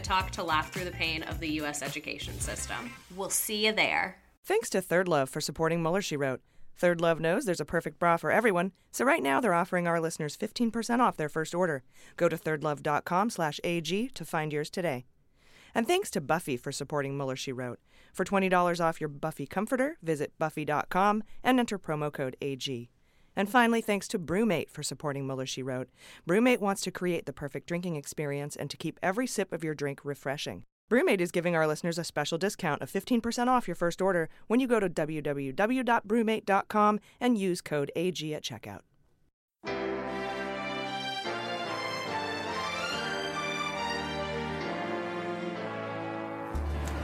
Talk to laugh through the pain of the U.S. education system. We'll see you there. Thanks to Third Love for supporting Mueller, She Wrote. Third Love knows there's a perfect bra for everyone, so right now they're offering our listeners 15% off their first order. Go to thirdlove.com slash AG to find yours today. And thanks to Buffy for supporting Mueller, She Wrote. For $20 off your Buffy comforter, visit buffy.com and enter promo code AG. And finally, thanks to Brewmate for supporting Mueller, She Wrote. Brewmate wants to create the perfect drinking experience and to keep every sip of your drink refreshing. Brewmate is giving our listeners a special discount of 15% off your first order when you go to www.brewmate.com and use code AG at checkout.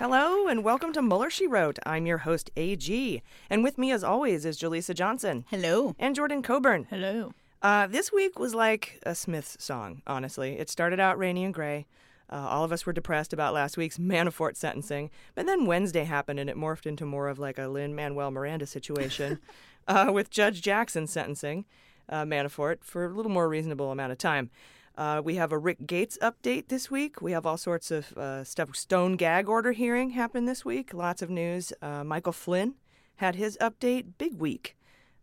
Hello and welcome to Mueller, She Wrote. I'm your host, AG. And with me, as always, is Jaleesa Johnson. Hello. And Jordan Coburn. Hello. Uh, this week was like a Smiths song, honestly. It started out rainy and gray. Uh, all of us were depressed about last week's Manafort sentencing, but then Wednesday happened and it morphed into more of like a Lin-Manuel Miranda situation uh, with Judge Jackson sentencing uh, Manafort for a little more reasonable amount of time. Uh, we have a Rick Gates update this week. We have all sorts of uh, stuff. Stone gag order hearing happened this week. Lots of news. Uh, Michael Flynn had his update. Big week.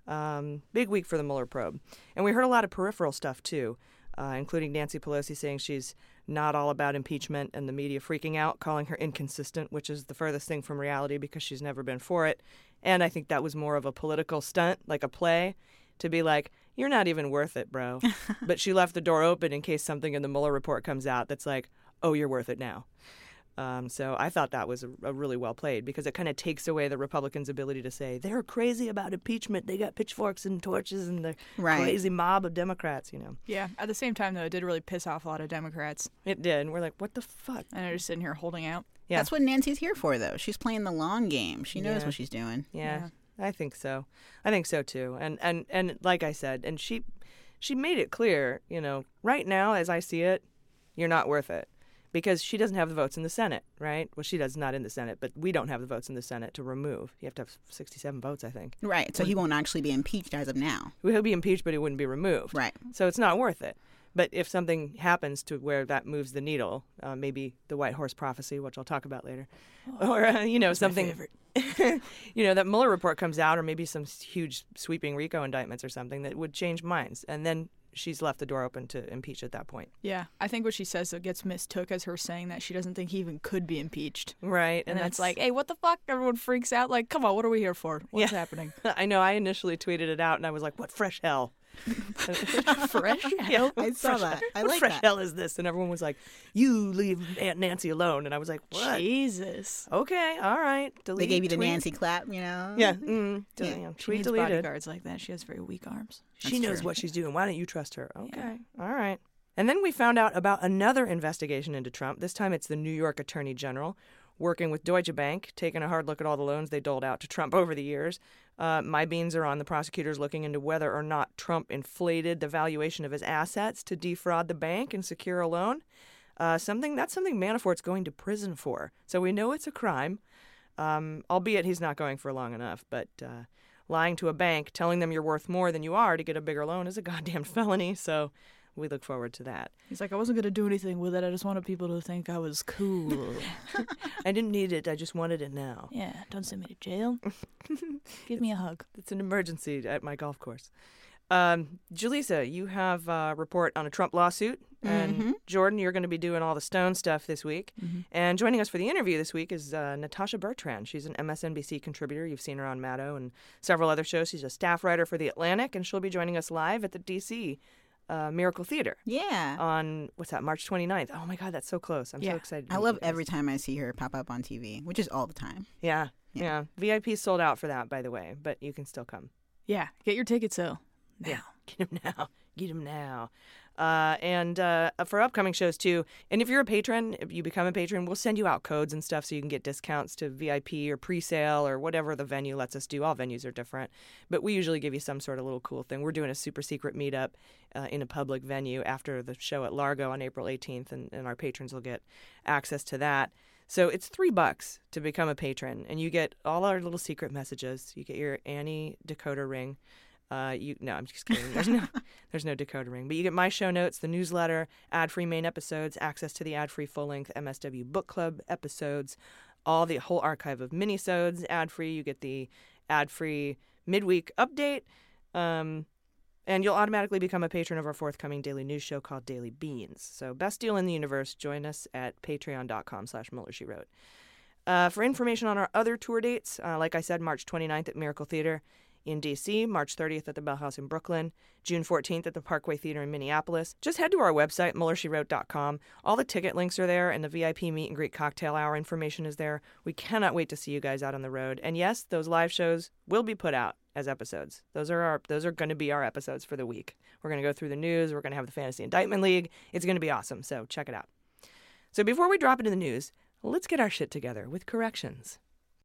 Um, big week for the Mueller probe. And we heard a lot of peripheral stuff too, uh, including Nancy Pelosi saying she's not all about impeachment and the media freaking out, calling her inconsistent, which is the furthest thing from reality because she's never been for it. And I think that was more of a political stunt, like a play, to be like, you're not even worth it, bro. but she left the door open in case something in the Mueller report comes out that's like, oh, you're worth it now. Um, so I thought that was a, a really well played because it kind of takes away the Republicans' ability to say they're crazy about impeachment. They got pitchforks and torches and the Right. crazy mob of Democrats. You know, Yeah. At the same time, though, it did really piss off a lot of Democrats. it did. And we're like, what the fuck? And they're just sitting here holding out. Yeah. That's what Nancy's here for, though. She's playing the long game. She knows Yeah. what she's doing. Yeah, I think so. I think so too. And and and like I said, and she she made it clear, you know, right now as I see it, you're not worth it. Because she doesn't have the votes in the Senate, right? Well, she does not in the Senate, but we don't have the votes in the Senate to remove. You have to have 67 votes, I think. Right. So he won't actually be impeached as of now. He'll be impeached, but he wouldn't be removed. Right. So it's not worth it. But if something happens to where that moves the needle, uh, maybe the White Horse prophecy, which I'll talk about later, or uh, you know something, you know that Mueller report comes out, or maybe some huge sweeping RICO indictments or something that would change minds, and then she's left the door open to impeach at that point. Yeah. I think what she says gets mistook as her saying that she doesn't think he even could be impeached. Right. And, and then it's that's- like, hey, what the fuck? Everyone freaks out. Like, come on, what are we here for? What's happening? I know. I initially tweeted it out, and I was like, "What fresh hell?" Fresh yeah, I saw fresh- that. I what like fresh that. hell is this? And everyone was like, "You leave Aunt Nancy alone." And I was like, "What? Jesus. Okay, all right." They gave you the. Nancy clap, you know? Yeah, mm, Yeah. yeah. She Tweet needs deleted. bodyguards like that. She has very weak arms. She knows true. what she's doing. Why don't you trust her? Okay. All right. And then we found out about another investigation into Trump. This time it's the New York Attorney General working with Deutsche Bank, taking a hard look at all the loans they doled out to Trump over the years. Uh, my beans are on the prosecutors looking into whether or not Trump inflated the valuation of his assets to defraud the bank and secure a loan. Uh, something that's something Manafort's going to prison for. So we know it's a crime, um, albeit he's not going for long enough. But uh, lying to a bank, telling them you're worth more than you are to get a bigger loan is a goddamn felony. So we look forward to that. He's like, I wasn't gonna do anything with it. I just wanted people to think I was cool. I didn't need it. I just wanted it now. yeah, don't send me to jail. Give me a hug. It's an emergency at my golf course. Um, Jaleesa, you have a report on a Trump lawsuit. And Mhm. Jordan, you're going to be doing all the Stone stuff this week. Mhm. And joining us for the interview this week is uh, Natasha Bertrand. She's an MSNBC contributor. You've seen her on Maddow and several other shows. She's a staff writer for The Atlantic, and she'll be joining us live at the DC uh, Miracle Theater Yeah. on, what's that, March 29th. Oh my God, that's so close. I'm yeah. so excited. to I love every time I see her pop up on TV, which is all the time. Yeah, yeah. VIP sold out for that, by the way, but you can still come. Yeah, get your tickets though. Yeah, get them now. Get them now. Uh, and uh, for upcoming shows too. And if you're a patron, if you become a patron, we'll send you out codes and stuff so you can get discounts to VIP or pre-sale or whatever the venue lets us do. All venues are different, but we usually give you some sort of little cool thing. We're doing a super secret meetup uh, in a public venue after the show at Largo on April 18th, and, and our patrons will get access to that. So it's three bucks to become a patron, and you get all our little secret messages. You get your Annie decoder ring. Uh, you no, I'm just kidding. There's no, there's no decoder ring, but you get my show notes, the newsletter, ad-free main episodes, access to the ad-free full-length MSW book club episodes, all the whole archive of minisodes, ad-free. You get the ad-free midweek update, um, and you'll automatically become a patron of our forthcoming daily news show called Daily Beans. So best deal in the universe. Join us at Patreon.com/slash Mueller She Wrote. Uh, for information on our other tour dates, uh, like I said, March 29th at Miracle Theater in DC, March 30th at the Bell House in Brooklyn, June 14th at the Parkway Theater in Minneapolis. Just head to our website, MuellerSheWrote.com. All the ticket links are there, and the VIP meet and greet cocktail hour information is there. We cannot wait to see you guys out on the road. And yes, those live shows will be put out as episodes. Those are our those are going to be our episodes for the week. We're going to go through the news. We're going to have the Fantasy Indictment League. It's going to be awesome. So check it out. So before we drop into the news, let's get our shit together with corrections.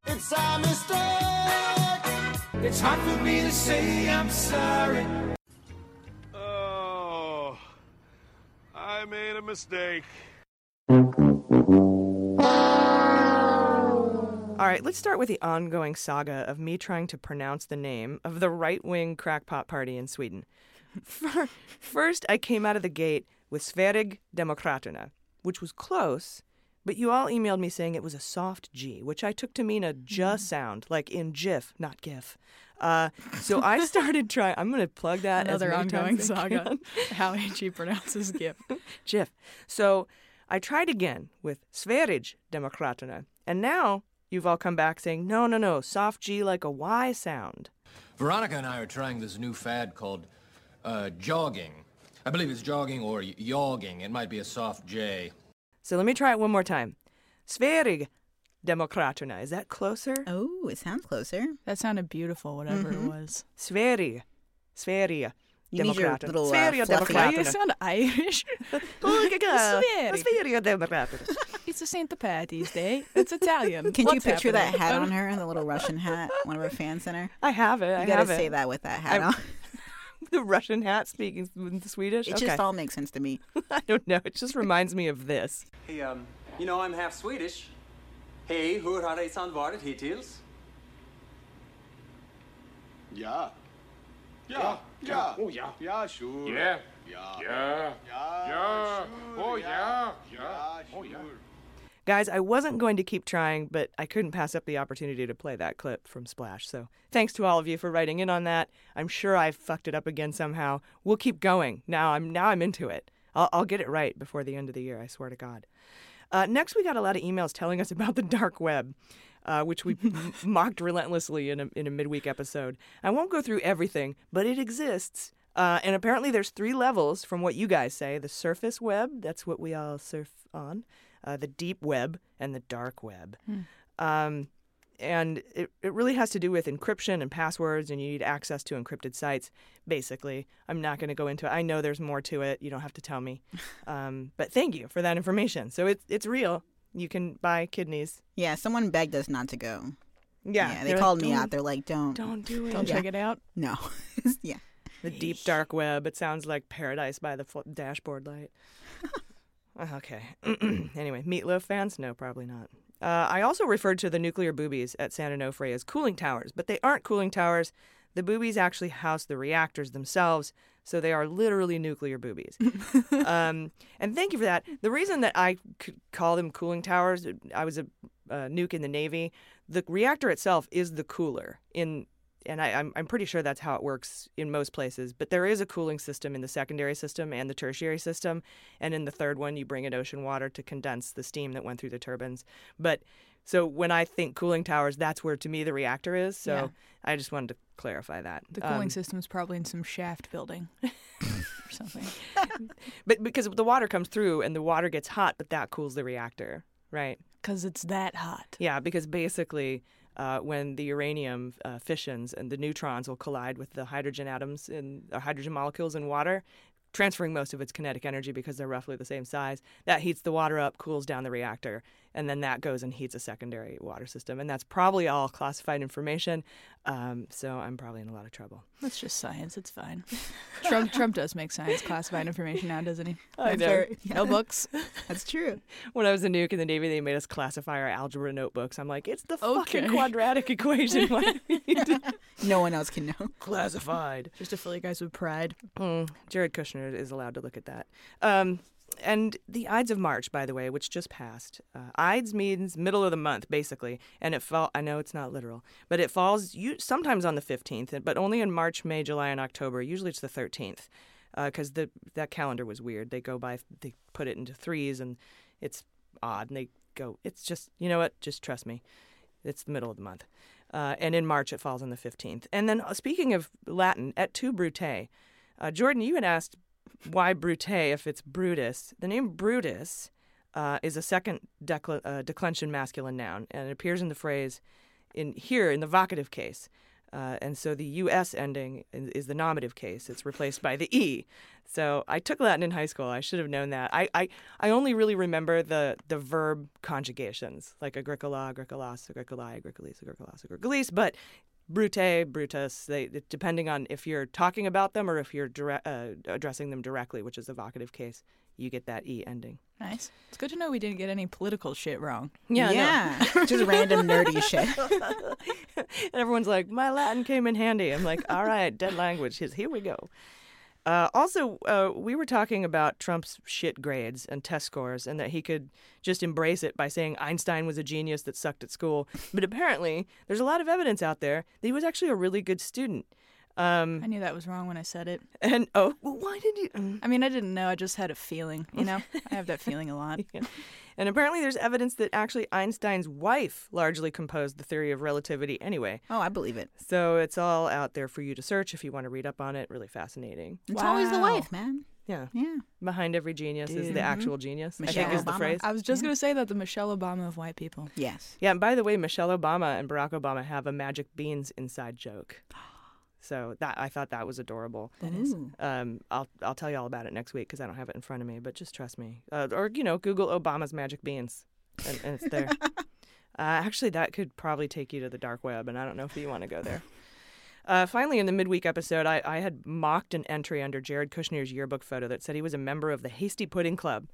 It's a mistake. It's hard for me to say I'm sorry. Oh, I made a mistake. All right, let's start with the ongoing saga of me trying to pronounce the name of the right wing crackpot party in Sweden. First, I came out of the gate with Sverig Demokraterna, which was close, but you all emailed me saying it was a soft G, which I took to mean a J sound, like in GIF, not GIF. Uh, so I started trying. I'm going to plug that as Another many ongoing times as I saga. can. How he pronounces GIF. GIF. So I tried again with Sverige Demokraterna, and now you've all come back saying, no, no, no, soft G like a Y sound. Veronica and I are trying this new fad called uh, jogging. I believe it's jogging or y- yogging. It might be a soft J. So let me try it one more time. Sverig Demokraterna. Is that closer? Oh, it sounds closer. That sounded beautiful, whatever Mhm. it was. Sverige. Sverige. You need your Demokraterna. little, uh, Sverige fluffy- Why you sound Irish? Look at that. Sverige. Sverige Demokraterna. It's a St. Patty's Day. It's Italian. Can you What's picture that hat on her, and the little Russian hat? One of her fans sent her. I have it. You I gotta have say it. that with that hat I- on. the Russian hat speaking in Swedish. It okay. just all makes sense to me. I don't know. It just reminds me of this. Hey, um, you know I'm half Swedish. Hej, hur har resan varit hittills? Ja. Ja. Ja. Oh, ja. Ja, sure. Yeah. Ja. Yeah. Ja. Yeah. sure, Oh, ja. yeah. Ja, Yeah. Oh, yeah. Guys, I wasn't going to keep trying, but I couldn't pass up the opportunity to play that clip from Splash. So thanks to all of you for writing in on that. I'm sure I fucked it up again somehow. We'll keep going. Now I'm now I'm into it. I'll, I'll get it right before the end of the year. I swear to God. Uh, next, we got a lot of emails telling us about the dark web, uh, which we mocked relentlessly in a, in a midweek episode. I won't go through everything, but it exists. Uh, and apparently, there's three levels from what you guys say the surface web, that's what we all surf on, uh, the deep web, and the dark web. Um, and it, it really has to do with encryption and passwords, and you need access to encrypted sites, basically. I'm not going to go into it. I know there's more to it. You don't have to tell me. Um, but thank you for that information. So it's, it's real. You can buy kidneys. Yeah, someone begged us not to go. Yeah, they they're like, called me out. They're like, "Don't, don't do it. Don't check it out. No, yeah. The deep dark web. It sounds like paradise by the fl- dashboard light. Okay. anyway, Meat Loaf fans? No, probably not. Uh, I also referred to the nuclear boobies at San Onofre as cooling towers, but they aren't cooling towers. The boobies actually house the reactors themselves, so they are literally nuclear boobies. um, and thank you for that. The reason that I c- call them cooling towers, I was a uh, nuke in the Navy. The reactor itself is the cooler in and I, I'm, I'm pretty sure that's how it works in most places. But there is a cooling system in the secondary system and the tertiary system. And in the third one, you bring in ocean water to condense the steam that went through the turbines. But so when I think cooling towers, that's where to me the reactor is. So Yeah. I just wanted to clarify that. The cooling Um, is probably in some shaft building or something. but because the water comes through and the water gets hot, but that cools the reactor, right? Because it's that hot. Yeah, because basically, uh, when the uranium uh, fissions and the neutrons will collide with the hydrogen atoms in uh, hydrogen molecules in water, transferring most of its kinetic energy because they're roughly the same size, that heats the water up, cools down the reactor, and then that goes and heats a secondary water system. And that's probably all classified information. Um, so I'm probably in a lot of trouble. That's just science. It's fine. Trump Trump does make science classified information now, doesn't he? I That's know. very- No books. That's true. When I was a nuke in the Navy, they made us classify our algebra notebooks. I'm like, it's the fucking quadratic equation. Why do we need to No one else can know. classified? Just to fill you guys with pride. Mm, Jared Kushner is allowed to look at that. Um, and the Ides of March, by the way, which just passed. Uh, Ides means middle of the month, basically, and it fall. I know it's not literal, but it falls you sometimes on the fifteenth, but only in March, May, July, and October. Usually it's the thirteenth, because the that calendar was weird. They go by, they put it into threes, and it's odd, and they go. It's just you know what? Just trust me. It's the middle of the month. Uh, and in March, it falls on the 15th. And then, uh, speaking of Latin, et tu, Brute. Uh, Jordan, you had asked why Brute if it's Brutus. The name Brutus uh, is a second decl- uh, declension masculine noun, and it appears in the phrase in here in the vocative case. Uh, and so the U.S. ending is, the nominative case. It's replaced by the E. So I took Latin in high school. I should have known that. I, I, I only really remember the, the verb conjugations, like agricola, agricolas, agricolae, agricolis, agricolas, agricolis. But brute, brutus, they, depending on if you're talking about them or if you're dire- uh, addressing them directly, which is the vocative case, you get that E ending. Nice. It's good to know we didn't get any political shit wrong. Yeah, I know. Yeah. Just random nerdy shit. and everyone's like, my Latin came in handy. I'm like, all right, dead language. Here we go. Uh, also, uh, we were talking about Trump's shit grades and test scores, and that he could just embrace it by saying Einstein was a genius that sucked at school. But apparently, there's a lot of evidence out there that he was actually a really good student. Um, I knew that was wrong when I said it. and oh, well, why did you? mm. I mean, I didn't know. I just had a feeling. You know, I have that feeling a lot. Yeah. And apparently, there's evidence that actually Einstein's wife largely composed the theory of relativity anyway. Oh, I believe it. So it's all out there for you to search if you want to read up on it. Really fascinating. It's always the wife, man. Yeah. Yeah. Behind every genius is the actual genius. I Michelle think is the phrase. I was just gonna say that the Michelle Obama of white people. Yes. Yeah, and by the way, Michelle Obama and Barack Obama have a magic beans inside joke. So that I thought that was adorable. That is. Um, I'll I'll tell you all about it next week because I don't have it in front of me. But just trust me, uh, or you know, Google Obama's magic beans, and, and it's there. uh, actually, that could probably take you to the dark web, and I don't know if you want to go there. Uh, finally, in the midweek episode, I, I had mocked an entry under Jared Kushner's yearbook photo that said he was a member of the Hasty Pudding Club.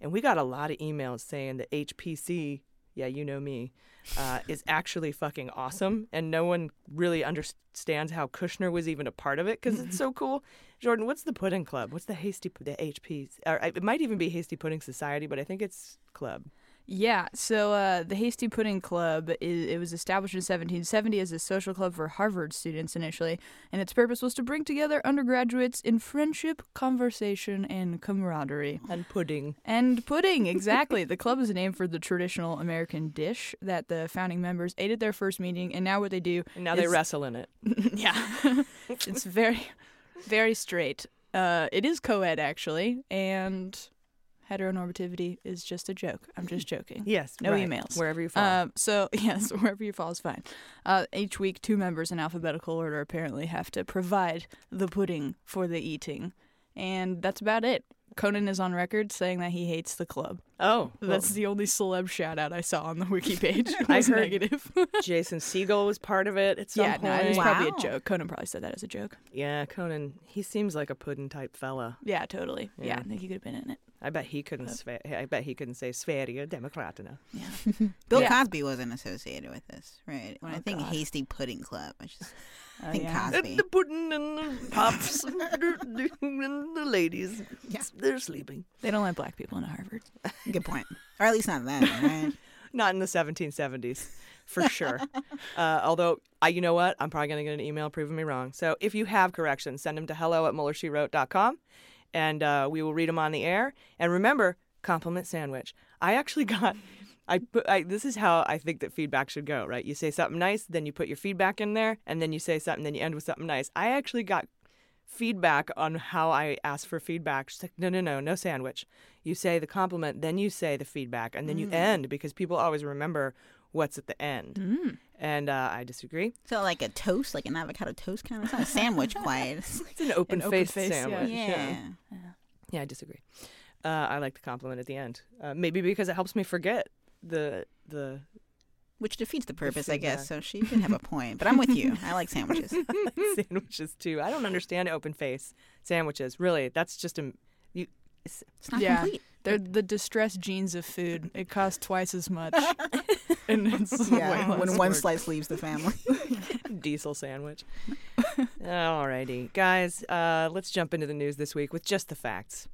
And we got a lot of emails saying that HPC, yeah, you know me, uh, is actually fucking awesome. And no one really understands how Kushner was even a part of it because it's so cool. Jordan, what's the Pudding Club? What's the Hasty, the HP? Or it might even be Hasty Pudding Society, but I think it's club. Yeah, so uh, the Hasty Pudding Club is, it was established in 1770 as a social club for Harvard students initially, and its purpose was to bring together undergraduates in friendship, conversation, and camaraderie. And pudding. And pudding, exactly. the club is named for the traditional American dish that the founding members ate at their first meeting, and now what they do And now they wrestle in it. yeah, it's very. Very straight. Uh, it is co-ed actually, and heteronormativity is just a joke. I'm just joking. Yes, no right. emails. Wherever you fall. Um, so yes, wherever you fall is fine. Uh, each week, two members in alphabetical order apparently have to provide the pudding for the eating, and that's about it. Conan is on record saying that he hates the club. Oh, That's the only celeb shout out I saw on the wiki page. I heard negative. Jason Segel was part of it at some yeah, point. no, it was probably a joke. Conan probably said that as a joke. Yeah, Conan. He seems like a pudding type fella. Yeah, totally. Yeah, Yeah. I think he could have been in it. I bet he couldn't. Sve- I bet he couldn't say Sverige Demokraterna. Bill Yeah. Cosby wasn't associated with this, right? When I Oh, think God. Hasty Pudding Club, I just Oh, think yeah. Cosby. the pudding and the pops and the, and the ladies. They're sleeping. They don't let black people into Harvard. Good point. Or at least not then, right? Not in the 1770s, for sure. uh, although, I, you know what? I'm probably going to get an email proving me wrong. So if you have corrections, send them to hello at MuellerSheWrote.com and uh, we will read them on the air. And remember, compliment sandwich. I actually got. I put. I, this is how I think that feedback should go, right? You say something nice, then you put your feedback in there, and then you say something, then you end with something nice. I actually got feedback on how I asked for feedback. She's like, no, no, no, no sandwich. You say the compliment, then you say the feedback, and then you Mm. end because people always remember what's at the end. Mm. And uh, I disagree. So like a toast, like an avocado toast kind of. It's not a sandwich quite. It's an open faced face, yeah. sandwich. Yeah. Yeah, I disagree. Uh, I like the compliment at the end. Uh, maybe because it helps me forget the the Which defeats the purpose, I feedback. guess. So she did have a point, but I'm with you. I like sandwiches. I like sandwiches too. I don't understand open face sandwiches. Really, that's just a you. It's, It's not yeah, complete. They're the distressed genes of food. It costs twice as much, and it's Yeah, way when less one work. slice leaves the family. diesel sandwich. Alrighty, guys, uh, let's jump into the news this week with just the facts.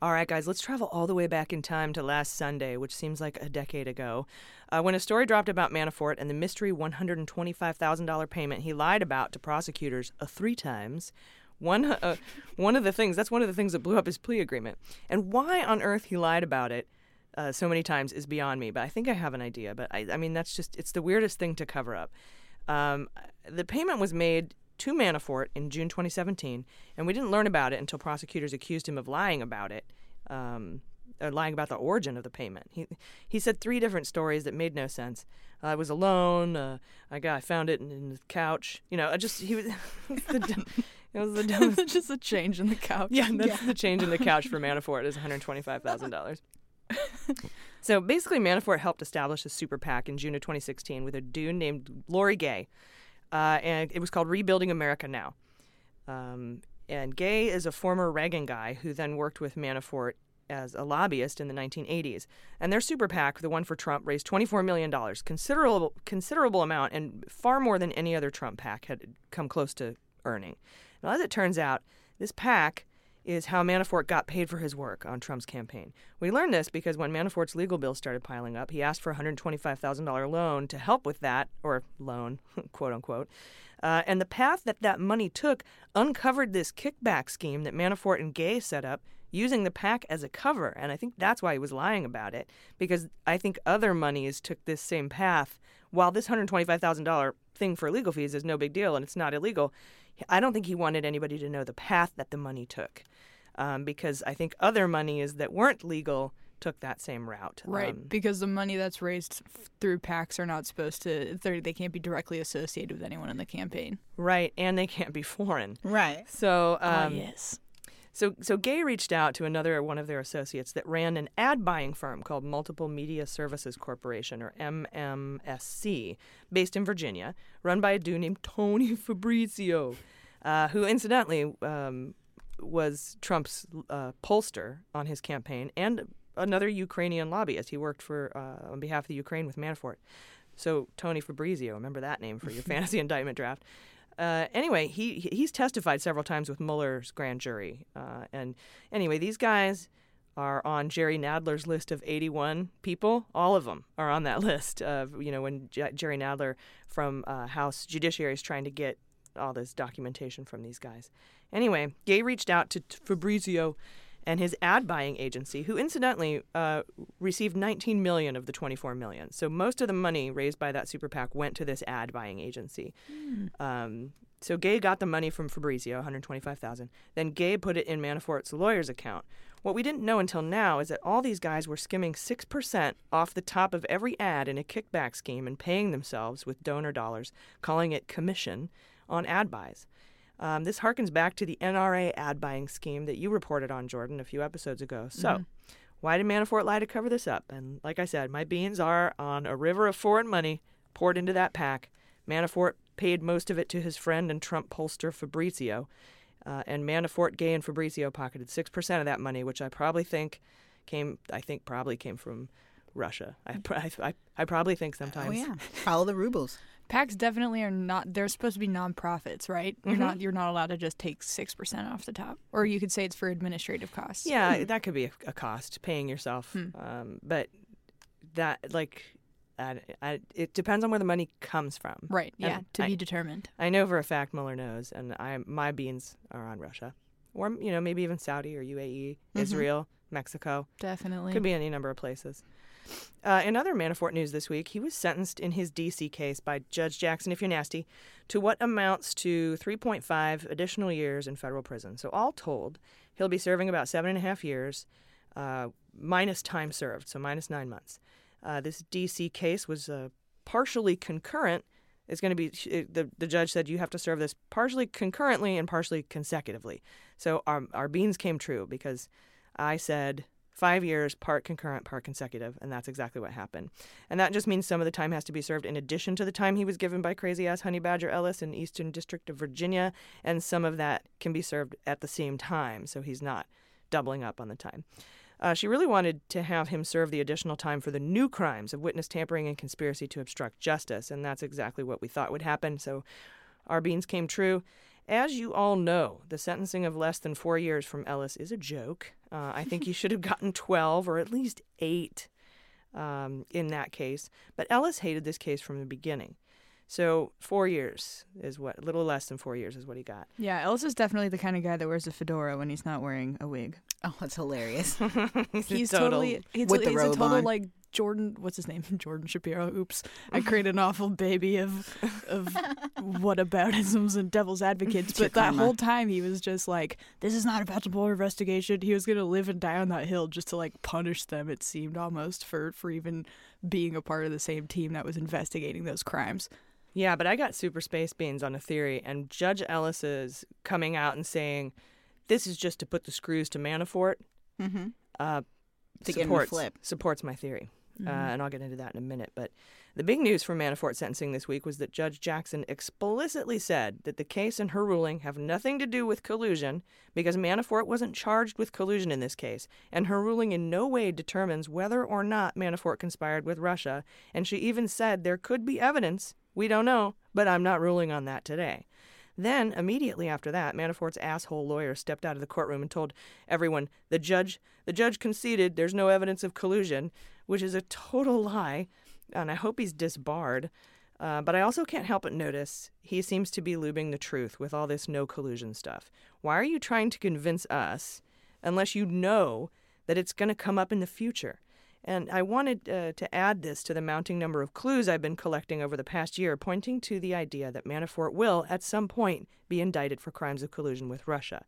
All right, guys, let's travel all the way back in time to last Sunday, which seems like a decade ago, uh, when a story dropped about Manafort and the mystery $125,000 payment he lied about to prosecutors uh, three times. One, uh, one of the things, that's one of the things that blew up his plea agreement. And why on earth he lied about it uh, so many times is beyond me, but I think I have an idea. But I, I mean, that's just, it's the weirdest thing to cover up. Um, the payment was made to Manafort in June 2017, and we didn't learn about it until prosecutors accused him of lying about it, um, or lying about the origin of the payment. He he said three different stories that made no sense. I was alone. Uh, I got I found it in, in the couch. You know, I just he was. it was the dumbest. just a change in the couch. Yeah, that's the change in the couch for Manafort is one hundred twenty-five thousand dollars. so basically, Manafort helped establish a super PAC in June of 2016 with a dude named Lori Gay, uh, and it was called Rebuilding America Now. Um, and Gay is a former Reagan guy who then worked with Manafort as a lobbyist in the 1980s. And their super PAC, the one for Trump, raised 24 million dollars, considerable considerable amount, and far more than any other Trump PAC had come close to earning. Now, as it turns out, this pack is how Manafort got paid for his work on Trump's campaign. We learned this because when Manafort's legal bills started piling up, he asked for a $125,000 loan to help with that, or loan, quote unquote. Uh, and the path that that money took uncovered this kickback scheme that Manafort and Gay set up using the pack as a cover. And I think that's why he was lying about it, because I think other monies took this same path. While this $125,000 thing for legal fees is no big deal and it's not illegal, I don't think he wanted anybody to know the path that the money took. Um, because I think other monies that weren't legal took that same route. Right, Um, because the money that's raised f- through PACs are not supposed to. They're, can't be directly associated with anyone in the campaign. Right, and they can't be foreign. Right. So, Ah, um, yes. So, so Gay reached out to another one of their associates that ran an ad buying firm called Multiple Media Services Corporation, or MMSC, based in Virginia, run by a dude named Tony Fabrizio, uh, who incidentally um, was Trump's uh, pollster on his campaign and another Ukrainian lobbyist. He worked for uh, on behalf of the Ukraine with Manafort. So Tony Fabrizio, remember that name for your fantasy indictment draft. Uh, anyway, he he- he's testified several times with Mueller's grand jury. Uh, and anyway, these guys are on Jerry Nadler's list of 81 people. All of them are on that list. Of you know when J- Jerry Nadler from uh, House Judiciary is trying to get all this documentation from these guys. Anyway, Gay reached out to Fabrizio and his ad buying agency, who incidentally uh, received 19 million of the 24 million. So most of the money raised by that super PAC went to this ad buying agency. Um, so Gay got the money from Fabrizio, 125,000. Then Gay put it in Manafort's lawyer's account. What we didn't know until now is that all these guys were skimming 6% off the top of every ad in a kickback scheme and paying themselves with donor dollars, calling it commission, on ad buys. Um, this harkens back to the NRA ad buying scheme that you reported on, Jordan, a few episodes ago. So, Mhm. why did Manafort lie to cover this up? And like I said, my beans are on a river of foreign money poured into that pack. Manafort paid most of it to his friend and Trump pollster Fabrizio. Uh, and Manafort, Gay, and Fabrizio pocketed 6% of that money, which I probably think came, I think probably came from Russia. I, I, I, I probably think sometimes. Oh yeah, follow the rubles. PACs definitely are not. They're supposed to be nonprofits, right? You're Mhm. not. You're not allowed to just take six percent off the top, or you could say it's for administrative costs. Yeah, that could be a, a cost, paying yourself. Hmm. Um, but that, like, I, I, it depends on where the money comes from. Right, And yeah, to I- be determined. I know for a fact Mueller knows, and I my beans are on Russia, or you know maybe even Saudi or UAE, Mhm. Israel, Mexico. Definitely. could be any number of places. Uh, in other Manafort news this week, he was sentenced in his D.C. case by Judge Jackson, if you're nasty, to what amounts to 3.5 additional years in federal prison. So, all told, he'll be serving about seven and a half years, uh, minus time served, so minus nine months. Uh, this D.C. case was uh, partially concurrent. It's going to be the the judge said you have to serve this partially concurrently and partially consecutively. So our our beans came true because I said five years, part concurrent, part consecutive, and that's exactly what happened. And that just means some of the time has to be served in addition to the time he was given by crazy ass Honey Badger Ellis in Eastern District of Virginia, and some of that can be served at the same time, so he's not doubling up on the time. Uh, she really wanted to have him serve the additional time for the new crimes of witness tampering and conspiracy to obstruct justice, and that's exactly what we thought would happen. So our beans came true. As you all know, the sentencing of less than four years from Ellis is a joke. Uh, I think he should have gotten 12 or at least eight um, in that case. But Ellis hated this case from the beginning. So four years is what, a little less than four years is what he got. Yeah, Ellis is definitely the kind of guy that wears a fedora when he's not wearing a wig. Oh, that's hilarious. he's, He's a total, totally he's, with a, the he's a robe total on. like Jordan. What's his name? Jordan Shapiro. Oops, I created an awful baby of of whataboutisms and devil's advocates. But that whole time he was just like, "This is not about the Mueller investigation." He was gonna live and die on that hill just to like punish them. It seemed almost for for even being a part of the same team that was investigating those crimes. Yeah, but I got super space beans on a theory, and Judge Ellis is coming out and saying this is just to put the screws to Manafort. Mm-hmm. Uh, To get him to supports flip. supports my theory, uh, Mhm. and I'll get into that in a minute. But the big news from Manafort sentencing this week was that Judge Jackson explicitly said that the case and her ruling have nothing to do with collusion because Manafort wasn't charged with collusion in this case, and her ruling in no way determines whether or not Manafort conspired with Russia. And she even said there could be evidence. We don't know, but I'm not ruling on that today. Then, immediately after that, Manafort's asshole lawyer stepped out of the courtroom and told everyone the judge the judge conceded there's no evidence of collusion, which is a total lie, and I hope he's disbarred. Uh, but I also can't help but notice he seems to be lubing the truth with all this no collusion stuff. Why are you trying to convince us unless you know that it's going to come up in the future? And I wanted uh, to add this to the mounting number of clues I've been collecting over the past year, pointing to the idea that Manafort will, at some point, be indicted for crimes of collusion with Russia.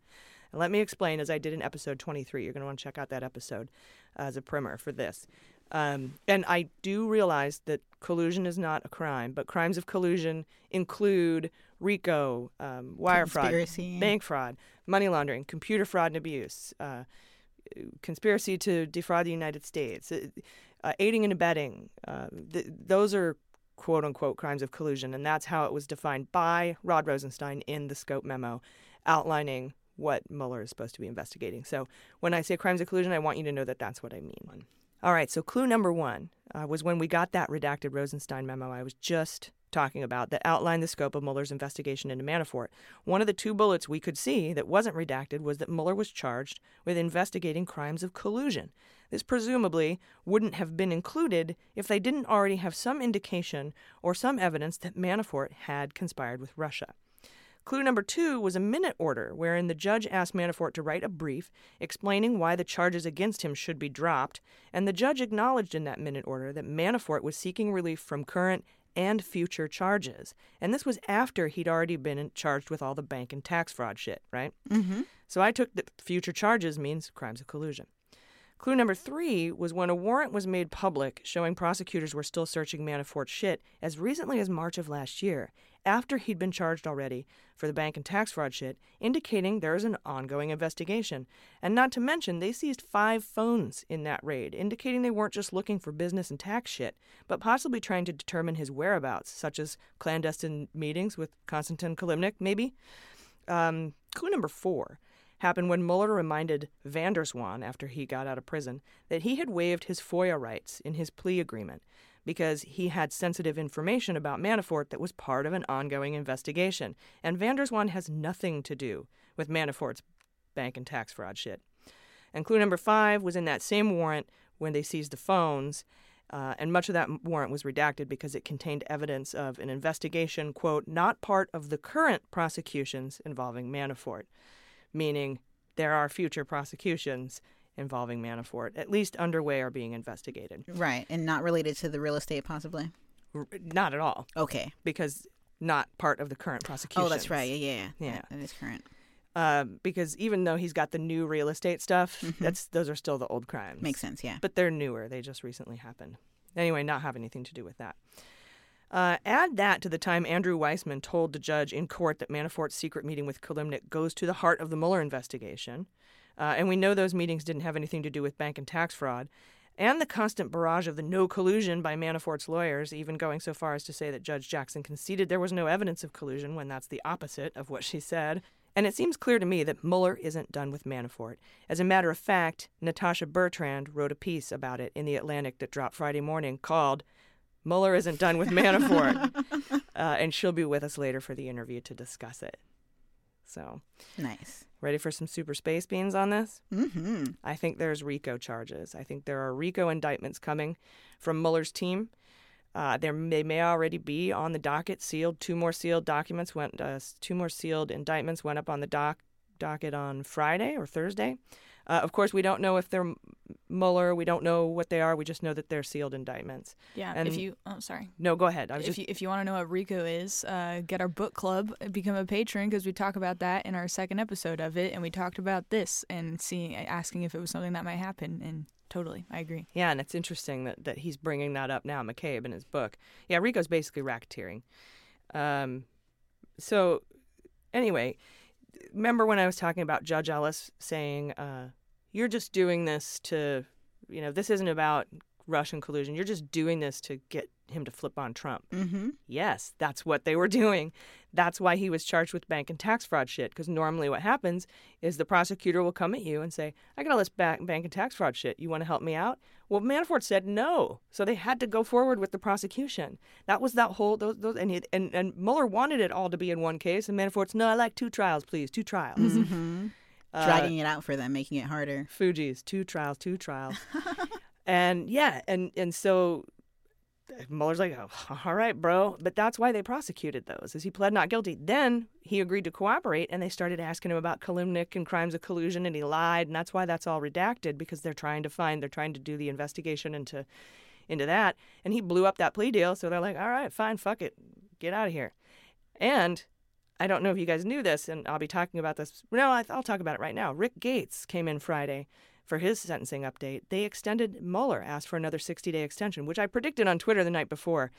And let me explain, as I did in episode 23. You're going to want to check out that episode as a primer for this. Um, and I do realize that collusion is not a crime, but crimes of collusion include RICO, um, wire Conspiracy. fraud, bank fraud, money laundering, computer fraud and abuse, uh, conspiracy to defraud the United States, uh, uh, aiding and abetting. Uh, th- those are quote unquote crimes of collusion, and that's how it was defined by Rod Rosenstein in the scope memo outlining what Mueller is supposed to be investigating. So when I say crimes of collusion, I want you to know that that's what I mean. All right, so clue number one uh, was when we got that redacted Rosenstein memo I was just talking about that outlined the scope of Mueller's investigation into Manafort. One of the two bullets we could see that wasn't redacted was that Mueller was charged with investigating crimes of collusion. This presumably wouldn't have been included if they didn't already have some indication or some evidence that Manafort had conspired with Russia. Clue number two was a minute order wherein the judge asked Manafort to write a brief explaining why the charges against him should be dropped, and the judge acknowledged in that minute order that Manafort was seeking relief from current and future charges. And this was after he'd already been charged with all the bank and tax fraud shit, right? Mm-hmm. So I took that future charges means crimes of collusion. Clue number three was when a warrant was made public showing prosecutors were still searching Manafort's shit as recently as March of last year, after he'd been charged already for the bank and tax fraud shit, indicating there is an ongoing investigation. And not to mention, they seized five phones in that raid, indicating they weren't just looking for business and tax shit, but possibly trying to determine his whereabouts, such as clandestine meetings with Konstantin Kilimnik, maybe. Um, clue number four happened when Mueller reminded van der Zwaan, after he got out of prison, that he had waived his FOIA rights in his plea agreement because he had sensitive information about Manafort that was part of an ongoing investigation. And van der Zwaan has nothing to do with Manafort's bank and tax fraud shit. And clue number five was in that same warrant when they seized the phones. Uh, and much of that warrant was redacted because it contained evidence of an investigation, quote, not part of the current prosecutions involving Manafort meaning there are future prosecutions involving Manafort, at least underway or being investigated. Right, and not related to the real estate, possibly. R- not at all. Okay. Because not part of the current prosecution. Oh, that's right. Yeah, yeah, yeah. That- is current. Um, because even though he's got the new real estate stuff, that's those are still the old crimes. Mm-hmm. Makes sense, yeah. But they're newer. They just recently happened. Anyway, not have anything to do with that. Uh, add that to the time Andrew Weissmann told the judge in court that Manafort's secret meeting with Kilimnik goes to the heart of the Mueller investigation. Uh, and we know those meetings didn't have anything to do with bank and tax fraud. And the constant barrage of the no collusion by Manafort's lawyers, even going so far as to say that Judge Jackson conceded there was no evidence of collusion when that's the opposite of what she said. And it seems clear to me that Mueller isn't done with Manafort. As a matter of fact, Natasha Bertrand wrote a piece about it in The Atlantic that dropped Friday morning called Mueller isn't done with Manafort. uh, and she'll be with us later for the interview to discuss it. So, Nice. ready for some super space beans on this? Mm-hmm. I think there's RICO charges. I think there are RICO indictments coming from Mueller's team. Uh, there may, may already be on the docket sealed. Two more sealed documents went. Uh, two more sealed indictments went up on the doc docket on Friday or Thursday. Uh, of course, we don't know if they're Mueller. We don't know what they are. We just know that they're sealed indictments. Yeah, And- if you, oh, sorry. No, go ahead. I was if just you if you want to know what RICO is, uh, get our book club, become a patron because we talk about that in our second episode of it, and we talked about this and seeing asking if it was something that might happen, and totally, I agree. Yeah, and it's interesting that, that he's bringing that up now, McCabe, in his book. Yeah, RICO's basically racketeering. Um, so, anyway, remember when I was talking about Judge Ellis saying, uh, you're just doing this to, you know, this isn't about Russian collusion. You're just doing this to get him to flip on Trump. Mm-hmm. Yes, that's what they were doing. That's why he was charged with bank and tax fraud shit. Because normally, what happens is the prosecutor will come at you and say, "I got all this bank and tax fraud shit. You want to help me out?" Well, Manafort said no, so they had to go forward with the prosecution. That was that whole those, those and, he, and and Mueller wanted it all to be in one case, and Manafort's no, I like two trials, please, two trials. Mm-hmm. Uh, Dragging it out for them, making it harder. Fuji's two trials, two trials, and yeah, and and so Mueller's like, oh, all right, bro, but that's why they prosecuted those, is he pled not guilty. Then he agreed to cooperate, and they started asking him about Kilimnik and crimes of collusion, and he lied, and that's why that's all redacted because they're trying to find, they're trying to do the investigation into into that, and he blew up that plea deal. So they're like, all right, fine, fuck it, get out of here, and. I don't know if you guys knew this, and I'll be talking about this. No, I'll talk about it right now. Rick Gates came in Friday for his sentencing update. They extended Mueller, asked for another 60 day extension, which I predicted on Twitter the night before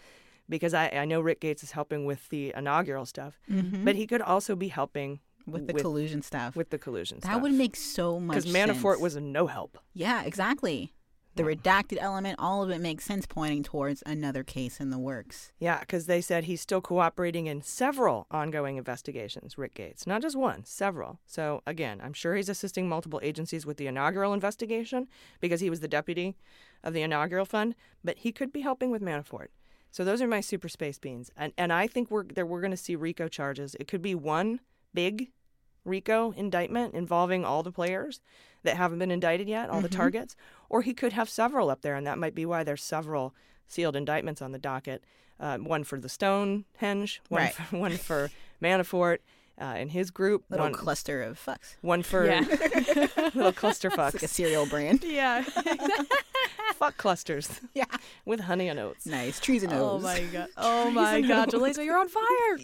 because I, I know Rick Gates is helping with the inaugural stuff, Mhm. but he could also be helping With the collusion stuff. With the collusion That stuff. That would make so much sense. Because Manafort was a no help. Yeah, exactly. The redacted element, all of it makes sense pointing towards another case in the works. Yeah, because they said he's still cooperating in several ongoing investigations, Rick Gates. Not just one, several. So, again, I'm sure he's assisting multiple agencies with the inaugural investigation because he was the deputy of the inaugural fund, but he could be helping with Manafort. So, those are my super space beans. And, and I think we're, that we're going to see RICO charges. It could be one big RICO indictment involving all the players that haven't been indicted yet, all the Mhm. targets, or he could have several up there, and that might be why there's several sealed indictments on the docket. Uh, one for the Stonehenge, one Right. for, one for Manafort uh, and his group, Little one cluster of fucks. one for Yeah. little cluster It's fucks, like a cereal brand. Yeah. Fuck clusters. Yeah. With honey and oats. Nice. Trees and oats. Oh my god. Oh Trees my god, oats. Jaleesa, you're on fire.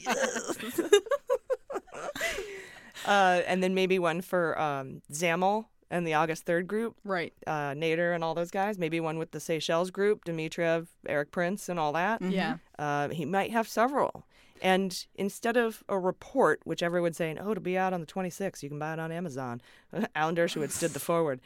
Uh, and then maybe one for um, Zamel and the August 3rd group. Right. Uh, Nader and all those guys. Maybe one with the Seychelles group, Dimitrov, Erik Prince, and all that. Yeah. Uh, he might have several. And instead of a report, which everyone's saying, oh, it'll be out on the 26th, you can buy it on Amazon. Alan Dershowitz did the foreword.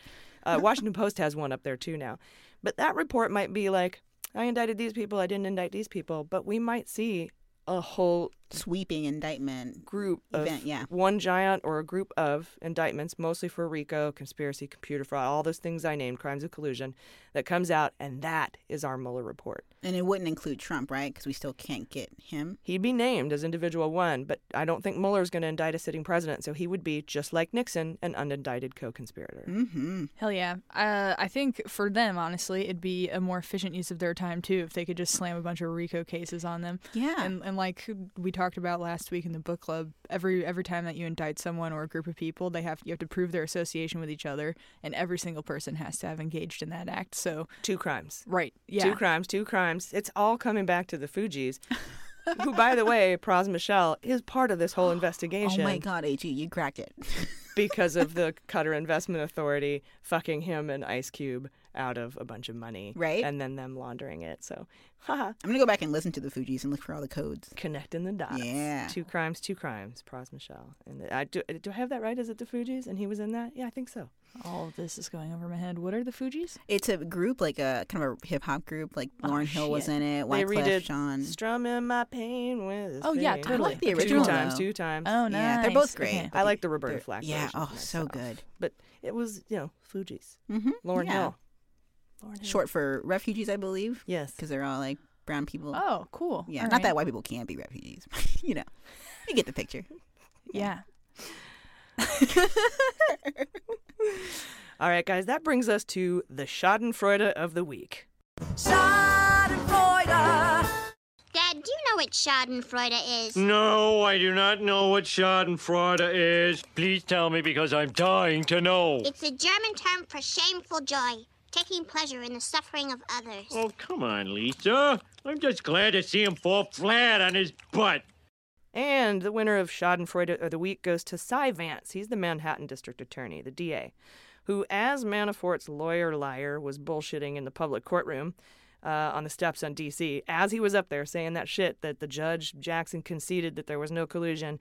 Uh, Washington Post has one up there too now. But that report might be like, I indicted these people, I didn't indict these people. But we might see a whole Sweeping indictment. group of Event, yeah. one giant or a group of indictments, mostly for RICO, conspiracy, computer fraud, all those things I named, crimes of collusion, that comes out, and that is our Mueller report. And it wouldn't include Trump, right? Because we still can't get him. He'd be named as individual one, but I don't think Mueller's going to indict a sitting president, so he would be, just like Nixon, an unindicted co-conspirator. Mm-hmm. Hell yeah. Uh, I think for them, honestly, it'd be a more efficient use of their time too if they could just slam a bunch of RICO cases on them. Yeah. And and like we talked about last week in the book club, every every time that you indict someone or a group of people, they have you have to prove their association with each other, and every single person has to have engaged in that act. So Two crimes. right, yeah, Two crimes, two crimes. It's all coming back to the Fugees, who, by the way, Pras Michel is part of this whole investigation. Oh my God, AG, you cracked it. because of the Qatar Investment Authority fucking him and Ice Cube out of a bunch of money. Right. And then them laundering it. So, haha. I'm gonna go back and listen to the Fugees and look for all the codes. Connecting the dots. Yeah. Two crimes, two crimes. Pras Michel. And I do, do I have that right? Is it the Fugees? And he was in that? Yeah, I think so. all of this is going over my head. What are the Fugees? It's a group, like a kind of a hip hop group. Like Lauryn Hill was in it. they Wyclef redid Jean. Strumming my pain with his Oh, yeah, totally. I like the original, Two times, though. two times. Oh, nice. Yeah, they're both great. Okay. I like the Roberta They're- Flack Yeah. version Oh, so myself. good. But it was, you know, Fugees. Mm-hmm. Lauryn yeah. Hill. Lauryn Short for refugees, I believe. Yes. Because they're all like brown people. Oh, cool. yeah. All Not right. that white people can't be refugees. you know, you get the picture. Yeah. All right, guys, that brings us to the Schadenfreude of the week. Dad, do you know what Schadenfreude is? No, I do not know what Schadenfreude is. Please tell me because I'm dying to know. It's a German term for shameful joy, taking pleasure in the suffering of others. Oh, come on, Lisa. I'm just glad to see him fall flat on his butt. And the winner of Schadenfreude of the week goes to Cy Vance. He's the Manhattan District Attorney, the DA, who, as Manafort's lawyer liar, was bullshitting in the public courtroom uh, on the steps on D.C. As he was up there saying that shit that the judge Jackson conceded that there was no collusion.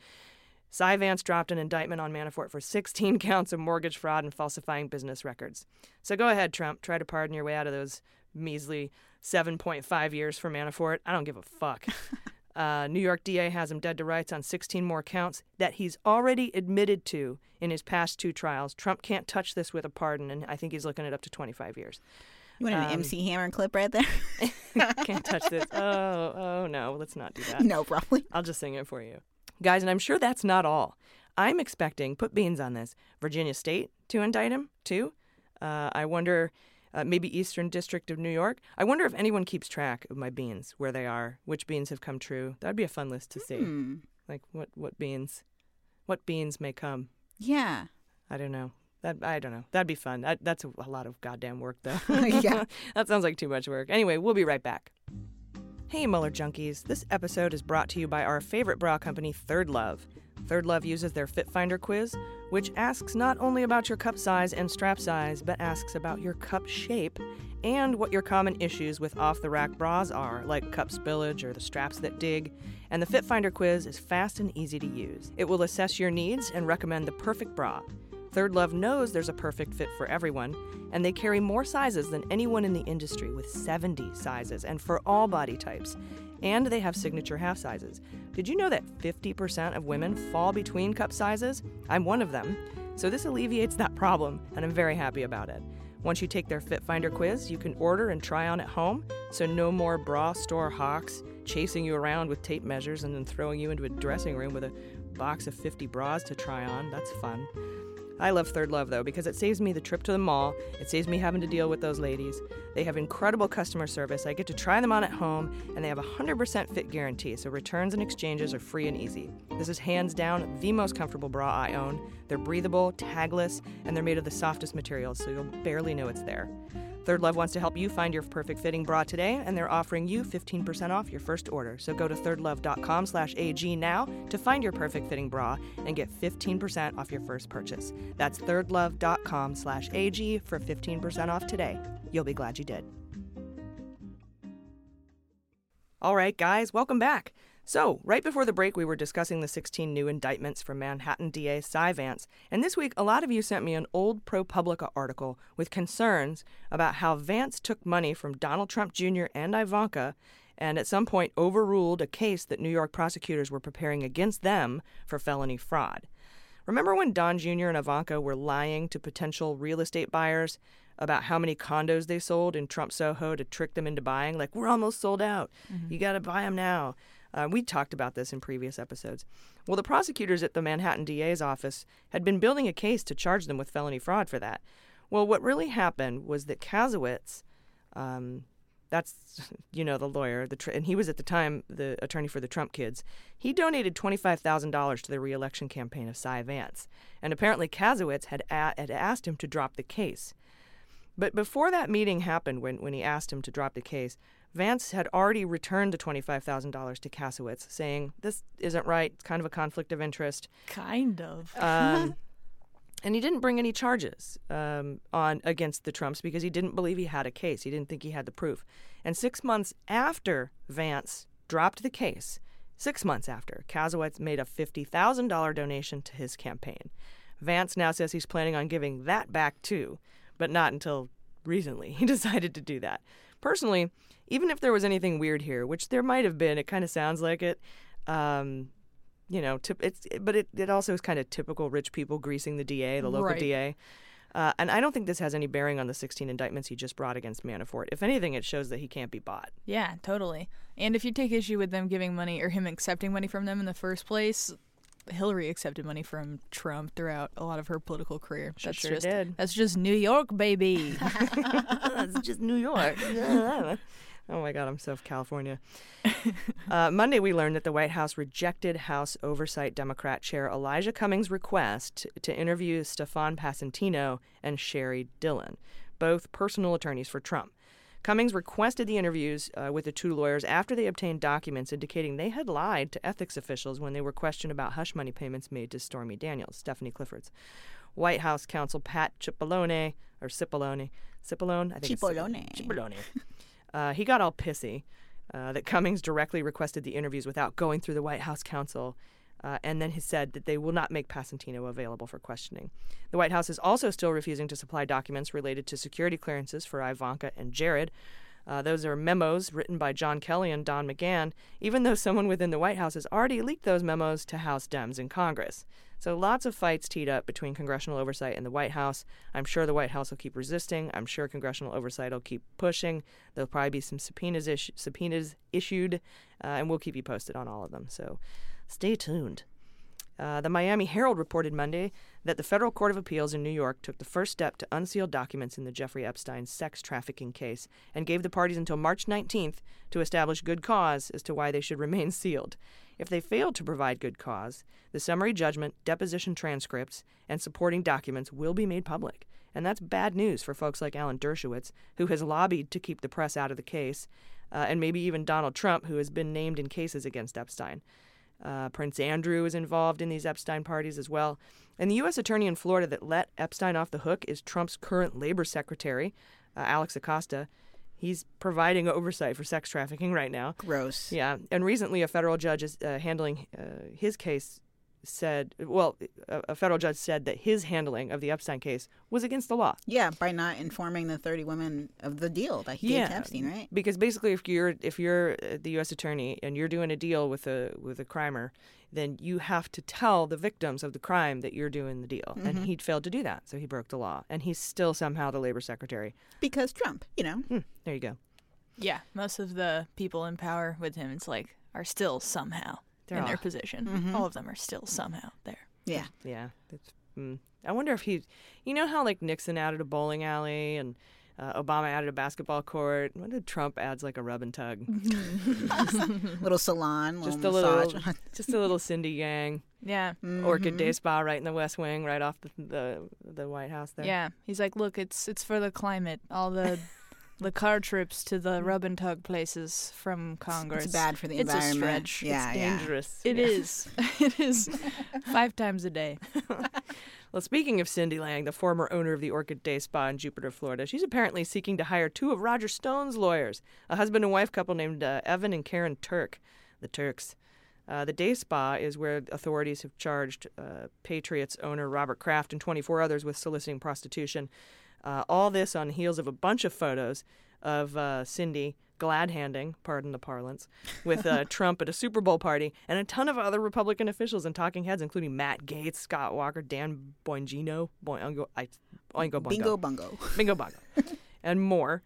Cy Vance dropped an indictment on Manafort for 16 counts of mortgage fraud and falsifying business records. So go ahead, Trump. Try to pardon your way out of those measly 7.5 years for Manafort. I don't give a fuck. Uh, New York DA has him dead to rights on 16 more counts that he's already admitted to in his past two trials. Trump can't touch this with a pardon, and I think he's looking at up to 25 years. You want an Um, MC Hammer clip right there? Can't touch this. Oh, oh no, let's not do that. no, probably. I'll just sing it for you. Guys, and I'm sure that's not all. I'm expecting, put beans on this, Virginia State to indict him, too. Uh, I wonder, uh, maybe Eastern District of New York. I wonder if anyone keeps track of my beans, where they are, which beans have come true. That'd be a fun list to see. Hmm. Like, what, what beans? What beans may come? Yeah. I don't know. That I don't know. That'd be fun. That, that's a, a lot of goddamn work, though. Yeah. that sounds like too much work. Anyway, we'll be right back. Hey, Mueller Junkies. This episode is brought to you by our favorite bra company, Third Love. Third Love uses their Fit Finder quiz, which asks not only about your cup size and strap size, but asks about your cup shape and what your common issues with off the rack bras are, like cup spillage or the straps that dig. And the Fit Finder quiz is fast and easy to use. It will assess your needs and recommend the perfect bra. Third Love knows there's a perfect fit for everyone, and they carry more sizes than anyone in the industry with 70 sizes and for all body types. And they have signature half sizes. Did you know that 50% of women fall between cup sizes? I'm one of them. So this alleviates that problem, and I'm very happy about it. Once you take their Fit Finder quiz, you can order and try on at home, so no more bra store hawks chasing you around with tape measures and then throwing you into a dressing room with a box of 50 bras to try on. That's fun. I love Third Love though because it saves me the trip to the mall. It saves me having to deal with those ladies. They have incredible customer service. I get to try them on at home, and they have a 100% fit guarantee, so returns and exchanges are free and easy. This is hands down the most comfortable bra I own. They're breathable, tagless, and they're made of the softest materials, so you'll barely know it's there. Third Love wants to help you find your perfect fitting bra today, and they're offering you 15% off your first order. So go to thirdlove.com slash AG now to find your perfect fitting bra and get 15% off your first purchase. That's thirdlove.com slash AG for 15% off today. You'll be glad you did. All right, guys, welcome back. So, right before the break, we were discussing the 16 new indictments from Manhattan DA Cy Vance. And this week, a lot of you sent me an old ProPublica article with concerns about how Vance took money from Donald Trump Jr. and Ivanka and at some point overruled a case that New York prosecutors were preparing against them for felony fraud. Remember when Don Jr. and Ivanka were lying to potential real estate buyers about how many condos they sold in Trump Soho to trick them into buying? Like, we're almost sold out. Mhm. You got to buy them now. Uh, we talked about this in previous episodes. Well, the prosecutors at the Manhattan DA's office had been building a case to charge them with felony fraud for that. Well, what really happened was that Kasowitz, um, that's you know the lawyer, the tr- and he was at the time the attorney for the Trump kids. He donated twenty five thousand dollars to the reelection campaign of Cy Vance, and apparently Kasowitz had a- had asked him to drop the case. But before that meeting happened, when when he asked him to drop the case, Vance had already returned the twenty five thousand dollars to Kasowitz, saying this isn't right. It's kind of a conflict of interest. Kind of. Um, and he didn't bring any charges um, on against the Trumps because he didn't believe he had a case. He didn't think he had the proof. And six months after Vance dropped the case, six months after, Kasowitz made a fifty thousand dollar donation to his campaign. Vance now says he's planning on giving that back too, but not until recently. He decided to do that. Personally, even if there was anything weird here, which there might have been, it kind of sounds like it. Um, you know, tip, it's but it, it also is kind of typical rich people greasing the DA, the local Right. DA. Uh, and I don't think this has any bearing on the 16 indictments he just brought against Manafort. If anything, it shows that he can't be bought. Yeah, totally. And if you take issue with them giving money or him accepting money from them in the first place, Hillary accepted money from Trump throughout a lot of her political career. She that's sure just did. that's just New York, baby. That's just New York. oh my God, I'm so California. uh, Monday, we learned that the White House rejected House Oversight Democrat Chair Elijah Cummings' request to interview Stefan Passantino and Sheri Dillon, both personal attorneys for Trump. Cummings requested the interviews uh, with the two lawyers after they obtained documents indicating they had lied to ethics officials when they were questioned about hush money payments made to Stormy Daniels, Stephanie Clifford's. White House counsel Pat Cipollone, or Cipollone, Cipollone? I think it's Cipollone. Cipollone. Uh, he got all pissy uh, that Cummings directly requested the interviews without going through the White House counsel. Uh, and then he said that they will not make Passantino available for questioning. The White House is also still refusing to supply documents related to security clearances for Ivanka and Jared. Uh, those are memos written by John Kelly and Don McGahn, even though someone within the White House has already leaked those memos to House Dems in Congress. So lots of fights teed up between congressional oversight and the White House. I'm sure the White House will keep resisting. I'm sure congressional oversight will keep pushing. There'll probably be some subpoenas, subpoenas issued, uh, and we'll keep you posted on all of them. So stay tuned. Uh, the Miami Herald reported Monday that the Federal Court of Appeals in New York took the first step to unseal documents in the Jeffrey Epstein sex trafficking case and gave the parties until March 19th to establish good cause as to why they should remain sealed. If they failed to provide good cause, the summary judgment, deposition transcripts, and supporting documents will be made public. And that's bad news for folks like Alan Dershowitz, who has lobbied to keep the press out of the case, uh, and maybe even Donald Trump, who has been named in cases against Epstein. Uh, Prince Andrew is involved in these Epstein parties as well. And the U.S. attorney in Florida that let Epstein off the hook is Trump's current labor secretary, uh, Alex Acosta. He's providing oversight for sex trafficking right now. Gross. Yeah. And recently, a federal judge is uh, handling uh, his case said, well, a, a federal judge said that his handling of the Epstein case was against the law. Yeah, by not informing the 30 women of the deal that he gave to Epstein, right? Because basically, if you're if you're uh, the U.S. attorney and you're doing a deal with a with a crimer, then you have to tell the victims of the crime that you're doing the deal. And Mhm. he failed to do that, so he broke the law. And he's still somehow the labor secretary. Because Trump, you know. Hmm, there you go. yeah, most of the people in power with him, it's like, are still somehow They're in their all- position. Mhm. All of them are still somehow there. Yeah. Yeah. It's, mm. I wonder if he, you know how like Nixon added a bowling alley and Uh, Obama added a basketball court. When did Trump adds like a rub and tug? little salon, just a little little, just a little Cindy Yang. Yeah. Orchid Mhm. Day Spa right in the West Wing, right off the the, the White House there. Yeah, he's like, look, it's it's for the climate. All the the car trips to the rub and tug places from Congress. It's bad for the it's environment. A stretch. Yeah, it's yeah. dangerous. It Yeah. is. It is. Five times a day. Well, speaking of Cindy Yang, the former owner of the Orchid Day Spa in Jupiter, Florida, she's apparently seeking to hire two of Roger Stone's lawyers, a husband and wife couple named uh, Evan and Karen Turk, the Turks. Uh, the day spa is where authorities have charged uh, Patriots owner Robert Kraft and 24 others with soliciting prostitution. Uh, all this on the heels of a bunch of photos of uh, Cindy glad handing, pardon the parlance, with uh, Trump at a Super Bowl party and a ton of other Republican officials and talking heads, including Matt Gaetz, Scott Walker, Dan Bongino, Boingo, I, Oingo Boingo. Bingo bungo. Bingo Bongo, and more.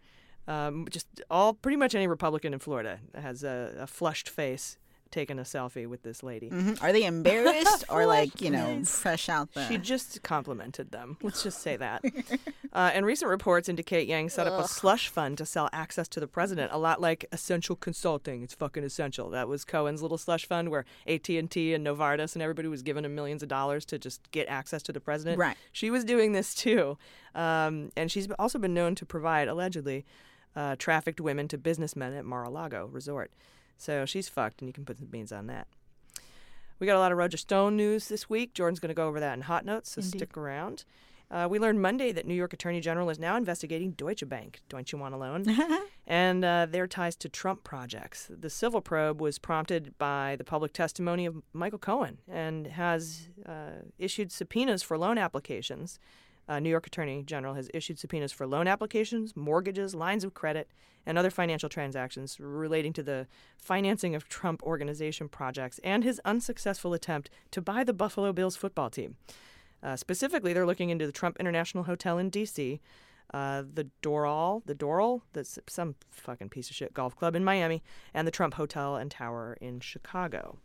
Um, just all, pretty much any Republican in Florida has a, a flushed face taking a selfie with this lady. Mhm. Are they embarrassed or like you know fresh out the? She just complimented them. Let's just say that. uh, and recent reports indicate Yang set up a slush fund to sell access to the president, a lot like Essential Consulting. It's fucking essential. That was Cohen's little slush fund where AT and T and Novartis and everybody was giving him millions of dollars to just get access to the president. Right. She was doing this too, um, and she's also been known to provide allegedly uh, trafficked women to businessmen at Mar-a-Lago Resort. So she's fucked, and you can put some beans on that. We got a lot of Roger Stone news this week. Jordan's going to go over that in hot notes, so Indeed. stick around. Uh, we learned Monday that New York Attorney General is now investigating Deutsche Bank, Deutsche Want a Loan, and uh, their ties to Trump projects. The civil probe was prompted by the public testimony of Michael Cohen and has uh, issued subpoenas for loan applications. Uh, New York Attorney General has issued subpoenas for loan applications, mortgages, lines of credit, and other financial transactions relating to the financing of Trump organization projects and his unsuccessful attempt to buy the Buffalo Bills football team. Uh, specifically, they're looking into the Trump International Hotel in D.C., uh, the Doral, the Doral, that's some fucking piece of shit golf club in Miami, and the Trump Hotel and Tower in Chicago.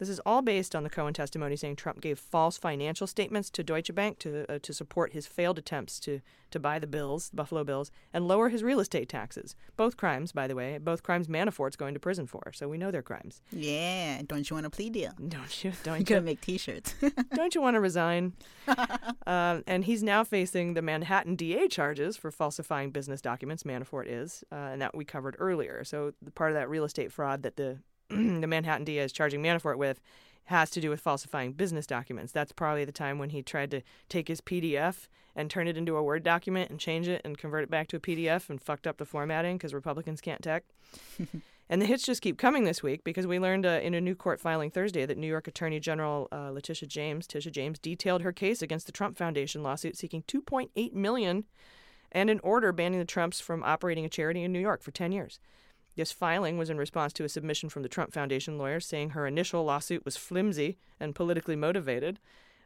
This is all based on the Cohen testimony saying Trump gave false financial statements to Deutsche Bank to uh, to support his failed attempts to to buy the Bills, the Buffalo Bills, and lower his real estate taxes. Both crimes, by the way, both crimes Manafort's going to prison for, so we know they're crimes. yeah, don't you want a plea deal? Don't you? Don't you? gonna make T-shirts? Don't you want to resign? um, and he's now facing the Manhattan DA charges for falsifying business documents. Manafort is, uh, and that we covered earlier. So the part of that real estate fraud that the the Manhattan DA is charging Manafort with has to do with falsifying business documents. That's probably the time when he tried to take his PDF and turn it into a Word document and change it and convert it back to a PDF and fucked up the formatting because Republicans can't tech. And the hits just keep coming this week because we learned uh, in a new court filing Thursday that New York Attorney General uh, Letitia James, Tisha James, detailed her case against the Trump Foundation lawsuit seeking 2.8 million and an order banning the Trumps from operating a charity in New York for 10 years. This filing was in response to a submission from the Trump Foundation lawyers saying her initial lawsuit was flimsy and politically motivated,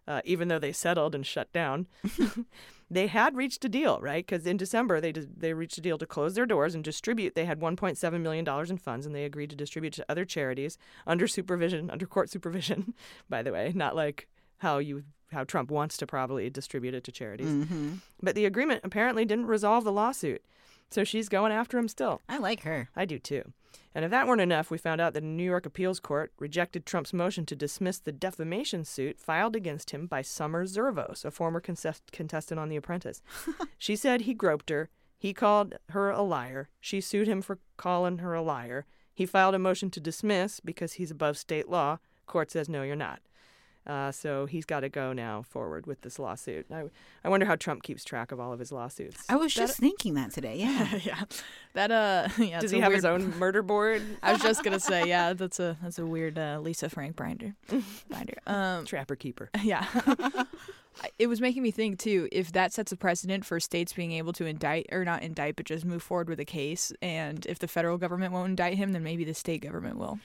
uh, even though they settled and shut down. they had reached a deal, right? Because in December they did, they reached a deal to close their doors and distribute. They had 1.7 million dollars in funds, and they agreed to distribute to other charities under supervision, under court supervision. By the way, not like how you how Trump wants to probably distribute it to charities. Mhm. But the agreement apparently didn't resolve the lawsuit. So she's going after him still. I like her. I do too. And if that weren't enough, we found out that a New York appeals court rejected Trump's motion to dismiss the defamation suit filed against him by Summer Zervos, a former contest- contestant on The Apprentice. she said he groped her. He called her a liar. She sued him for calling her a liar. He filed a motion to dismiss because he's above state law. Court says, no, you're not. Uh, so he's got to go now forward with this lawsuit. I, I wonder how Trump keeps track of all of his lawsuits. I was That- just thinking that today. Yeah. yeah, that uh, yeah. Does he have his own murder board? I was just gonna say, yeah, that's a that's a weird uh, Lisa Frank binder. binder. Um, Trapper keeper. Yeah. It was making me think too if that sets a precedent for states being able to indict or not indict but just move forward with a case and if the federal government won't indict him then maybe the state government will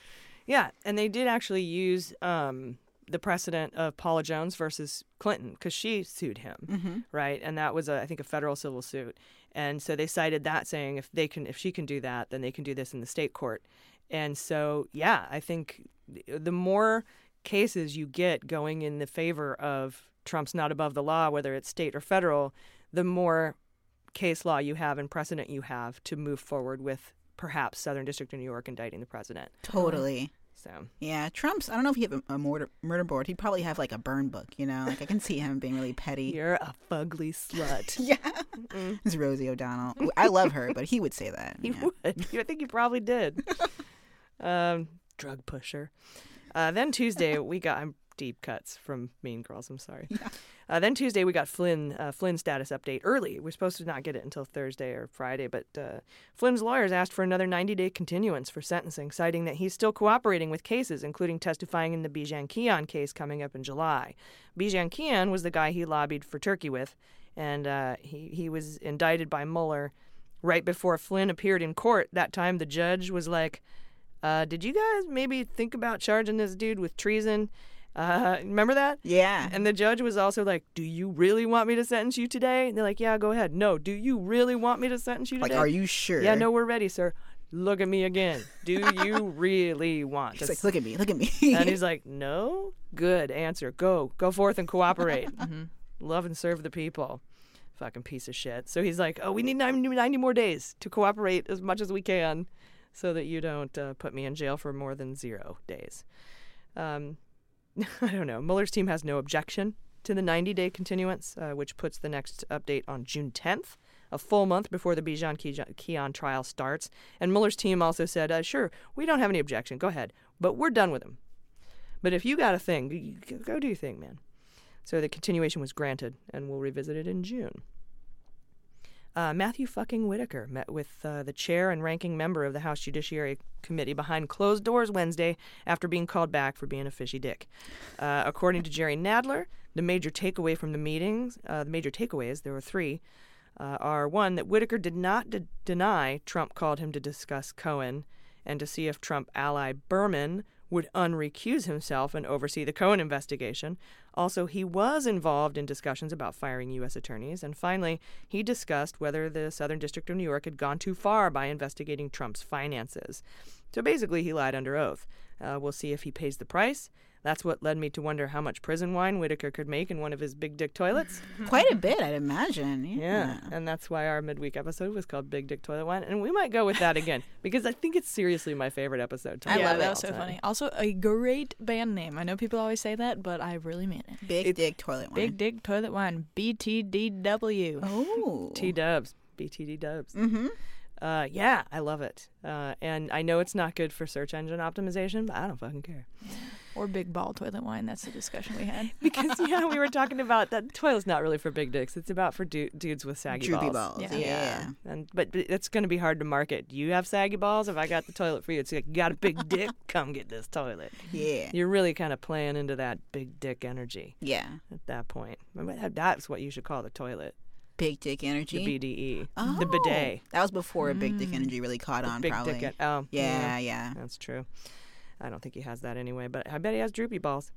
Yeah, and they did actually use um, the precedent of Paula Jones versus Clinton because she sued him, Mhm. right? And that was, a, I think, a federal civil suit. And so they cited that, saying if they can, if she can do that, then they can do this in the state court. And so, yeah, I think the more cases you get going in the favor of Trump's not above the law, whether it's state or federal, the more case law you have and precedent you have to move forward with perhaps Southern District of New York indicting the president. Totally. So Yeah, Trump's. I don't know if he have a, a murder, murder board. He'd probably have like a burn book. You know, like I can see him being really petty. You're a fugly slut. yeah, it's Rosie O'Donnell. I love her, but he would say that. He yeah. would. I think he probably did. um, drug pusher. Uh, then Tuesday we got I'm deep cuts from Mean Girls. I'm sorry. Uh, then Tuesday we got Flynn uh, Flynn status update early. We're supposed to not get it until Thursday or Friday, but uh, Flynn's lawyers asked for another 90 day continuance for sentencing, citing that he's still cooperating with cases, including testifying in the Bijan Kian case coming up in July. Bijan Kian was the guy he lobbied for Turkey with, and uh, he he was indicted by Mueller right before Flynn appeared in court. That time the judge was like. Uh, did you guys maybe think about charging this dude with treason? Uh, remember that? Yeah. And the judge was also like, "Do you really want me to sentence you today?" And they're like, "Yeah, go ahead." No, do you really want me to sentence you today? Like, are you sure? Yeah, no, we're ready, sir. Look at me again. Do you really want? He's like, look at me, look at me. and he's like, "No, good answer. Go, go forth and cooperate. Love and serve the people." Fucking piece of shit. So he's like, "Oh, we need 90, 90 more days to cooperate as much as we can, so that you don't uh, put me in jail for more than zero days." Um, I don't know. Mueller's team has no objection to the 90-day continuance, uh, which puts the next update on June 10th, a full month before the Bijan Kian trial starts. And Mueller's team also said, uh, "Sure, we don't have any objection. Go ahead, but we're done with him. But if you got a thing, go do your thing, man." So the continuation was granted, and we'll revisit it in June. Uh, Matthew fucking Whitaker met with uh, the chair and ranking member of the House Judiciary Committee behind closed doors Wednesday after being called back for being a fishy dick. Uh, according to Jerry Nadler, the major takeaway from the meetings, uh, the major takeaways, there were three, uh, are one, that Whitaker did not de- deny Trump called him to discuss Cohen and to see if Trump ally Berman would unrecuse himself and oversee the Cohen investigation. Also, he was involved in discussions about firing U.S. attorneys. And finally, he discussed whether the Southern District of New York had gone too far by investigating Trump's finances. So basically, he lied under oath. Uh, we'll see if he pays the price. That's what led me to wonder how much prison wine Whitaker could make in one of his big dick toilets. Quite a bit, I'd imagine. Yeah. Yeah, and that's why our midweek episode was called Big Dick Toilet Wine, and we might go with that again because I think it's seriously my favorite episode. to yeah, watch that was so time. funny. Also, a great band name. I know people always say that, but I really mean it. Big Dick Toilet Wine. Big Dick Toilet Wine. BTDW. Oh. T Dubs, BTD Dubs. Mm-hmm. Uh, yeah, I love it, uh, and I know it's not good for search engine optimization, but I don't fucking care. Or Big Ball Toilet Wine. That's the discussion we had. because yeah, we were talking about that toilet's not really for big dicks. It's about for du- dudes with saggy Droopy balls. balls, yeah. And but but it's going to be hard to market. Do you have saggy balls? If I got the toilet for you, it's like you got a big dick. Come get this toilet. Yeah. You're really kind of playing into that big dick energy. Yeah. At that point, But that's what you should call the toilet. Big Dick Energy. The BDE. Oh. The bidet. That was before Big Dick mm. Energy really caught The on, big probably. dick. en- oh, yeah, yeah. That's true. I don't think he has that anyway, but I bet he has droopy balls.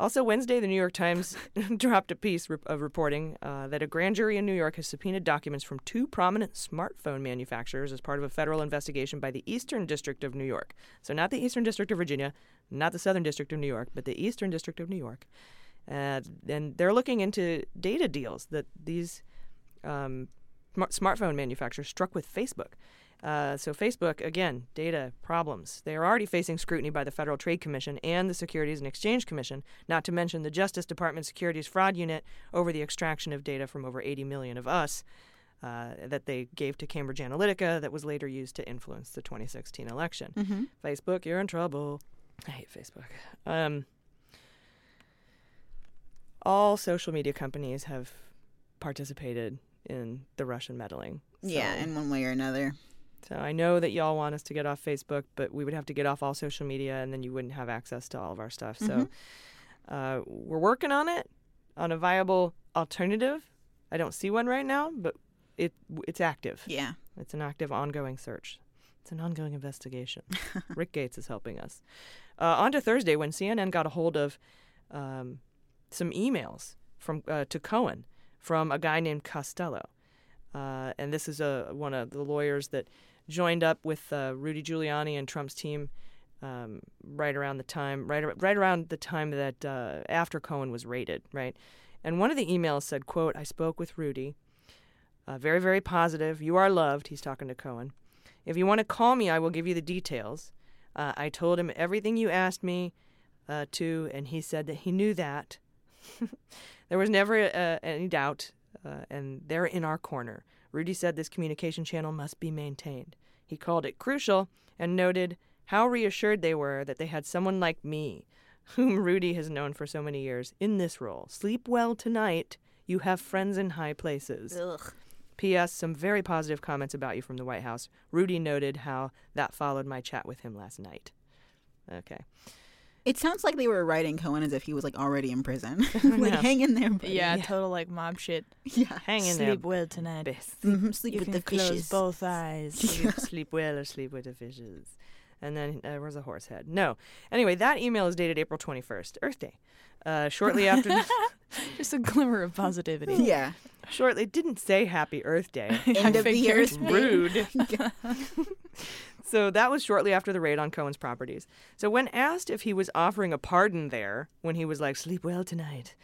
Also, Wednesday, the New York Times dropped a piece of reporting uh, that a grand jury in New York has subpoenaed documents from two prominent smartphone manufacturers as part of a federal investigation by the Eastern District of New York. So, not the Eastern District of Virginia, not the Southern District of New York, but the Eastern District of New York. Uh, and they're looking into data deals that these um, smart- smartphone manufacturers struck with Facebook. Uh, so, Facebook, again, data problems. They are already facing scrutiny by the Federal Trade Commission and the Securities and Exchange Commission, not to mention the Justice Department Securities Fraud Unit over the extraction of data from over 80 million of us uh, that they gave to Cambridge Analytica that was later used to influence the 2016 election. Mhm. Facebook, you're in trouble. I hate Facebook. Um, all social media companies have participated in the Russian meddling. Yeah, in one way or another. So I know that y'all want us to get off Facebook, but we would have to get off all social media, and then you wouldn't have access to all of our stuff. So uh, we're working on it, on a viable alternative. I don't see one right now, but it it's active. Yeah. it's an active, ongoing search. It's an ongoing investigation. Rick Gates is helping us. Uh, on to Thursday, when CNN got a hold of um, some emails from uh, to Cohen from a guy named Costello, uh, and this is a one of the lawyers that joined up with uh, Rudy Giuliani and Trump's team um, right around the time right right around the time that uh, after Cohen was raided, right? And one of the emails said, "quote I spoke with Rudy." Uh, very, very positive. You are loved. He's talking to Cohen. If you want to call me, I will give you the details. Uh, I told him everything you asked me uh, to, and he said that he knew that. there was never uh, any doubt, uh, and they're in our corner. Rudy said this communication channel must be maintained. He called it crucial and noted how reassured they were that they had someone like me, whom Rudy has known for so many years, in this role. Sleep well tonight. You have friends in high places. Ugh. P.S. Some very positive comments about you from the White House. Rudy noted how that followed my chat with him last night. Okay. It sounds like they were writing Cohen as if he was like already in prison. like, Yeah. hang in there. buddy. Yeah, total like mob shit. Yeah. Hang in there. Sleep well tonight. Mhm, sleep you with can the close both eyes. sleep, sleep well or sleep with the fishes. And then uh, where's the horse head? No. Anyway, that email is dated April 21st, Earth Day. Uh, shortly after, the, Just a glimmer of positivity. Yeah. shortly, it didn't say Happy Earth Day. End of the figured. Earth Day. Rude. so that was shortly after the raid on Cohen's properties. So when asked if he was offering a pardon there, when he was like, sleep well tonight,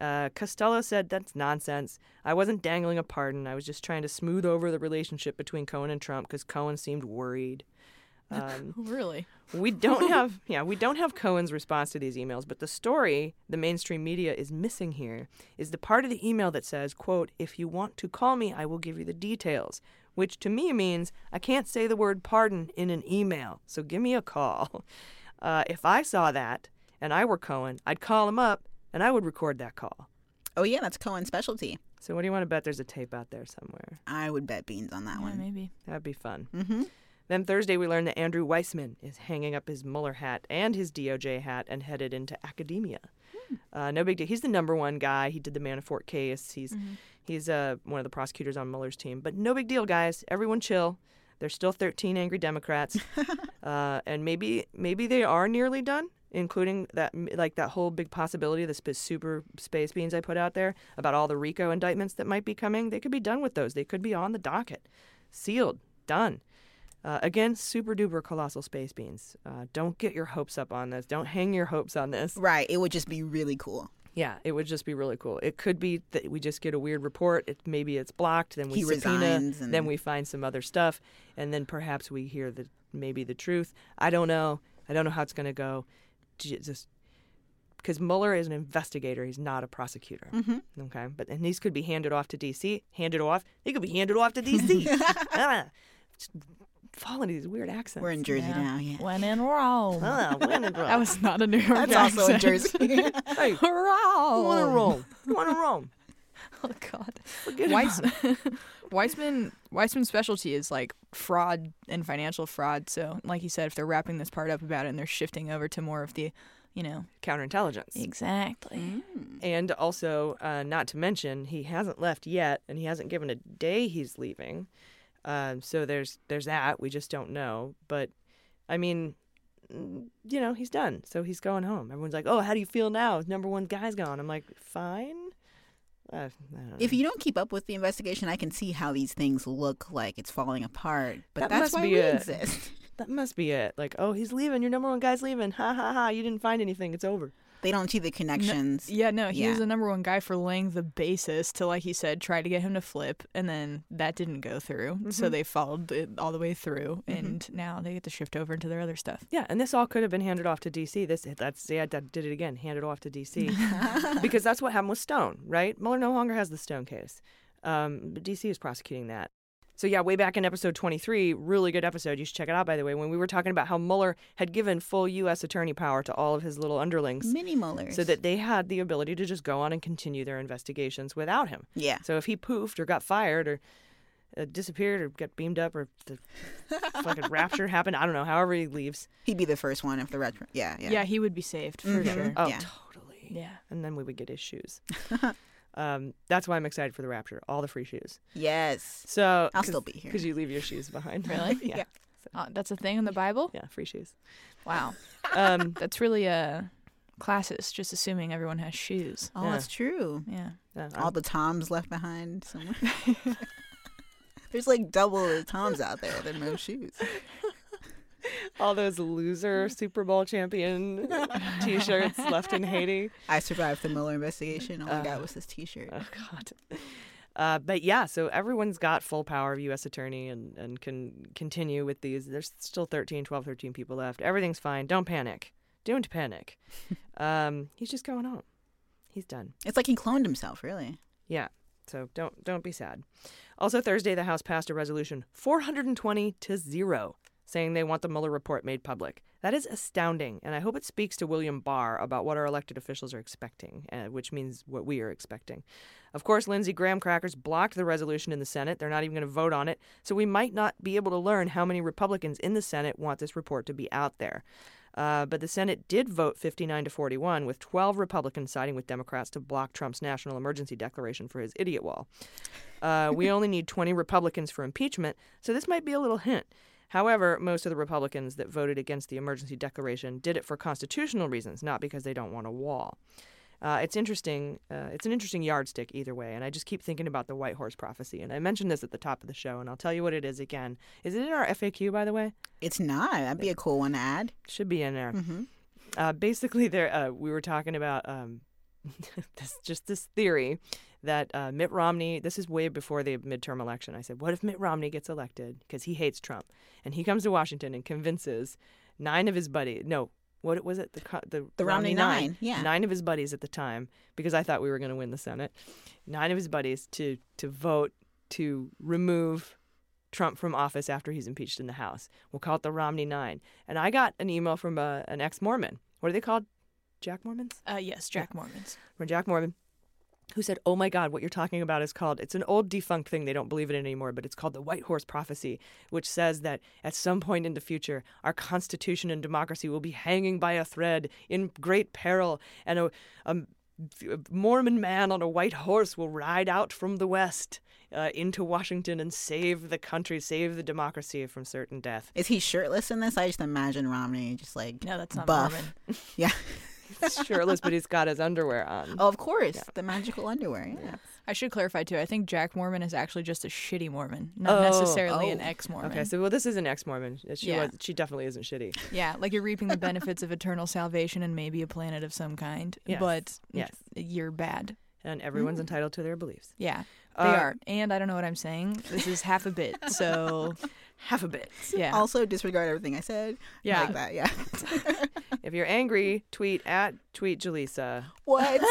uh, Costello said, that's nonsense. I wasn't dangling a pardon. I was just trying to smooth over the relationship between Cohen and Trump because Cohen seemed worried. Um, really? we don't have yeah we don't have cohen's response to these emails but the story the mainstream media is missing here is the part of the email that says quote if you want to call me i will give you the details which to me means i can't say the word pardon in an email so give me a call uh, if i saw that and i were cohen i'd call him up and i would record that call Oh yeah, that's Cohen's specialty. so what do you want to bet there's a tape out there somewhere I would bet beans on that Yeah, one. maybe. that'd be fun Mm-hmm. Then Thursday, we learned that Andrew Weissmann is hanging up his Mueller hat and his DOJ hat and headed into academia. Uh, no big deal. He's the number one guy. He did the Manafort case. He's he's uh, one of the prosecutors on Mueller's team. But no big deal, guys. Everyone chill. There's still 13 angry Democrats, uh, and maybe maybe they are nearly done, including that like that whole big possibility of the sp- super space beans I put out there about all the RICO indictments that might be coming. They could be done with those. They could be on the docket, sealed, done. Uh, again, super duper colossal space beans. Uh, don't get your hopes up on this. Don't hang your hopes on this. Right. It would just be really cool. Yeah, it would just be really cool. It could be that we just get a weird report. It, maybe it's blocked. Then we He subpoena. and- Then we find some other stuff, and then perhaps we hear the maybe the truth. I don't know. I don't know how it's going to go. Just because Mueller is an investigator, he's not a prosecutor. Mhm. Okay, but and these could be handed off to D.C. Handed off. He could be handed off to D.C. Ah, fall into these weird accents. We're in Jersey Yeah. now. Yeah. When in Rome. Ah, when in Rome. That was not a New York That's also in accent. Jersey. Hey, Rome. one in Rome. One in Rome. Oh God. Forget Weiss- about it. Weissmann Weissmann's specialty is like fraud and financial fraud. So, like you said, if they're wrapping this part up about it and they're shifting over to more of the, you know, Counterintelligence. exactly. And also, uh, not to mention, he hasn't left yet, and he hasn't given a day he's leaving. Um, so there's there's that. We just don't know. But I mean, mm, you know, he's done. So he's going home. Everyone's like, "Oh, how do you feel now? Number one guy's gone." I'm like, "Fine." Uh, I don't know. If you don't keep up with the investigation, I can see how these things look like it's falling apart. But That that's must why be we it. exist. that must be it. Like, oh, he's leaving. Your number one guy's leaving. Ha ha ha! You didn't find anything. It's over. They don't see the connections. Yeah, no, he Yeah. was the number one guy for laying the basis to, like he said, try to get him to flip, and then that didn't go through. So Mhm. they followed it all the way through, and now they get to shift over into their other stuff. Yeah, and this all could have been handed off to DC. This that's yeah, that did it again. Handed off to DC because that's what happened with Stone, right? Mueller no longer has the Stone case, um, but DC is prosecuting that. So yeah, way back in episode 23, really good episode. You should check it out, by the way, when we were talking about how Mueller had given full U.S. attorney power to all of his little underlings, Mini Muellers. so that they had the ability to just go on and continue their investigations without him. Yeah. So if he poofed or got fired or uh, disappeared or got beamed up or the fucking rapture happened, I don't know. However he leaves, He'd be the first one if the retro. Yeah, yeah. Yeah, he would be saved for Mhm. sure. Oh, Yeah. totally. Yeah. And then we would get his shoes. um, that's why I'm excited for the Rapture. All the free shoes. Yes. So I'll still be here. because you leave your shoes behind. Really? yeah. Uh, that's a thing in the Bible. Yeah, free shoes. Wow, Um, that's really uh, classist. Just assuming everyone has shoes. Oh, Yeah. that's true. Yeah. yeah, All the Toms left behind somewhere. There's like double the Toms out there. There are no shoes. all those loser Super Bowl champion T-shirts left in Haiti. I survived the Mueller investigation. All I Uh, got was this T-shirt. Oh God. Uh, but yeah, so everyone's got full power of U.S. attorney and, and can continue with these. There's still 13, 12, 13 people left. Everything's fine. Don't panic. Don't panic. um, he's just going home. He's done. It's like he cloned himself, really. Yeah. So don't don't be sad. Also Thursday, the House passed a resolution 420 to zero, saying they want the Mueller report made public. That is astounding, and I hope it speaks to William Barr about what our elected officials are expecting, uh, which means what we are expecting. Of course, Lindsey Graham crackers blocked the resolution in the Senate. They're not even going to vote on it, so we might not be able to learn how many Republicans in the Senate want this report to be out there. Uh, but the Senate did vote 59 to 41, with 12 Republicans siding with Democrats to block Trump's national emergency declaration for his idiot wall. Uh, we only need 20 Republicans for impeachment, so this might be a little hint. However, most of the Republicans that voted against the emergency declaration did it for constitutional reasons, not because they don't want a wall. Uh, it's interesting. Uh, it's an interesting yardstick either way, and I just keep thinking about the white horse prophecy. And I mentioned this at the top of the show, and I'll tell you what it is again. Is it in our FAQ, by the way? It's not. That'd be a cool one to add. Should be in there. Mm-hmm. Uh, basically, there uh, we were talking about um, this just this theory that uh, Mitt Romney. This is way before the midterm election. I said, what if Mitt Romney gets elected because he hates Trump, and he comes to Washington and convinces nine of his buddies. No, what was it? The the, The Romney Nine, yeah. nine of his buddies at the time because I thought we were going to win the Senate. Nine of his buddies to to vote to remove Trump from office after he's impeached in the House. We'll call it the Romney Nine. And I got an email from a, an ex-Mormon. What are they called? Jack Mormons? Uh, yes, Jack Mormons. From Jack Mormon. Who said, Oh my God, what you're talking about is called, it's an old defunct thing. They don't believe it anymore, but it's called the White Horse Prophecy, which says that at some point in the future, our Constitution and democracy will be hanging by a thread in great peril, and a, a Mormon man on a white horse will ride out from the West uh, into Washington and save the country, save the democracy from certain death. Is he shirtless in this? I just imagine Romney just like no, that's not buff. Mormon. Yeah. He's shirtless, but he's got his underwear on. Oh, of course, the magical underwear. Yeah. I should clarify too. I think Jack Mormon is actually just a shitty Mormon, not Oh. necessarily an Oh. ex-Mormon. Okay, so well, this is an ex-Mormon. She Yeah. was, she definitely isn't shitty. Yeah, like you're reaping the benefits of eternal salvation and maybe a planet of some kind, Yes. but Yes. you're bad. And everyone's entitled to their beliefs. Yeah, they Uh, are. And I don't know what I'm saying. This is half a bit, so half a bit. Yeah. Also, disregard everything I said. Yeah. Like that. Yeah. If you're angry, tweet at tweet Jaleesa. what?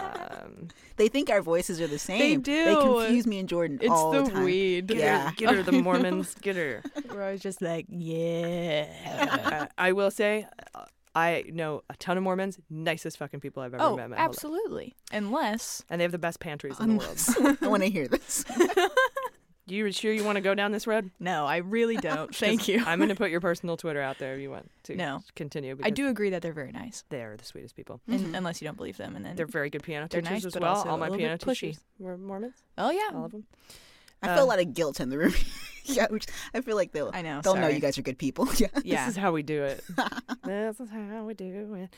Um, they think our voices are the same. They do. They confuse me and Jordan It's all the the, time. weed. get Yeah. her, get her, the Mormons, get her. we're always just like, yeah. I will say, uh, I know a ton of Mormons, nicest fucking people I've ever oh, met. in my whole life. absolutely. Unless And they have the best pantries in the world. I want to hear this. You sure you want to go down this road? no, I really don't. Thank you. I'm going to put your personal Twitter out there if you want to No. continue. I do agree that they're very nice, They're the sweetest people. and, mm-hmm. unless you don't believe them, and then They're very good piano They're teachers nice, as but well. also All a my little piano bit pushy. teachers were Mormons. oh yeah, All of them. I feel a um, lot of guilt in the room. yeah, which I feel like they'll I know, they'll know you guys are good people. Yeah. yeah. This is how we do it. this is how we do it.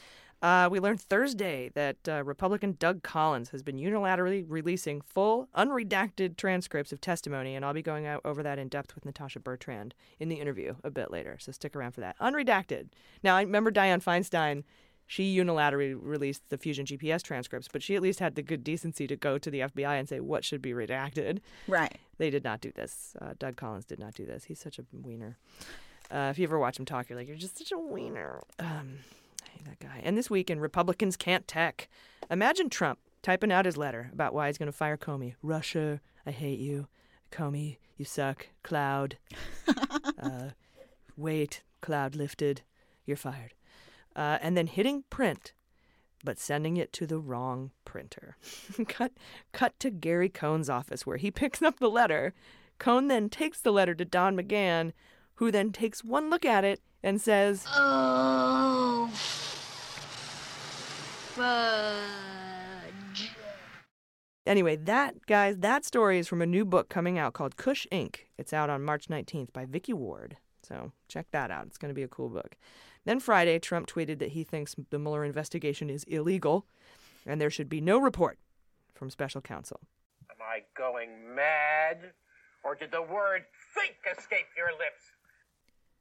Uh, we learned Thursday that uh, Republican Doug Collins has been unilaterally releasing full, unredacted transcripts of testimony, and I'll be going out over that in depth with Natasha Bertrand in the interview a bit later. So stick around for that. Unredacted. Now, I remember Dianne Feinstein. She unilaterally released the Fusion GPS transcripts, but she at least had the good decency to go to the FBI and say what should be redacted. Right. They did not do this. Uh, Doug Collins did not do this. He's such a wiener. Uh, if you ever watch him talk, you're like, you're just such a wiener. Um, that guy. And this weekend, Republicans can't tech. Imagine Trump typing out his letter about why he's going to fire Comey. Russia, I hate you. Comey, you suck. Cloud. uh, wait, cloud lifted. You're fired. Uh, and then hitting print but sending it to the wrong printer. cut cut to Gary Cohn's office where he picks up the letter. Cohn then takes the letter to Don McGahn, who then takes one look at it and says, Oh. Fudge. Anyway, that guys, that story is from a new book coming out called Kushner Inc. It's out on March 19th by Vicky Ward. So check that out. It's going to be a cool book. Then Friday, Trump tweeted that he thinks the Mueller investigation is illegal and there should be no report from special counsel. Am I going mad? Or did the word think escape your lips?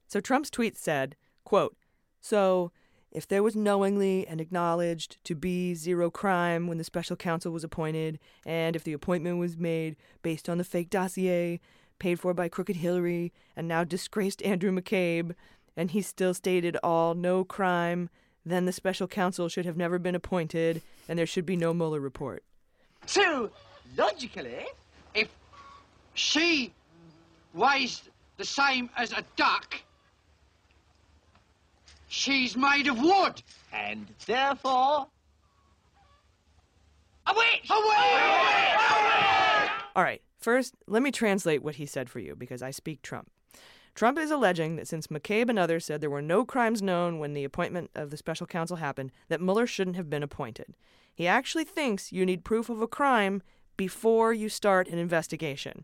So Trump's tweet said, quote, So if there was knowingly and acknowledged to be zero crime when the special counsel was appointed, and if the appointment was made based on the fake dossier paid for by Crooked Hillary and now disgraced Andrew McCabe, and he still stated all no crime, then the special counsel should have never been appointed and there should be no Mueller report. So, logically, if she weighs the same as a duck, she's made of wood. And therefore. A witch! A witch! All right, first, let me translate what he said for you because I speak Trump. Trump is alleging that since McCabe and others said there were no crimes known when the appointment of the special counsel happened, that Mueller shouldn't have been appointed. He actually thinks you need proof of a crime before you start an investigation.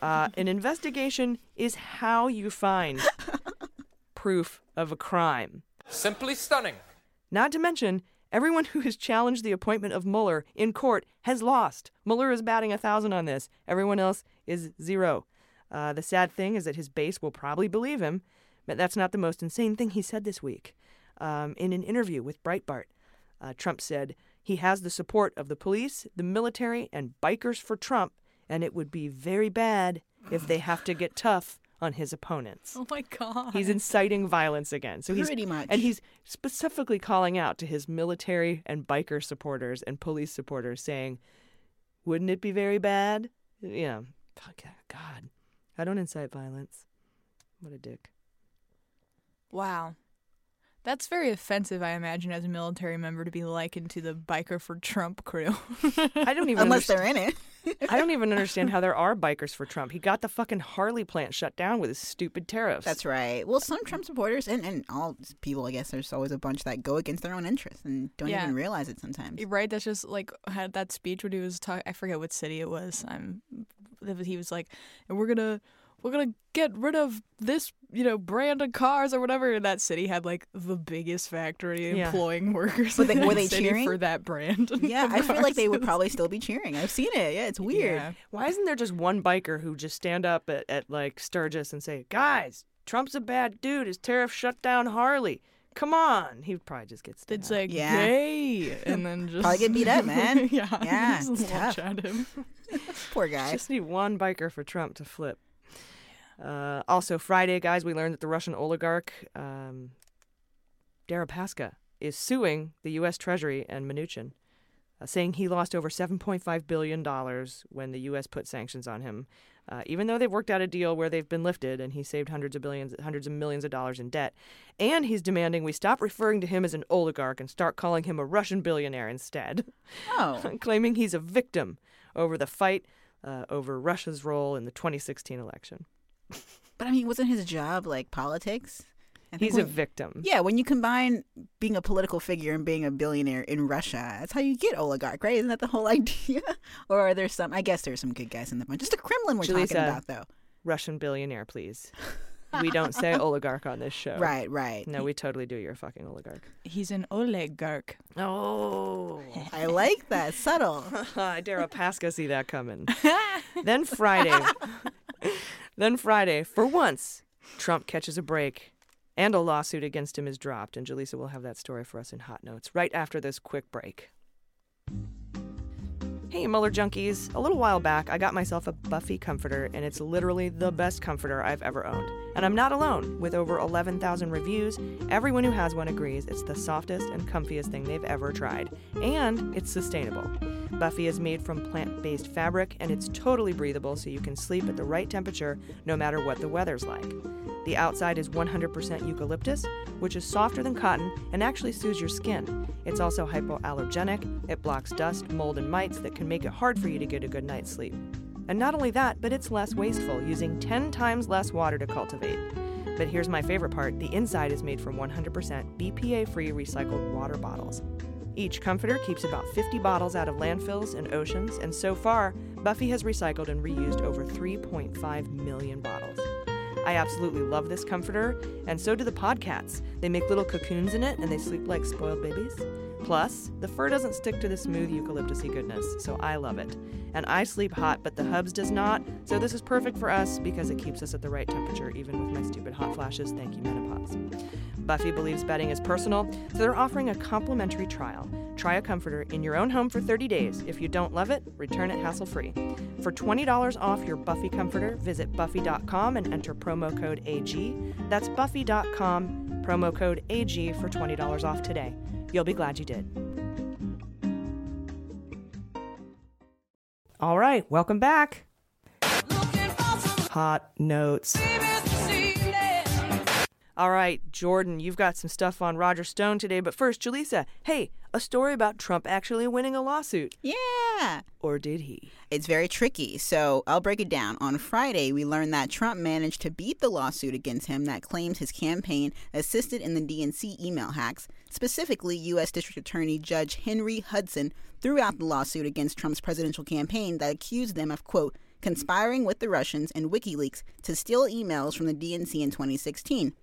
Uh, an investigation is how you find proof of a crime. Simply stunning. Not to mention, everyone who has challenged the appointment of Mueller in court has lost. Mueller is batting a thousand on this. Everyone else is zero. Uh, the sad thing is that his base will probably believe him, but that's not the most insane thing he said this week. Um, in an interview with Breitbart, uh, Trump said he has the support of the police, the military, and bikers for Trump, and it would be very bad if they have to get tough on his opponents. Oh my god. He's inciting violence again. So he's Pretty much. and he's specifically calling out to his military and biker supporters and police supporters saying, "Wouldn't it be very bad?" Yeah. Fuck, God. I don't incite violence. What a dick. Wow. That's very offensive, I imagine, as a military member to be likened to the biker for Trump crew. I don't even Unless they're in it. I don't even understand how there are bikers for Trump. He got the fucking Harley plant shut down with his stupid tariffs. That's right. Well, some Trump supporters and, and all people, I guess, there's always a bunch that go against their own interests and don't Yeah. even realize it sometimes. Right. That's just like had that speech when he was talking. I forget what city it was. I'm. He was like, "And we're gonna, we're gonna get rid of this, you know, brand of cars or whatever." And that city had like the biggest factory Yeah. employing workers. Were they- in were they city cheering? for that brand? Yeah, of I feel like they would probably still be cheering. I've seen it. Yeah, it's weird. Yeah. Why isn't there just one biker who just stand up at, at like Sturgis and say, "Guys, Trump's a bad dude. His tariff shut down Harley. Come on." He probably just gets. It's like Yeah. gay, and then just Probably get beat up, man. yeah, Yeah, just it's launch tough. at him. Poor guy. Just need one biker for Trump to flip. Uh, also, Friday, guys, we learned that the Russian oligarch um, Deripaska is suing the U.S. Treasury and Mnuchin, uh, saying he lost over $7.5 billion when the U.S. put sanctions on him, uh, even though they've worked out a deal where they've been lifted and he saved hundreds of billions, hundreds of millions of dollars in debt. And he's demanding we stop referring to him as an oligarch and start calling him a Russian billionaire instead Oh. claiming he's a victim over the fight uh, over Russia's role in the 2016 election. But I mean, wasn't his job like politics? I think He's a victim. Yeah, when you combine being a political figure and being a billionaire in Russia, that's how you get oligarch, right? Isn't that the whole idea? or are there some? I guess there's some good guys in the bunch. Just the Kremlin we're talking about, though. Russian billionaire, please. we don't say oligarch on this show. Right, right. No, we totally do. You're a fucking oligarch. He's an oligarch. Oh. I like that. Subtle. I Deripaska see that coming. then Friday. Then Friday, for once, Trump catches a break and a lawsuit against him is dropped. And Jaleesa will have that story for us in Hot Notes right after this quick break. Hey, Mueller junkies. A little while back, I got myself a Buffy comforter, and it's literally the best comforter I've ever owned. And I'm not alone. With over 11,000 reviews, everyone who has one agrees it's the softest and comfiest thing they've ever tried. And it's sustainable. Buffy is made from plant based fabric, and it's totally breathable so you can sleep at the right temperature no matter what the weather's like. The outside is 100% eucalyptus, which is softer than cotton and actually soothes your skin. It's also hypoallergenic, it blocks dust, mold, and mites that can make it hard for you to get a good night's sleep. And not only that, but it's less wasteful, using 10 times less water to cultivate. But here's my favorite part the inside is made from 100% BPA free recycled water bottles. Each comforter keeps about 50 bottles out of landfills and oceans, and so far, Buffy has recycled and reused over 3.5 million bottles. I absolutely love this comforter, and so do the podcasts. They make little cocoons in it and they sleep like spoiled babies. Plus, the fur doesn't stick to the smooth eucalyptusy goodness, so I love it. And I sleep hot, but the Hubs does not, so this is perfect for us because it keeps us at the right temperature, even with my stupid hot flashes. Thank you, menopause. Buffy believes bedding is personal, so they're offering a complimentary trial. Try a comforter in your own home for 30 days. If you don't love it, return it hassle free. For $20 off your Buffy comforter, visit buffy.com and enter promo code AG. That's buffy.com, promo code AG for $20 off today. You'll be glad you did. All right, welcome back. Hot notes. All right, Jordan, you've got some stuff on Roger Stone today, but first, Jaleesa, hey, a story about Trump actually winning a lawsuit. Yeah. Or did he? It's very tricky, so I'll break it down. On Friday, we learned that Trump managed to beat the lawsuit against him that claims his campaign assisted in the DNC email hacks. Specifically, U.S. District Attorney Judge Henry Hudson threw out the lawsuit against Trump's presidential campaign that accused them of, quote, conspiring with the Russians and WikiLeaks to steal emails from the DNC in 2016.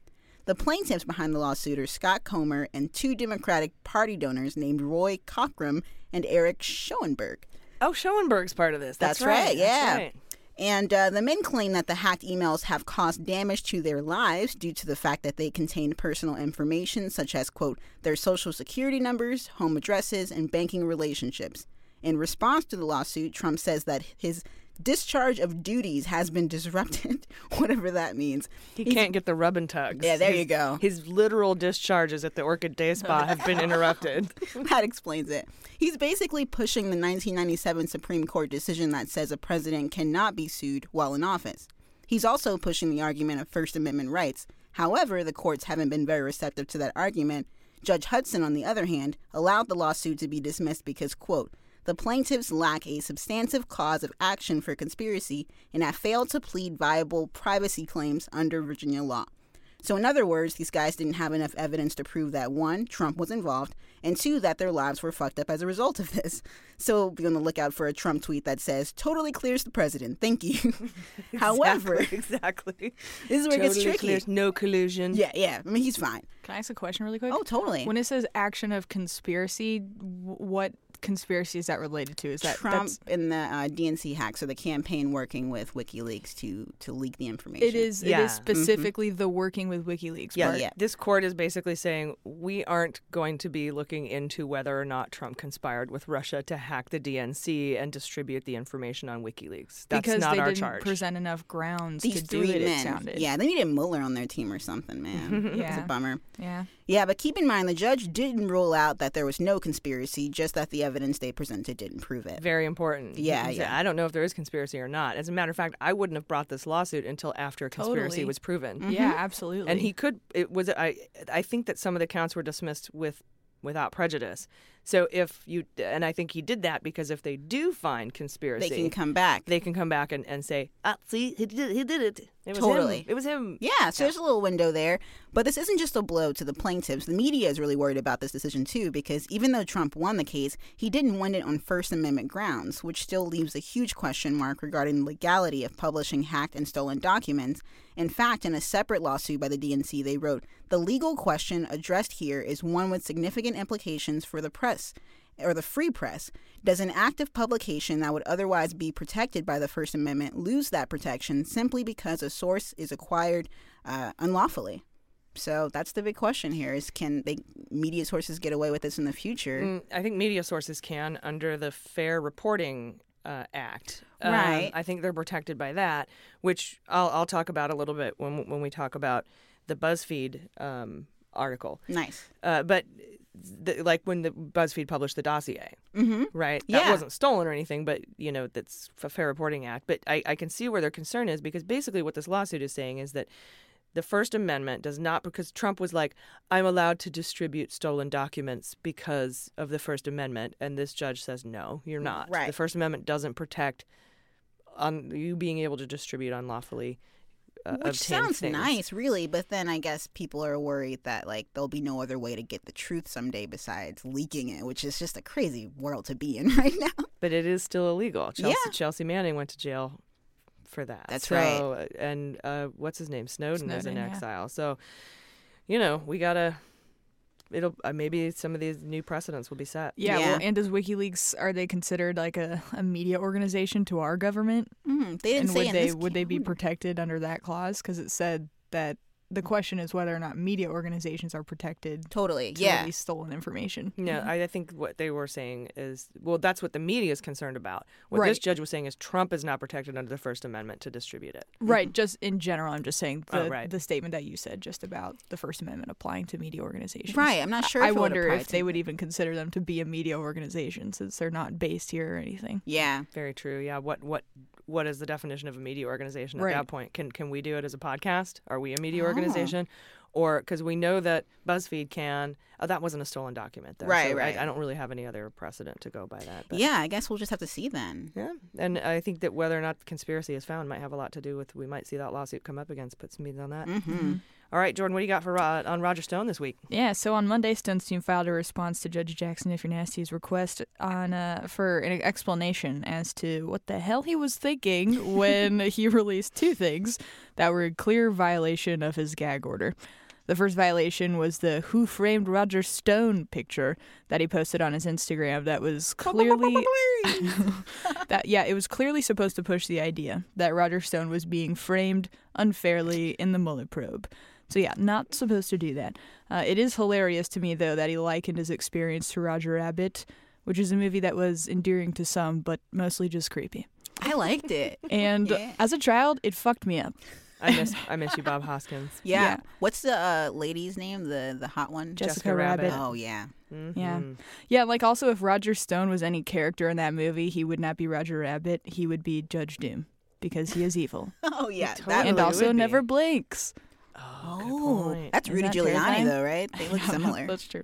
The plaintiffs behind the lawsuit are Scott Comer and two Democratic Party donors named Roy Cockrum and Eric Schoenberg. Oh, Schoenberg's part of this. That's, That's, right, yeah. That's right. And uh, the men claim that the hacked emails have caused damage to their lives due to the fact that they contain personal information such as, quote, their social security numbers, home addresses, and banking relationships. In response to the lawsuit, Trump says that his discharge of duties has been disrupted, whatever that means. He He's- can't get the rub and tugs. Yeah, there His- you go. His literal discharges at the Orchid Day Spa have been interrupted. that explains it. He's basically pushing the 1997 Supreme Court decision that says a president cannot be sued while in office. He's also pushing the argument of First Amendment rights. However, the courts haven't been very receptive to that argument. Judge Hudson, on the other hand, allowed the lawsuit to be dismissed because, quote, the plaintiffs lack a substantive cause of action for conspiracy and have failed to plead viable privacy claims under Virginia law. So, in other words, these guys didn't have enough evidence to prove that one, Trump was involved, and two, that their lives were fucked up as a result of this. So, be on the lookout for a Trump tweet that says, totally clears the president. Thank you. However, exactly. this is where it gets tricky. clear. No collusion. Yeah, yeah. I mean, he's fine. Can I ask a question really quick? Oh, totally. When it says action of conspiracy, what conspiracy is that related to? Is that Trump that's- and the uh, DNC hacks, or the campaign working with WikiLeaks to to leak the information. It is. It Yeah. is specifically the working with WikiLeaks Yeah, part. This court is basically saying we aren't going to be looking into whether or not Trump conspired with Russia to hack the DNC and distribute the information on WikiLeaks. That's because not they our didn't charge. present enough grounds These to do three it. men. It sounded. Yeah, they needed Mueller on their team or something, man. It's Yeah. a bummer. Yeah. Yeah, but keep in mind the judge didn't rule out that there was no conspiracy, just that the evidence they presented didn't prove it. Very important. Yeah, He yeah. I don't know if there is conspiracy or not. As a matter of fact, I wouldn't have brought this lawsuit until after a conspiracy Totally. was proven. Mm-hmm. Yeah, absolutely. And he could. It was. I. I think that some of the counts were dismissed with without prejudice. So if you and I think he did that because if they do find conspiracy, They can come back. They can come back and, and say, ah, see, he did. He did it. It was Totally. him. It was him. Yeah, so there's a little window there. But this isn't just a blow to the plaintiffs. The media is really worried about this decision too, because even though Trump won the case, he didn't win it on First Amendment grounds, which still leaves a huge question mark regarding the legality of publishing hacked and stolen documents. In fact, in a separate lawsuit by the DNC, they wrote The legal question addressed here is one with significant implications for the press or the free press, does an act of publication that would otherwise be protected by the First Amendment lose that protection simply because a source is acquired uh, unlawfully? So that's the big question here: is can they media sources get away with this in the future? Mm, I think media sources can under the Fair Reporting uh, Act. Um, Right. I think they're protected by that, which I'll, I'll talk about a little bit when when we talk about the BuzzFeed um, article. Nice. Uh, but the, like when the BuzzFeed published the dossier, Mhm. right? That Yeah. wasn't stolen or anything, but you know that's a Fair Reporting Act. But I, I can see where their concern is because basically what this lawsuit is saying is that the First Amendment does not because Trump was like, I'm allowed to distribute stolen documents because of the First Amendment, and this judge says no, you're not. Right. The First Amendment doesn't protect on you being able to distribute unlawfully. Uh, Which sounds things. nice, really, but then I guess people are worried that like there'll be no other way to get the truth someday besides leaking it, which is just a crazy world to be in right now. But it is still illegal. Chelsea, Yeah. Chelsea Manning went to jail for that. That's so, right. And uh, what's his name? Snowden, is in yeah. exile. So, you know, we gotta it'll uh, maybe some of these new precedents will be set. Yeah, well, and does WikiLeaks are they considered like a, a media organization to our government? Mm, they didn't and say would in they this would they be protected under that clause? Because it said that the question is whether or not media organizations are protected. Totally, to yeah. release stolen information. Yeah, mm-hmm. I, I think what they were saying is, well, that's what the media is concerned about. What this judge was saying is Trump is not protected under the First Amendment to distribute it. Right, mm-hmm. just in general, I'm just saying the, Oh, right. the statement that you said just about the First Amendment applying to media organizations. Right, I'm not sure I if it wonder if they would even consider them to be a media organization since they're not based here or anything. Yeah. Very true. Yeah. What what what is the definition of a media organization at Right. that point? Can can we do it as a podcast? Are we a media Oh. organization? Or because we know that BuzzFeed can. Oh, that wasn't a stolen document, though. Right, so I- right. I, don't really have any other precedent to go by that. But. Yeah, I guess we'll just have to see then. Yeah, and I think that whether or not conspiracy is found might have a lot to do with we might see that lawsuit come up against. Put some meat on that. Mm-hmm. All right, Jordan, what do you got for Ro- on Roger Stone this week? Yeah, so on Monday, Stone's team filed a response to Judge Jackson If You're Nasty's request on uh, for an explanation as to what the hell he was thinking when he released two things that were a clear violation of his gag order. The first violation was the Who Framed Roger Stone picture that he posted on his Instagram that was clearly that yeah, it was clearly supposed to push the idea that Roger Stone was being framed unfairly in the Mueller probe. So yeah, not supposed to do that. Uh, it is hilarious to me though that he likened his experience to Roger Rabbit, which is a movie that was endearing to some, but mostly just creepy. I liked it. And Yeah. as a child, it fucked me up. I miss I miss you, Bob Hoskins. Yeah. Yeah. What's the uh, lady's name? The the hot one? Jessica Jessica Rabbit. Rabbit. Oh yeah. Yeah. Yeah, like also if Roger Stone was any character in that movie, he would not be Roger Rabbit, he would be Judge Doom because he is evil. Oh yeah. and also never blinks. Oh, that's Isn't Rudy that Giuliani terrifying? though, right? They look similar. That's true.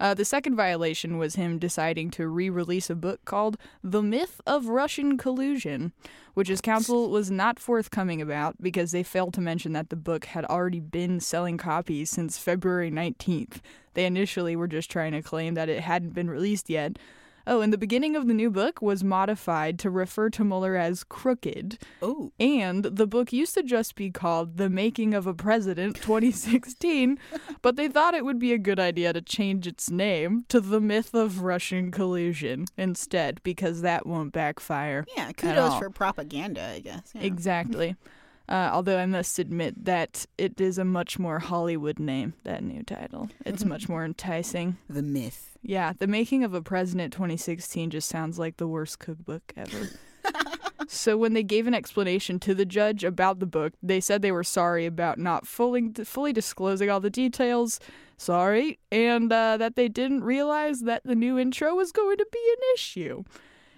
Uh, the second violation was him deciding to re release a book called The Myth of Russian Collusion, which his counsel was not forthcoming about because they failed to mention that the book had already been selling copies since February 19th. They initially were just trying to claim that it hadn't been released yet. Oh, and the beginning of the new book was modified to refer to Mueller as crooked. Oh. And the book used to just be called The Making of a President 2016, but they thought it would be a good idea to change its name to The Myth of Russian Collusion instead, because that won't backfire. Yeah, kudos for propaganda, I guess. Yeah. Exactly. Uh, although I must admit that it is a much more Hollywood name, that new title. It's much more enticing. The myth. Yeah, The Making of a President 2016 just sounds like the worst cookbook ever. so when they gave an explanation to the judge about the book, they said they were sorry about not fully fully disclosing all the details. Sorry, and uh, that they didn't realize that the new intro was going to be an issue.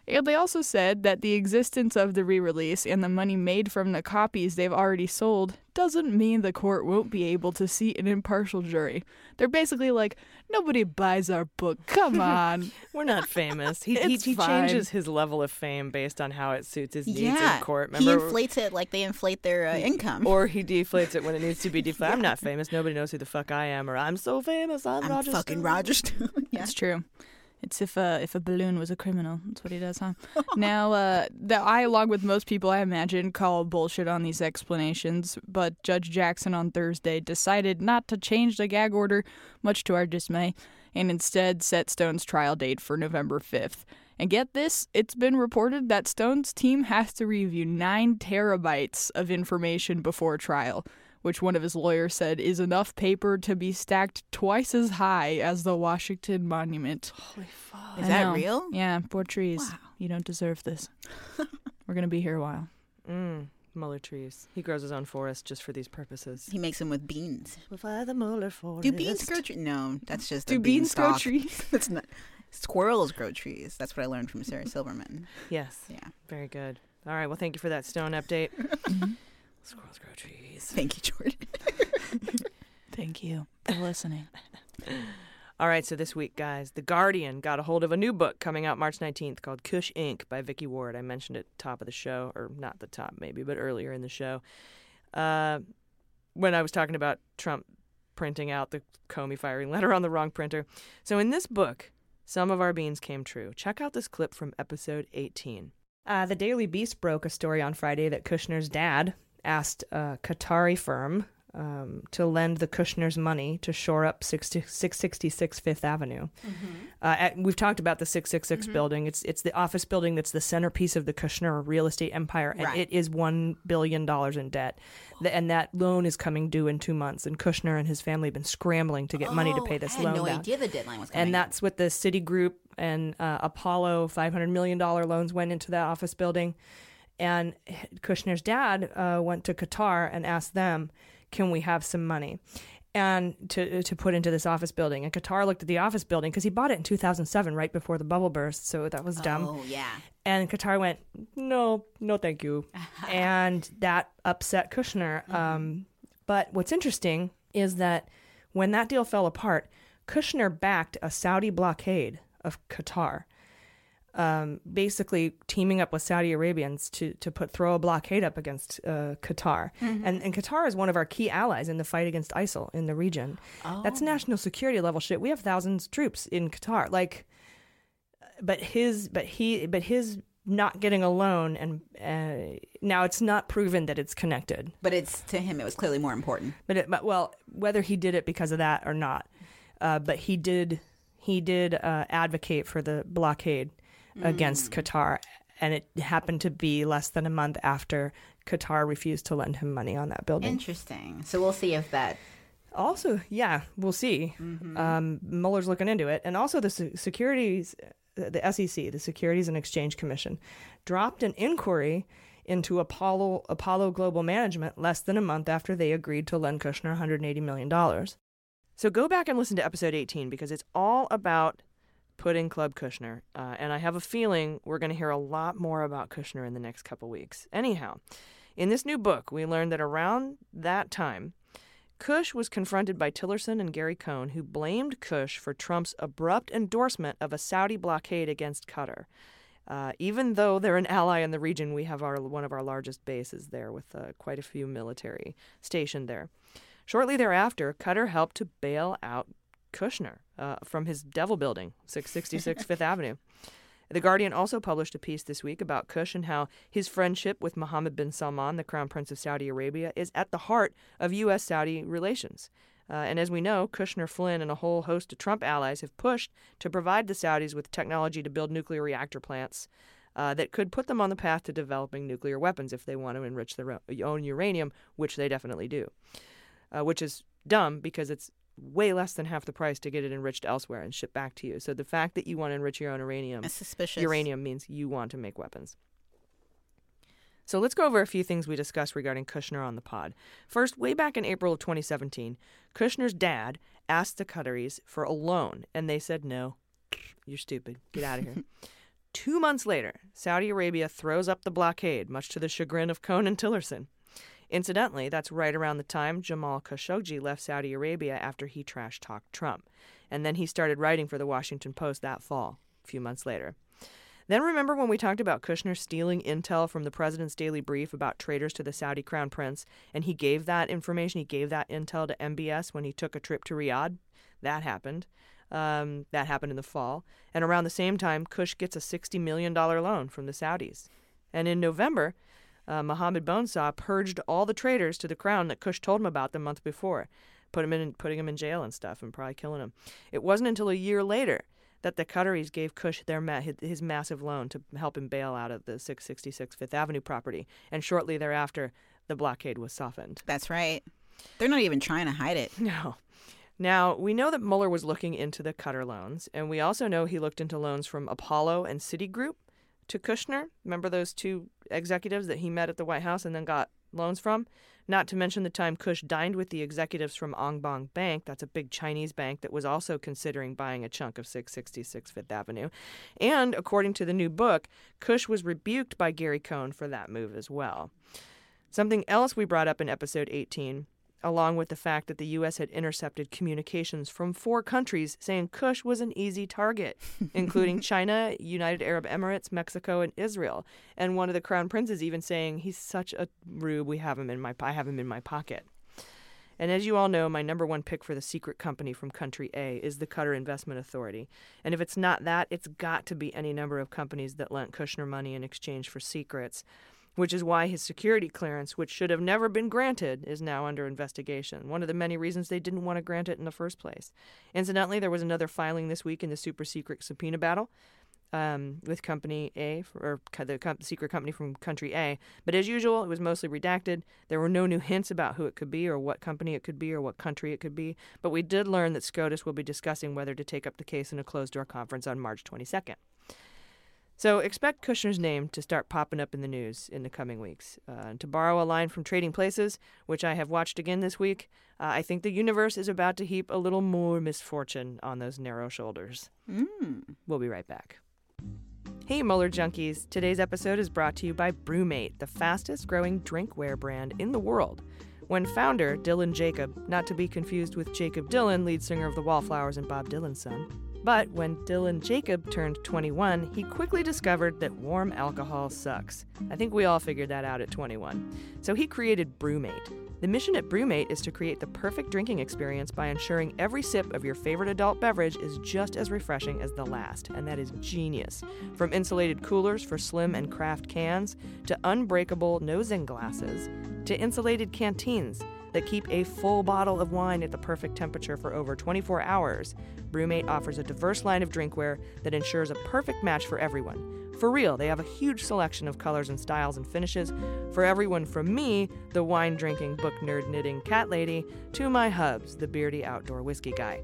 And they also said that the existence of the re release and the money made from the copies they've already sold doesn't mean the court won't be able to seat an impartial jury. They're basically like, nobody buys our book. Come on. We're not famous. He, he, he changes his level of fame based on how it suits his needs Yeah. in court. He Remember? inflates it like they inflate their uh, income. Or he deflates it when it needs to be deflated. I'm not famous. Nobody knows who the fuck I am. Or I'm so famous. I'm, I'm Roger fucking Stone. Roger Stone. yeah. That's true. It's if a if a balloon was a criminal. That's what he does, huh? now, uh, that I, along with most people, I imagine, call bullshit on these explanations. But Judge Jackson on Thursday decided not to change the gag order, much to our dismay, and instead set Stone's trial date for November fifth. And get this, it's been reported that Stone's team has to review nine terabytes of information before trial, which one of his lawyers said is enough paper to be stacked twice as high as the Washington Monument. Holy fuck. Is that real? Yeah, poor trees. Wow. You don't deserve this. We're going to be here a while. Mm, Mueller trees. He grows his own forest just for these purposes. He makes them with beans. We'll the Mueller forest. Do beans grow trees? No, that's just Do a beans grow trees? That's not. Squirrels grow trees. That's what I learned from Sarah Silverman. Yes. Yeah. Very good. All right. Well, thank you for that stone update. Squirrels grow trees. Thank you, Jordan. Thank you for listening. All right, so this week, guys, The Guardian got a hold of a new book coming out March 19th called Kush Inc. by Vicky Ward. I mentioned it top of the show, or not the top maybe, but earlier in the show. Uh, when I was talking about Trump printing out the Comey firing letter on the wrong printer. So in this book, some of our beans came true. Check out this clip from episode 18. Uh, the Daily Beast broke a story on Friday that Kushner's dad asked a Qatari firm um, to lend the Kushners money to shore up 60, 666 Fifth Avenue. Uh, at, we've talked about the 666 Mhm. building. It's it's the office building that's the centerpiece of the Kushner real estate empire, and Right. it is one billion dollars in debt. The- and that loan is coming due in two months. And Kushner and his family have been scrambling to get money to Oh, pay this I had loan no back. idea the deadline was coming. And that's what the Citigroup and uh, Apollo $500 million loans went into that office building. And Kushner's dad uh, went to Qatar and asked them, can we have some money? And to to put into this office building, and Qatar looked at the office building because he bought it in 2007, right before the bubble burst. So that was dumb. Oh yeah. And Qatar went, no, no, thank you. and that upset Kushner. Um, but what's interesting is that when that deal fell apart, Kushner backed a Saudi blockade of Qatar, um, basically teaming up with Saudi Arabians to, to put throw a blockade up against uh, Qatar. Mhm. And, and Qatar is one of our key allies in the fight against ISIL in the region. That's Oh. national security level shit. We have thousands of troops in Qatar. Like, but his but he but his not getting a loan and uh, now it's not proven that it's connected But it's to him, it was clearly more important. but it but well whether he did it because of that or not uh, but he did he did uh, advocate for the blockade against Qatar and it happened to be less than a month after Qatar refused to lend him money on that building Interesting. So we'll see if that. also, yeah, we'll see. Um, Mueller's looking into it, and also the se- securities, the SEC, the Securities and Exchange Commission, dropped an inquiry into Apollo Apollo Global Management less than a month after they agreed to lend Kushner 180 million dollars. So go back and listen to episode 18 because it's all about putting Club Kushner, uh, and I have a feeling we're going to hear a lot more about Kushner in the next couple weeks. Anyhow, in this new book, we learned that around that time. Kush was confronted by Tillerson and Gary Cohn, who blamed Kush for Trump's abrupt endorsement of a Saudi blockade against Qatar. Uh, even though they're an ally in the region, we have our one of our largest bases there, with uh, quite a few military stationed there. Shortly thereafter, Qatar helped to bail out Kushner uh, from his devil building, 666 Fifth Avenue. The Guardian also published a piece this week about Kush and how his friendship with Mohammed bin Salman, the Crown Prince of Saudi Arabia, is at the heart of U.S. Saudi relations. Uh, and as we know, Kushner, Flynn, and a whole host of Trump allies have pushed to provide the Saudis with technology to build nuclear reactor plants uh, that could put them on the path to developing nuclear weapons if they want to enrich their own uranium, which they definitely do. Uh, which is dumb because it's way less than half the price to get it enriched elsewhere and shipped back to you. So the fact that you want to enrich your own uranium, That's suspicious. uranium means you want to make weapons. So let's go over a few things we discussed regarding Kushner on the pod. First, way back in April of 2017, Kushner's dad asked the Qataris for a loan, and they said no. You're stupid. Get out of here. Two months later, Saudi Arabia throws up the blockade, much to the chagrin of Cohn and Tillerson. Incidentally, that's right around the time Jamal Khashoggi left Saudi Arabia after he trash talked Trump. And then he started writing for the Washington Post that fall, a few months later. Then remember when we talked about Kushner stealing intel from the president's daily brief about traitors to the Saudi crown prince, and he gave that information, he gave that intel to MBS when he took a trip to Riyadh? That happened. Um, that happened in the fall. And around the same time, Kush gets a $60 million loan from the Saudis. And in November, uh, Mohammed Bonesaw purged all the traitors to the crown that Kush told him about the month before, put him in, putting him in jail and stuff, and probably killing him. It wasn't until a year later that the Qataris gave Kush their ma- his, his massive loan to help him bail out of the 666 Fifth Avenue property, and shortly thereafter, the blockade was softened. That's right. They're not even trying to hide it. No. Now, we know that Mueller was looking into the Qatar loans, and we also know he looked into loans from Apollo and Citigroup to Kushner. Remember those two executives that he met at the White House and then got loans from? Not to mention the time Kush dined with the executives from Anbang Bank, that's a big Chinese bank that was also considering buying a chunk of 666 Fifth Avenue. And according to the new book, Kush was rebuked by Gary Cohn for that move as well. Something else we brought up in episode 18 along with the fact that the U.S. had intercepted communications from four countries saying Kush was an easy target, including China, United Arab Emirates, Mexico, and Israel. And one of the crown princes even saying he's such a rube. We have him in my I have him in my pocket. And as you all know, my number one pick for the secret company from country A is the Qatar Investment Authority. And if it's not that, it's got to be any number of companies that lent Kushner money in exchange for secrets. Which is why his security clearance, which should have never been granted, is now under investigation. One of the many reasons they didn't want to grant it in the first place. Incidentally, there was another filing this week in the super secret subpoena battle um, with Company A, or the com- secret company from Country A. But as usual, it was mostly redacted. There were no new hints about who it could be, or what company it could be, or what country it could be. But we did learn that SCOTUS will be discussing whether to take up the case in a closed door conference on March 22nd. So expect Kushner's name to start popping up in the news in the coming weeks. Uh, to borrow a line from Trading Places, which I have watched again this week, uh, I think the universe is about to heap a little more misfortune on those narrow shoulders. Mm. We'll be right back. Hey, Mueller Junkies. Today's episode is brought to you by BruMate, the fastest growing drinkware brand in the world. When founder, Dylan Jacob, not to be confused with Jakob Dylan, lead singer of the Wallflowers and Bob Dylan's son, but when Dylan Jacob turned 21, he quickly discovered that warm alcohol sucks. I think we all figured that out at 21. So he created BruMate. The mission at BruMate is to create the perfect drinking experience by ensuring every sip of your favorite adult beverage is just as refreshing as the last, and that is genius. From insulated coolers for slim and craft cans, to unbreakable nosing glasses, to insulated canteens that keep a full bottle of wine at the perfect temperature for over 24 hours, BruMate offers a diverse line of drinkware that ensures a perfect match for everyone. For real, they have a huge selection of colors and styles and finishes for everyone from me, the wine drinking, book nerd knitting cat lady, to my hubs, the beardy outdoor whiskey guy.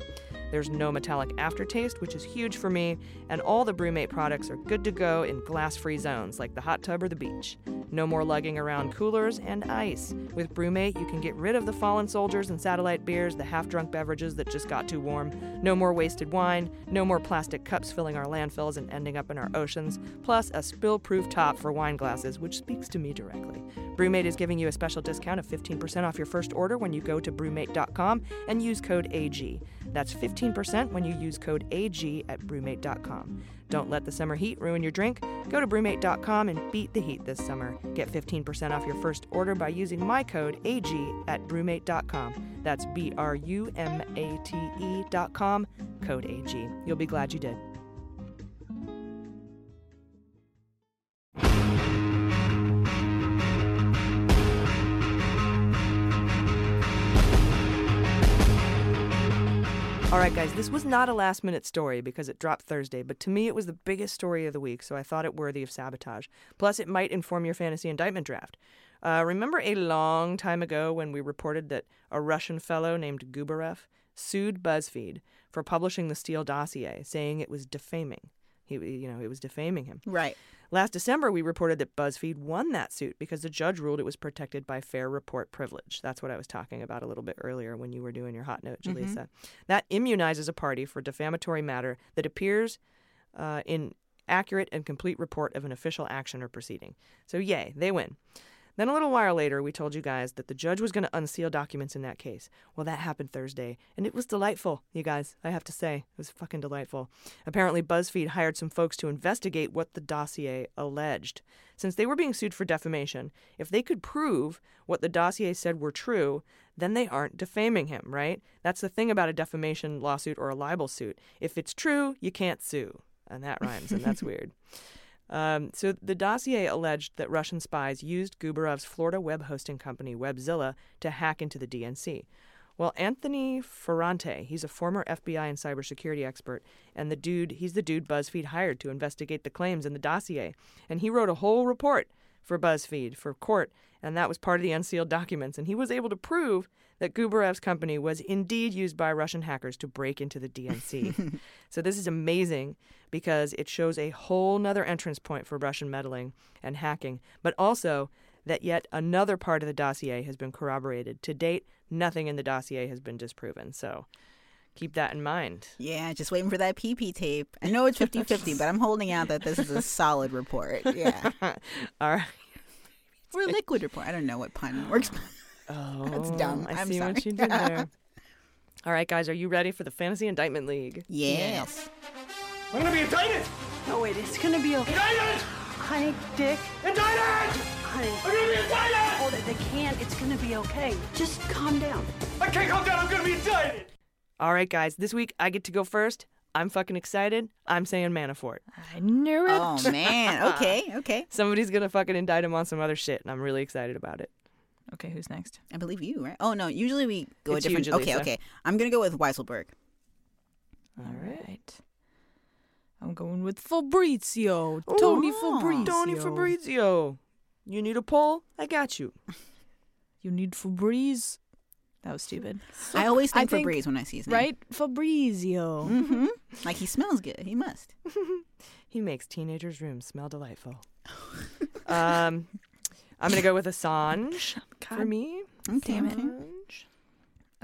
There's no metallic aftertaste, which is huge for me, and all the BruMate products are good to go in glass free zones like the hot tub or the beach. No more lugging around coolers and ice. With BruMate, you can get rid of the fallen soldiers and satellite beers, the half drunk beverages that just got too warm. No more wasted wine, no more plastic cups filling our landfills and ending up in our oceans, plus a spill proof top for wine glasses, which speaks to me directly. BruMate is giving you a special discount of 15% off your first order when you go to brumate.com and use code AG. That's 15% when you use code AG at brumate.com. Don't let the summer heat ruin your drink. Go to brumate.com and beat the heat this summer. Get 15% off your first order by using my code AG at brumate.com. That's B R U M A T E.com, code AG. You'll be glad you did. All right, guys, this was not a last minute story because it dropped Thursday, but to me it was the biggest story of the week, so I thought it worthy of sabotage. Plus, it might inform your fantasy indictment draft. Uh, remember a long time ago when we reported that a Russian fellow named Gubarev sued BuzzFeed for publishing the Steele dossier, saying it was defaming. He, you know, it was defaming him. Right. Last December, we reported that BuzzFeed won that suit because the judge ruled it was protected by fair report privilege. That's what I was talking about a little bit earlier when you were doing your hot note, Jaleesa. Mhm. That immunizes a party for defamatory matter that appears uh, in accurate and complete report of an official action or proceeding. So, yay, they win. Then a little while later, we told you guys that the judge was going to unseal documents in that case. Well, that happened Thursday, and it was delightful, you guys. I have to say, it was fucking delightful. Apparently, BuzzFeed hired some folks to investigate what the dossier alleged. Since they were being sued for defamation, if they could prove what the dossier said were true, then they aren't defaming him, right? That's the thing about a defamation lawsuit or a libel suit. If it's true, you can't sue. And that rhymes, and that's weird. Um, so the dossier alleged that Russian spies used Gubarev's Florida web hosting company Webzilla to hack into the DNC. Well, Anthony Ferrante, he's a former FBI and cybersecurity expert, and the dude, he's the dude BuzzFeed hired to investigate the claims in the dossier. And he wrote a whole report for BuzzFeed for court, and that was part of the unsealed documents. And he was able to prove that Gubarev's company was indeed used by Russian hackers to break into the DNC. so this is amazing because it shows a whole nother entrance point for Russian meddling and hacking, but also that yet another part of the dossier has been corroborated. To date, nothing in the dossier has been disproven. So keep that in mind. Yeah, just waiting for that PP tape. I know it's 50 50, but I'm holding out that this is a solid report. Yeah. All right. Or liquid report. I don't know what pun works. Oh, That's dumb. I I'm see sorry. what you did there. All right, guys, are you ready for the Fantasy Indictment League? Yes. I'm gonna be indicted! No, wait, it's gonna be okay. Indicted! Honey, Dick. Indicted! Honey. I'm gonna be indicted! Hold it, they can't. It's gonna be okay. Just calm down. I can't calm down, I'm gonna be indicted! All right, guys, this week I get to go first. I'm fucking excited. I'm saying Manafort. I knew it. Oh man. Okay. Okay. Somebody's gonna fucking indict him on some other shit, and I'm really excited about it. Okay, who's next? I believe you, right? Oh no. Usually we go It's a you, different. okay. Okay. I'm gonna go with Weisselberg. All right. I'm going with Fabrizio. Tony Ooh, Fabrizio. Tony Fabrizio. You need a poll? I got you. You need Fabriz. That was stupid. I always I think think- Febreze when I see his name. Right? Fabrizio. Mm-hmm. Like he smells good. He must. He makes teenagers' rooms smell delightful. um, I'm gonna go with Assange for me. Okay. Damn it.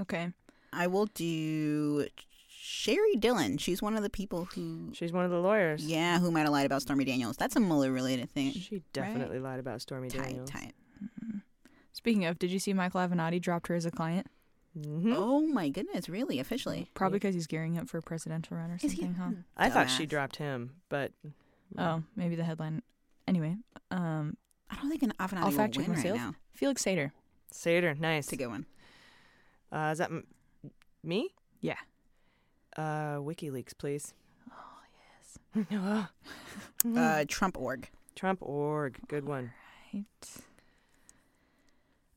Okay. I will do Sheri Dillon. She's one of the people who. She's one of the lawyers. Yeah, who might have lied about Stormy Daniels. That's a Mueller related thing. She definitely lied about Stormy Tight, Daniels. tight. Speaking of, did you see Michael Avenatti dropped her as a client? Mm-hmm. Oh my goodness, really? Officially? Probably because he's gearing up for a presidential run or Is he? something, huh? I thought she Dumbass. dropped him, but Oh, maybe the headline. Anyway, um, I don't think an Avenatti I'll will fact check win right now. Felix Sater. Sater, nice. It's a good one. Uh, is that m- me? Yeah. Uh, WikiLeaks, please. Oh yes. Uh, Trump org. Trump org, good one. Right.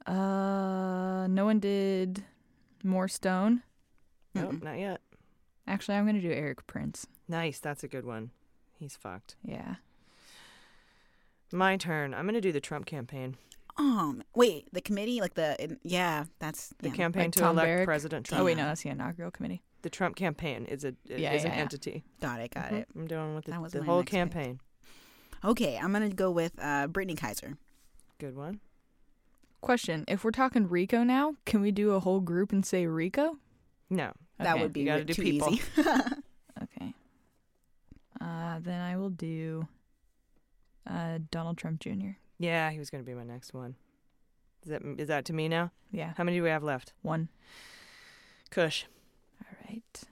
Uh, no one did more Stone. Nope, not yet. Actually, I'm gonna do Erik Prince. Nice, that's a good one. He's fucked. Yeah. My turn. I'm gonna do the Trump campaign. Um, wait, the committee, like the yeah, that's The yeah. campaign Like to Tom elect Barrack? President Trump. Oh wait, no, that's the inaugural committee. The Trump campaign is a Yeah, is yeah, an yeah. entity. Got it, got Mhm. it. I'm doing with the, That was the my whole next pick. campaign. Okay, I'm gonna go with uh Brittany Kaiser. Good one. Question: If we're talking RICO now, can we do a whole group and say RICO? No, That would be you gotta do too people. easy. Okay. Uh, then I will do uh, Donald Trump Jr. Yeah, he was gonna be my next one. Is that is that to me now? Yeah. How many do we have left? One. Kush. All right.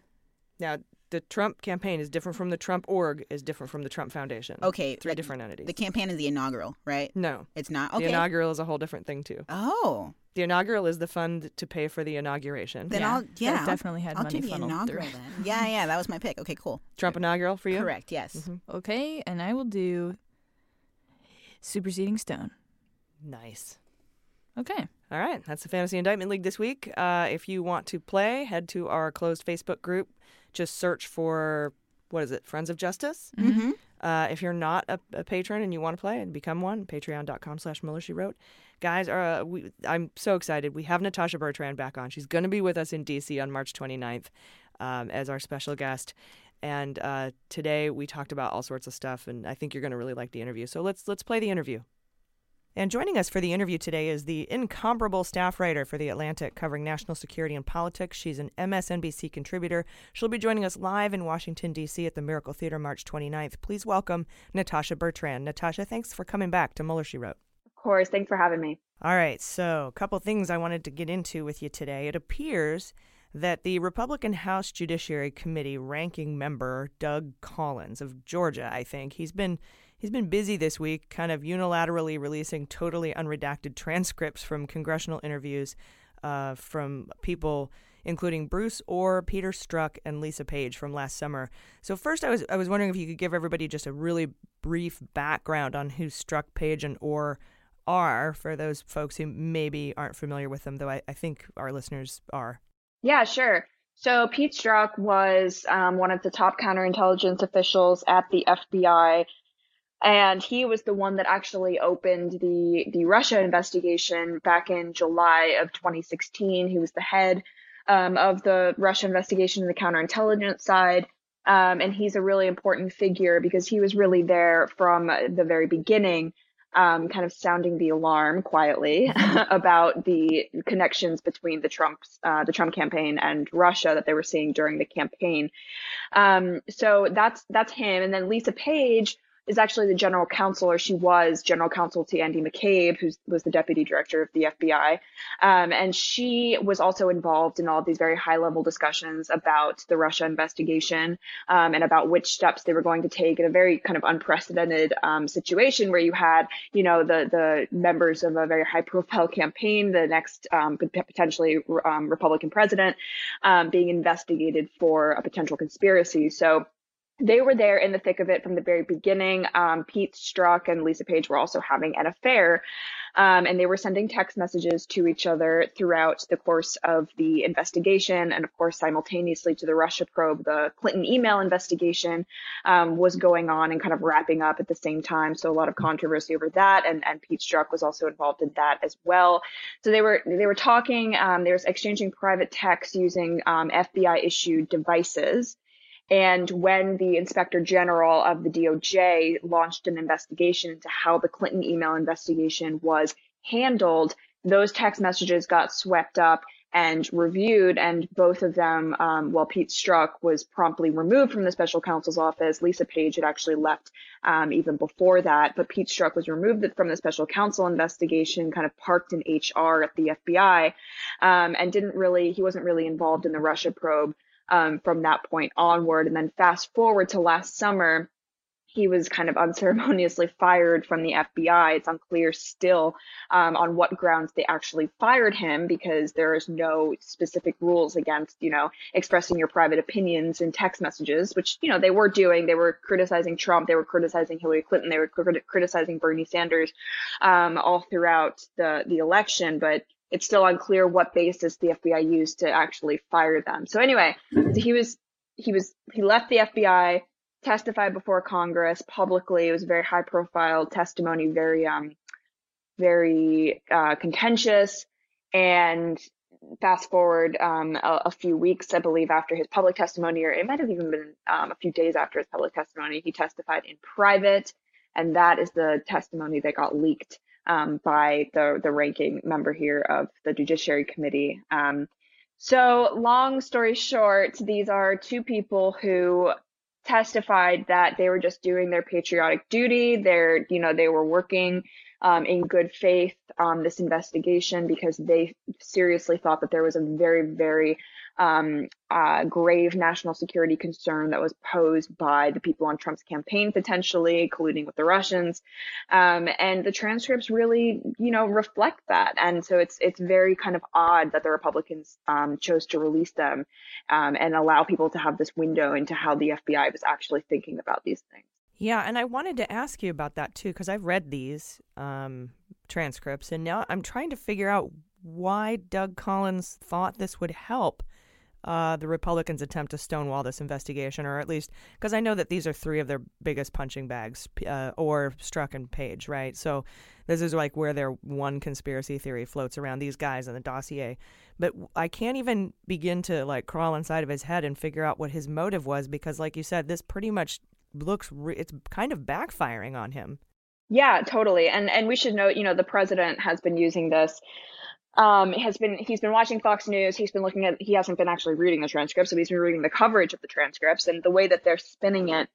Now the Trump campaign is different from the Trump org. Is different from the Trump Foundation. Okay, three like, different entities. The campaign is the inaugural, right? no, It's not. Okay, the inaugural is a whole different thing too. oh, The inaugural is the fund to pay for the inauguration. then Yeah, I'll yeah. I'll- definitely had I'll money do the inaugural through. then. Yeah, yeah, that was my pick. Okay, cool. Trump inaugural for you? Correct. Yes. Mhm. Okay, and I will do Superseding Stone. Nice. Okay. All right, that's the Fantasy Indictment League this week. Uh, if you want to play, head to our closed Facebook group. Just search for what is it, Friends of Justice. Mm-hmm. Uh, if you're not a, a patron and you want to play and become one, patreon.com slash Mueller She Wrote. Guys, uh, we, I'm so excited. We have Natasha Bertrand back on. She's going to be with us in D.C. on March 29th um, as our special guest. And uh, today we talked about all sorts of stuff, and I think you're going to really like the interview. So let's let's play the interview. And joining us for the interview today is the incomparable staff writer for The Atlantic covering national security and politics. She's an MSNBC contributor. She'll be joining us live in Washington, D.C. at the Miracle Theater March 29th. Please welcome Natasha Bertrand. Natasha, thanks for coming back to Mueller, She Wrote. Of course. Thanks for having me. All right, so a couple things I wanted to get into with you today. It appears that the Republican House Judiciary Committee ranking member Doug Collins of Georgia, I think, he's been he's been busy this week kind of unilaterally releasing totally unredacted transcripts from congressional interviews uh, from people including Bruce Ohr, Peter Strzok, and Lisa Page from last summer. So first, I was I was wondering if you could give everybody just a really brief background on who Strzok, Page, and Orr are for those folks who maybe aren't familiar with them, though I, I think our listeners are. Yeah, sure. So Pete Strzok was um, one of the top counterintelligence officials at the FBI, and he was the one that actually opened the the Russia investigation back in July of 2016. He was the head um, of the Russia investigation, and the counterintelligence side. Um, and he's a really important figure because he was really there from the very beginning um, kind of sounding the alarm quietly about the connections between the Trump's uh, the Trump campaign and Russia that they were seeing during the campaign. Um, so that's that's him, and then Lisa Page is actually the general counsel, or she was general counsel to Andy McCabe, who was the deputy director of the FBI. Um, and she was also involved in all of these very high level discussions about the Russia investigation um, and about which steps they were going to take in a very kind of unprecedented um, situation where you had, you know, the the members of a very high profile campaign, the next um, potentially um, Republican president, um, being investigated for a potential conspiracy. So they were there in the thick of it from the very beginning. Um, Pete Strzok and Lisa Page were also having an affair, um, and they were sending text messages to each other throughout the course of the investigation, and of course, simultaneously to the Russia probe, the Clinton email investigation um, was going on and kind of wrapping up at the same time. So a lot of controversy over that, and, and Pete Strzok was also involved in that as well. So they were they were talking. Um, they were exchanging private texts using um, FBI issued devices. And when the inspector general of the DOJ launched an investigation into how the Clinton email investigation was handled, those text messages got swept up and reviewed, and both of them, um, while Pete Strzok was promptly removed from the special counsel's office, Lisa Page had actually left um, even before that, but Pete Strzok was removed from the special counsel investigation, kind of parked in HR at the FBI, um, and didn't really, he wasn't really involved in the Russia probe um, from that point onward. And then fast forward to last summer, he was kind of unceremoniously fired from the FBI. It's unclear still um, on what grounds they actually fired him because there is no specific rules against, you know, expressing your private opinions in text messages, which, you know, they were doing. They were criticizing Trump. They were criticizing Hillary Clinton. They were criticizing Bernie Sanders um, all throughout the, the election. But it's still unclear what basis the FBI used to actually fire them. So anyway, he was he was he left the FBI, testified before Congress publicly. It was very high profile testimony, very um very uh, contentious. And fast forward um, a, a, few weeks, I believe, after his public testimony, or it might have even been um, a few days after his public testimony, he testified in private, and that is the testimony that got leaked um, by the the ranking member here of the Judiciary Committee. Um, so, long story short, these are two people who testified that they were just doing their patriotic duty. They're, you know, they were working um, in good faith on this investigation because they seriously thought that there was a very, very um, uh, grave national security concern that was posed by the people on Trump's campaign, potentially colluding with the Russians. Um, and the transcripts really, you know, reflect that. And so it's it's very kind of odd that the Republicans um, chose to release them um, and allow people to have this window into how the FBI was actually thinking about these things. Yeah, and I wanted to ask you about that too because I've read these um, transcripts, and now I'm trying to figure out why Doug Collins thought this would help uh, the Republicans' attempt to stonewall this investigation, or at least because I know that these are three of their biggest punching bags, uh, or Strzok and Page, right? So this is like where their one conspiracy theory floats around these guys and the dossier. But I can't even begin to like crawl inside of his head and figure out what his motive was because, like you said, this pretty much looks re- it's kind of backfiring on him. Yeah, totally. And and we should note, you know, the president has been using this um has been he's been watching Fox News, he's been looking at he hasn't been actually reading the transcripts, so he's been reading the coverage of the transcripts. And the way that they're spinning it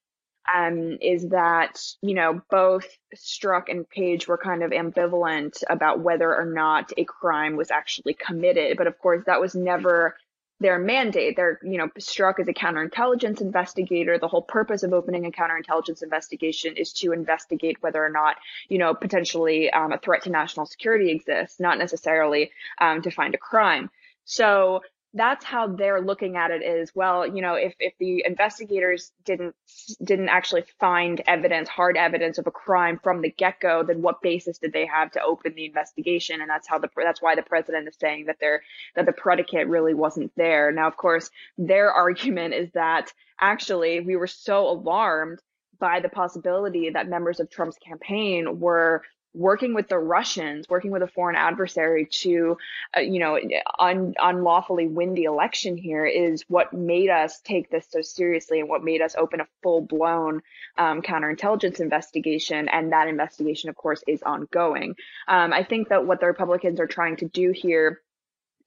um is that, you know, both Strzok and Page were kind of ambivalent about whether or not a crime was actually committed, but of course that was never their mandate. They're, you know, Strzok as a counterintelligence investigator. The whole purpose of opening a counterintelligence investigation is to investigate whether or not, you know, potentially um, a threat to national security exists, not necessarily um, to find a crime. So that's how they're looking at it is well you know if if the investigators didn't didn't actually find evidence hard evidence of a crime from the get-go then what basis did they have to open the investigation? And that's how the that's why the president is saying that they're that the predicate really wasn't there. Now of course their argument is that actually we were so alarmed by the possibility that members of Trump's campaign were working with the Russians, working with a foreign adversary to, uh, you know, un- unlawfully win the election here is what made us take this so seriously and what made us open a full blown um, counterintelligence investigation. And that investigation, of course, is ongoing. Um, I think that what the Republicans are trying to do here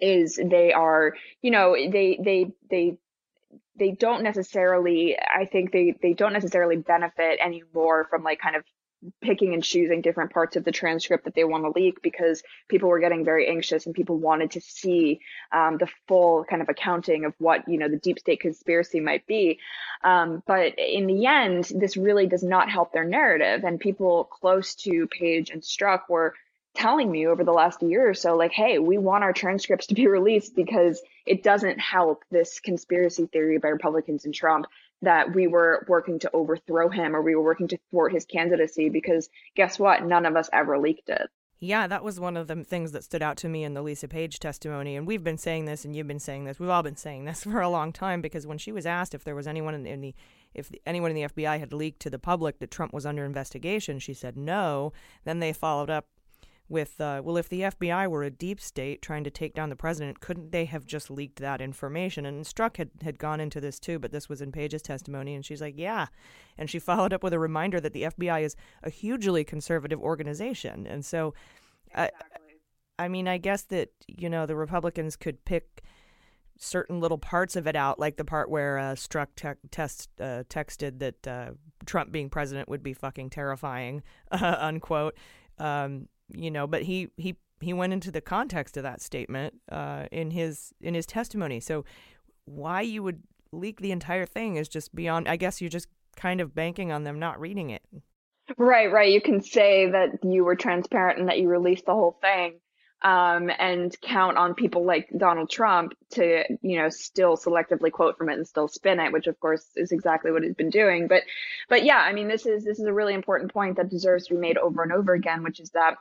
is they are, you know, they, they, they, they don't necessarily I think they they don't necessarily benefit anymore from like kind of picking and choosing different parts of the transcript that they want to leak because people were getting very anxious and people wanted to see um, the full kind of accounting of what you know the deep state conspiracy might be. Um, but in the end this really does not help their narrative. And people close to page and Strzok were telling me over the last year or so like hey we want our transcripts to be released because it doesn't help this conspiracy theory by republicans and trump that we were working to overthrow him or we were working to thwart his candidacy because guess what none of us ever leaked it yeah, that was one of the things that stood out to me in the Lisa Page testimony. And we've been saying this, and you've been saying this. We've all been saying this for a long time because when she was asked if there was anyone in, in the, if anyone in the FBI had leaked to the public that Trump was under investigation, she said no. Then they followed up with, uh, well, if the FBI were a deep state trying to take down the president, couldn't they have just leaked that information? And Strzok had, had gone into this too, but this was in Page's testimony, and she's like, yeah. And she followed up with a reminder that the FBI is a hugely conservative organization. And so, exactly. I, I mean, I guess that, you know, the Republicans could pick certain little parts of it out, like the part where uh, Strzok te- test, uh, texted that uh, Trump being president would be fucking terrifying, unquote. Um, you know, but he he he went into the context of that statement uh, in his in his testimony. So why you would leak the entire thing is just beyond. I guess you're just kind of banking on them not reading it. Right, right. You can say that you were transparent and that you released the whole thing, um, and count on people like Donald Trump to, you know, still selectively quote from it and still spin it, which of course is exactly what he's been doing. But, but yeah, I mean, this is this is a really important point that deserves to be made over and over again, which is that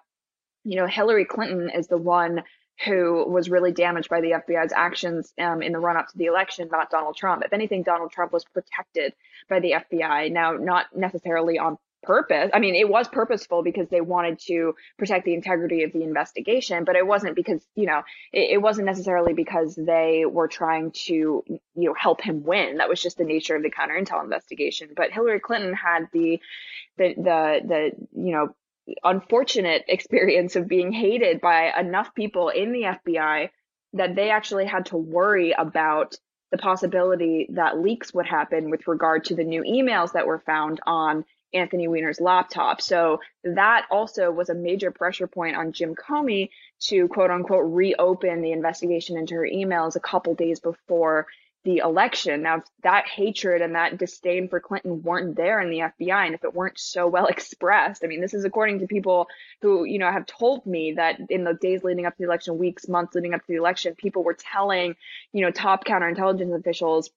you know, Hillary Clinton is the one who was really damaged by the FBI's actions um, in the run up to the election, not Donald Trump. If anything, Donald Trump was protected by the FBI. Now, not necessarily on purpose. I mean, it was purposeful because they wanted to protect the integrity of the investigation, but it wasn't because, you know, it, it, wasn't necessarily because they were trying to, you know, help him win. That was just the nature of the counter intel investigation. But Hillary Clinton had the, the, the, the, you know, unfortunate experience of being hated by enough people in the FBI that they actually had to worry about the possibility that leaks would happen with regard to the new emails that were found on Anthony Weiner's laptop. So that also was a major pressure point on Jim Comey to quote unquote reopen the investigation into her emails a couple days before the election. Now, if that hatred and that disdain for Clinton weren't there in the FBI, and if it weren't so well expressed, I mean, this is according to people who, you know, have told me that in the days leading up to the election, weeks, months leading up to the election, people were telling, you know, top counterintelligence officials,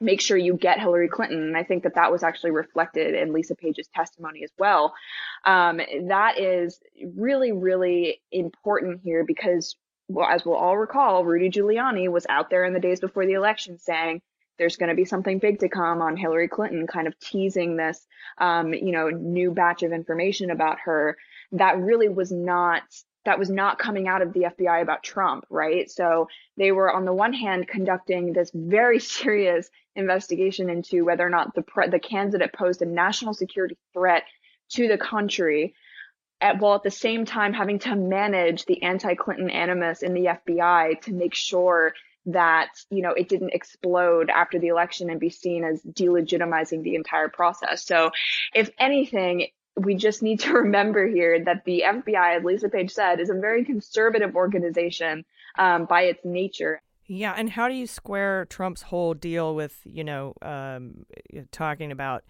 make sure you get Hillary Clinton. And I think that that was actually reflected in Lisa Page's testimony as well. Um, that is really, really important here because well, as we'll all recall, Rudy Giuliani was out there in the days before the election saying there's going to be something big to come on Hillary Clinton, kind of teasing this, um, you know, new batch of information about her. That really was not that was not coming out of the FBI about Trump, right? So they were on the one hand conducting this very serious investigation into whether or not the pre- the candidate posed a national security threat to the country at, while at the same time having to manage the anti-Clinton animus in the FBI to make sure that you know it didn't explode after the election and be seen as delegitimizing the entire process. So, if anything, we just need to remember here that the FBI, as Lisa Page said, is a very conservative organization um, by its nature. Yeah, and how do you square Trump's whole deal with you know um, talking about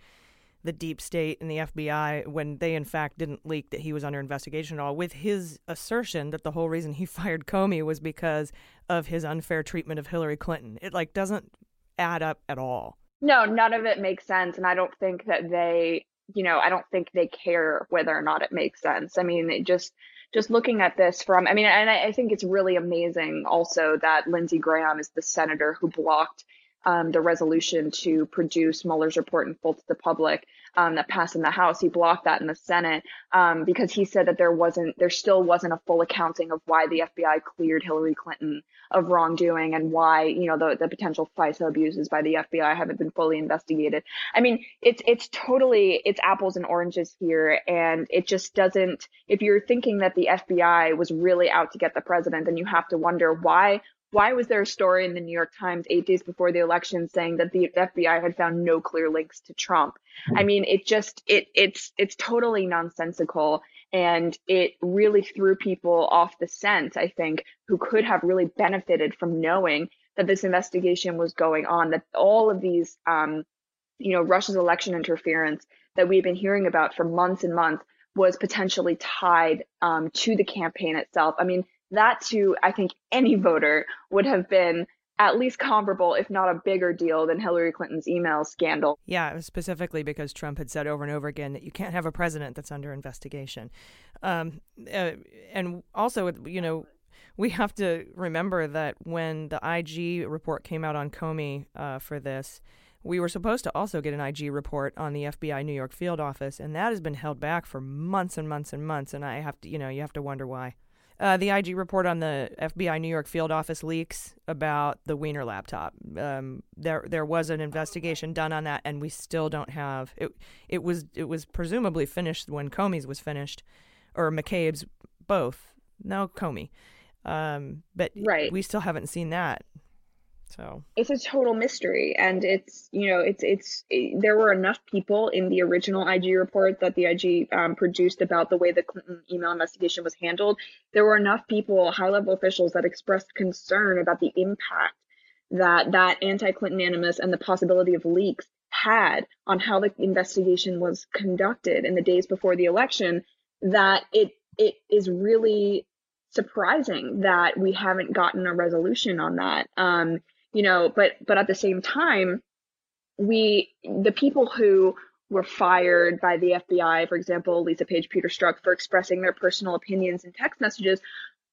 the deep state and the FBI when they in fact didn't leak that he was under investigation at all with his assertion that the whole reason he fired Comey was because of his unfair treatment of Hillary Clinton. It like doesn't add up at all. No, none of it makes sense and I don't think that they, you know, I don't think they care whether or not it makes sense. I mean, it just just looking at this from, I mean, and I, think it's really amazing also that Lindsey Graham is the senator who blocked um, the resolution to produce Mueller's report in full to the public um, that passed in the House. He blocked that in the Senate um, because he said that there wasn't, there still wasn't a full accounting of why the FBI cleared Hillary Clinton of wrongdoing and why, you know, the, the potential FISA abuses by the FBI haven't been fully investigated. I mean, it's it's totally it's apples and oranges here, and it just doesn't. If you're thinking that the FBI was really out to get the president, then you have to wonder why Why was there a story in the New York Times eight days before the election saying that the FBI had found no clear links to Trump? I mean, it just it it's it's totally nonsensical and it really threw people off the scent, I think, who could have really benefited from knowing that this investigation was going on, that all of these um, you know, Russia's election interference that we've been hearing about for months and months was potentially tied um, to the campaign itself. I mean, that to I think any voter would have been at least comparable, if not a bigger deal than Hillary Clinton's email scandal. Yeah, specifically because Trump had said over and over again that you can't have a president that's under investigation. Um, uh, and also, you know, we have to remember that when the IG report came out on Comey uh, for this, we were supposed to also get an IG report on the FBI New York field office, and that has been held back for months and months and months. And I have to, you know, you have to wonder why. Uh, the IG report on the FBI New York field office leaks about the Weiner laptop. Um, there, there was an investigation done on that, and we still don't have it. It was, it was presumably finished when Comey's was finished, or McCabe's, both. No, Comey, um, but right. we still haven't seen that. So it's a total mystery, and it's you know it's it's it, there were enough people in the original IG report that the IG um, produced about the way the Clinton email investigation was handled. There were enough people, high level officials, that expressed concern about the impact that that anti-Clinton animus and the possibility of leaks had on how the investigation was conducted in the days before the election. That it it is really surprising that we haven't gotten a resolution on that. Um, you know, but but at the same time, we the people who were fired by the FBI, for example, Lisa Page Peter Strzok, for expressing their personal opinions in text messages,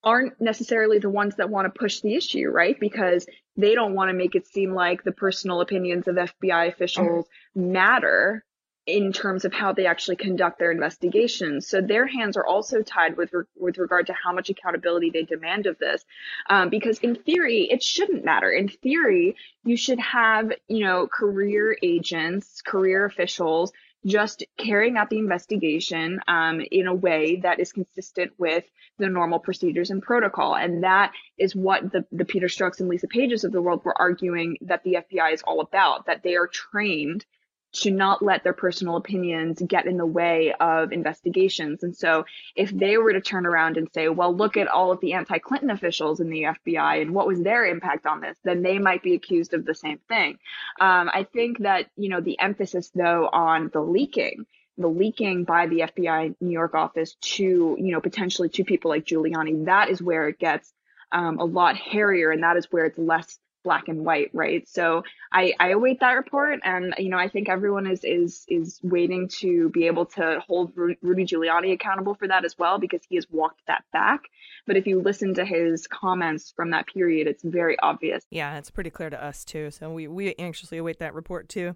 aren't necessarily the ones that want to push the issue, right? Because they don't want to make it seem like the personal opinions of FBI officials mm-hmm. matter in terms of how they actually conduct their investigations. So their hands are also tied with re- with regard to how much accountability they demand of this, um, because in theory it shouldn't matter. In theory, you should have you know career agents, career officials just carrying out the investigation um, in a way that is consistent with the normal procedures and protocol. And that is what the, the Peter Strzoks and Lisa Pages of the world were arguing that the FBI is all about, that they are trained to not let their personal opinions get in the way of investigations. And so if they were to turn around and say, well, look at all of the anti-Clinton officials in the FBI and what was their impact on this, then they might be accused of the same thing. Um, I think that, you know, the emphasis though on the leaking the leaking by the FBI New York office to, you know, potentially to people like Giuliani, that is where it gets um, a lot hairier and that is where it's less black and white, right? So I, I await that report, and you know I think everyone is is is waiting to be able to hold Ru- Rudy Giuliani accountable for that as well because he has walked that back. But if you listen to his comments from that period, it's very obvious. Yeah, it's pretty clear to us too. So we we anxiously await that report too.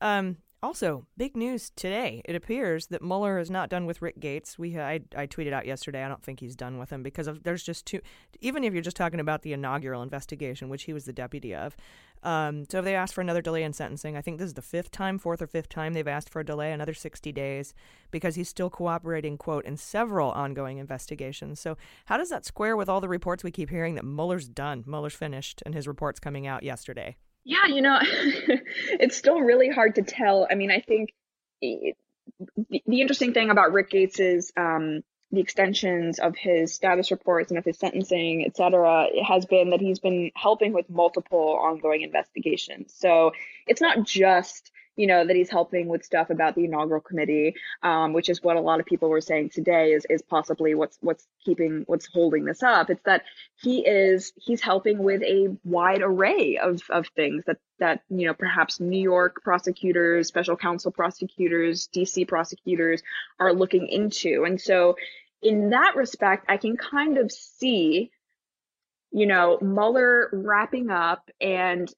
Um, also, big news today. It appears that Mueller is not done with Rick Gates. We I, I tweeted out yesterday. I don't think he's done with him because of, there's just too. Even if you're just talking about the inaugural investigation, which he was the deputy of, um, so they asked for another delay in sentencing, I think this is the fifth time, fourth or fifth time they've asked for a delay, another 60 days, because he's still cooperating, quote, in several ongoing investigations. So how does that square with all the reports we keep hearing that Mueller's done, Mueller's finished, and his report's coming out yesterday? Yeah, you know, it's still really hard to tell. I mean, I think it, the, the interesting thing about Rick Gates is um, the extensions of his status reports and of his sentencing, et cetera, has been that he's been helping with multiple ongoing investigations. So it's not just you know, that he's helping with stuff about the inaugural committee, um, which is what a lot of people were saying today is, is possibly what's, what's keeping, what's holding this up. It's that he is, he's helping with a wide array of, of things that, that, you know, perhaps New York prosecutors, special counsel prosecutors, DC prosecutors are looking into. And so in that respect, I can kind of see you know, Mueller wrapping up and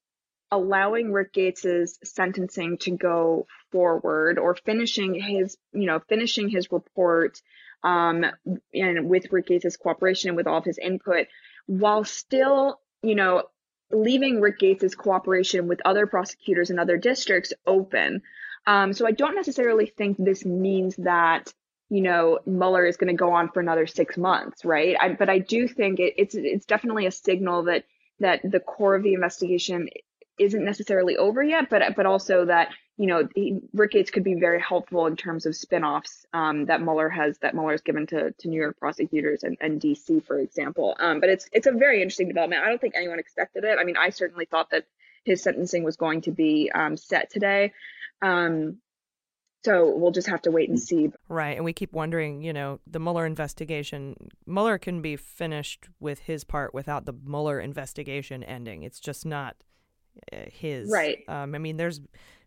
allowing Rick Gates's sentencing to go forward or finishing his, you know, finishing his report um, and with Rick Gates's cooperation and with all of his input, while still, you know, leaving Rick Gates's cooperation with other prosecutors in other districts open. Um, so I don't necessarily think this means that you know Mueller is going to go on for another six months, right? I, but I do think it, it's it's definitely a signal that that the core of the investigation isn't necessarily over yet, but but also that you know Rick Gates could be very helpful in terms of spinoffs um, that Mueller has that Mueller has given to, to New York prosecutors and, and DC, for example. Um, but it's it's a very interesting development. I don't think anyone expected it. I mean, I certainly thought that his sentencing was going to be um, set today. Um, so we'll just have to wait and see. Right. And we keep wondering, you know, the Mueller investigation, Mueller can be finished with his part without the Mueller investigation ending. It's just not his. Right. Um, I mean, there's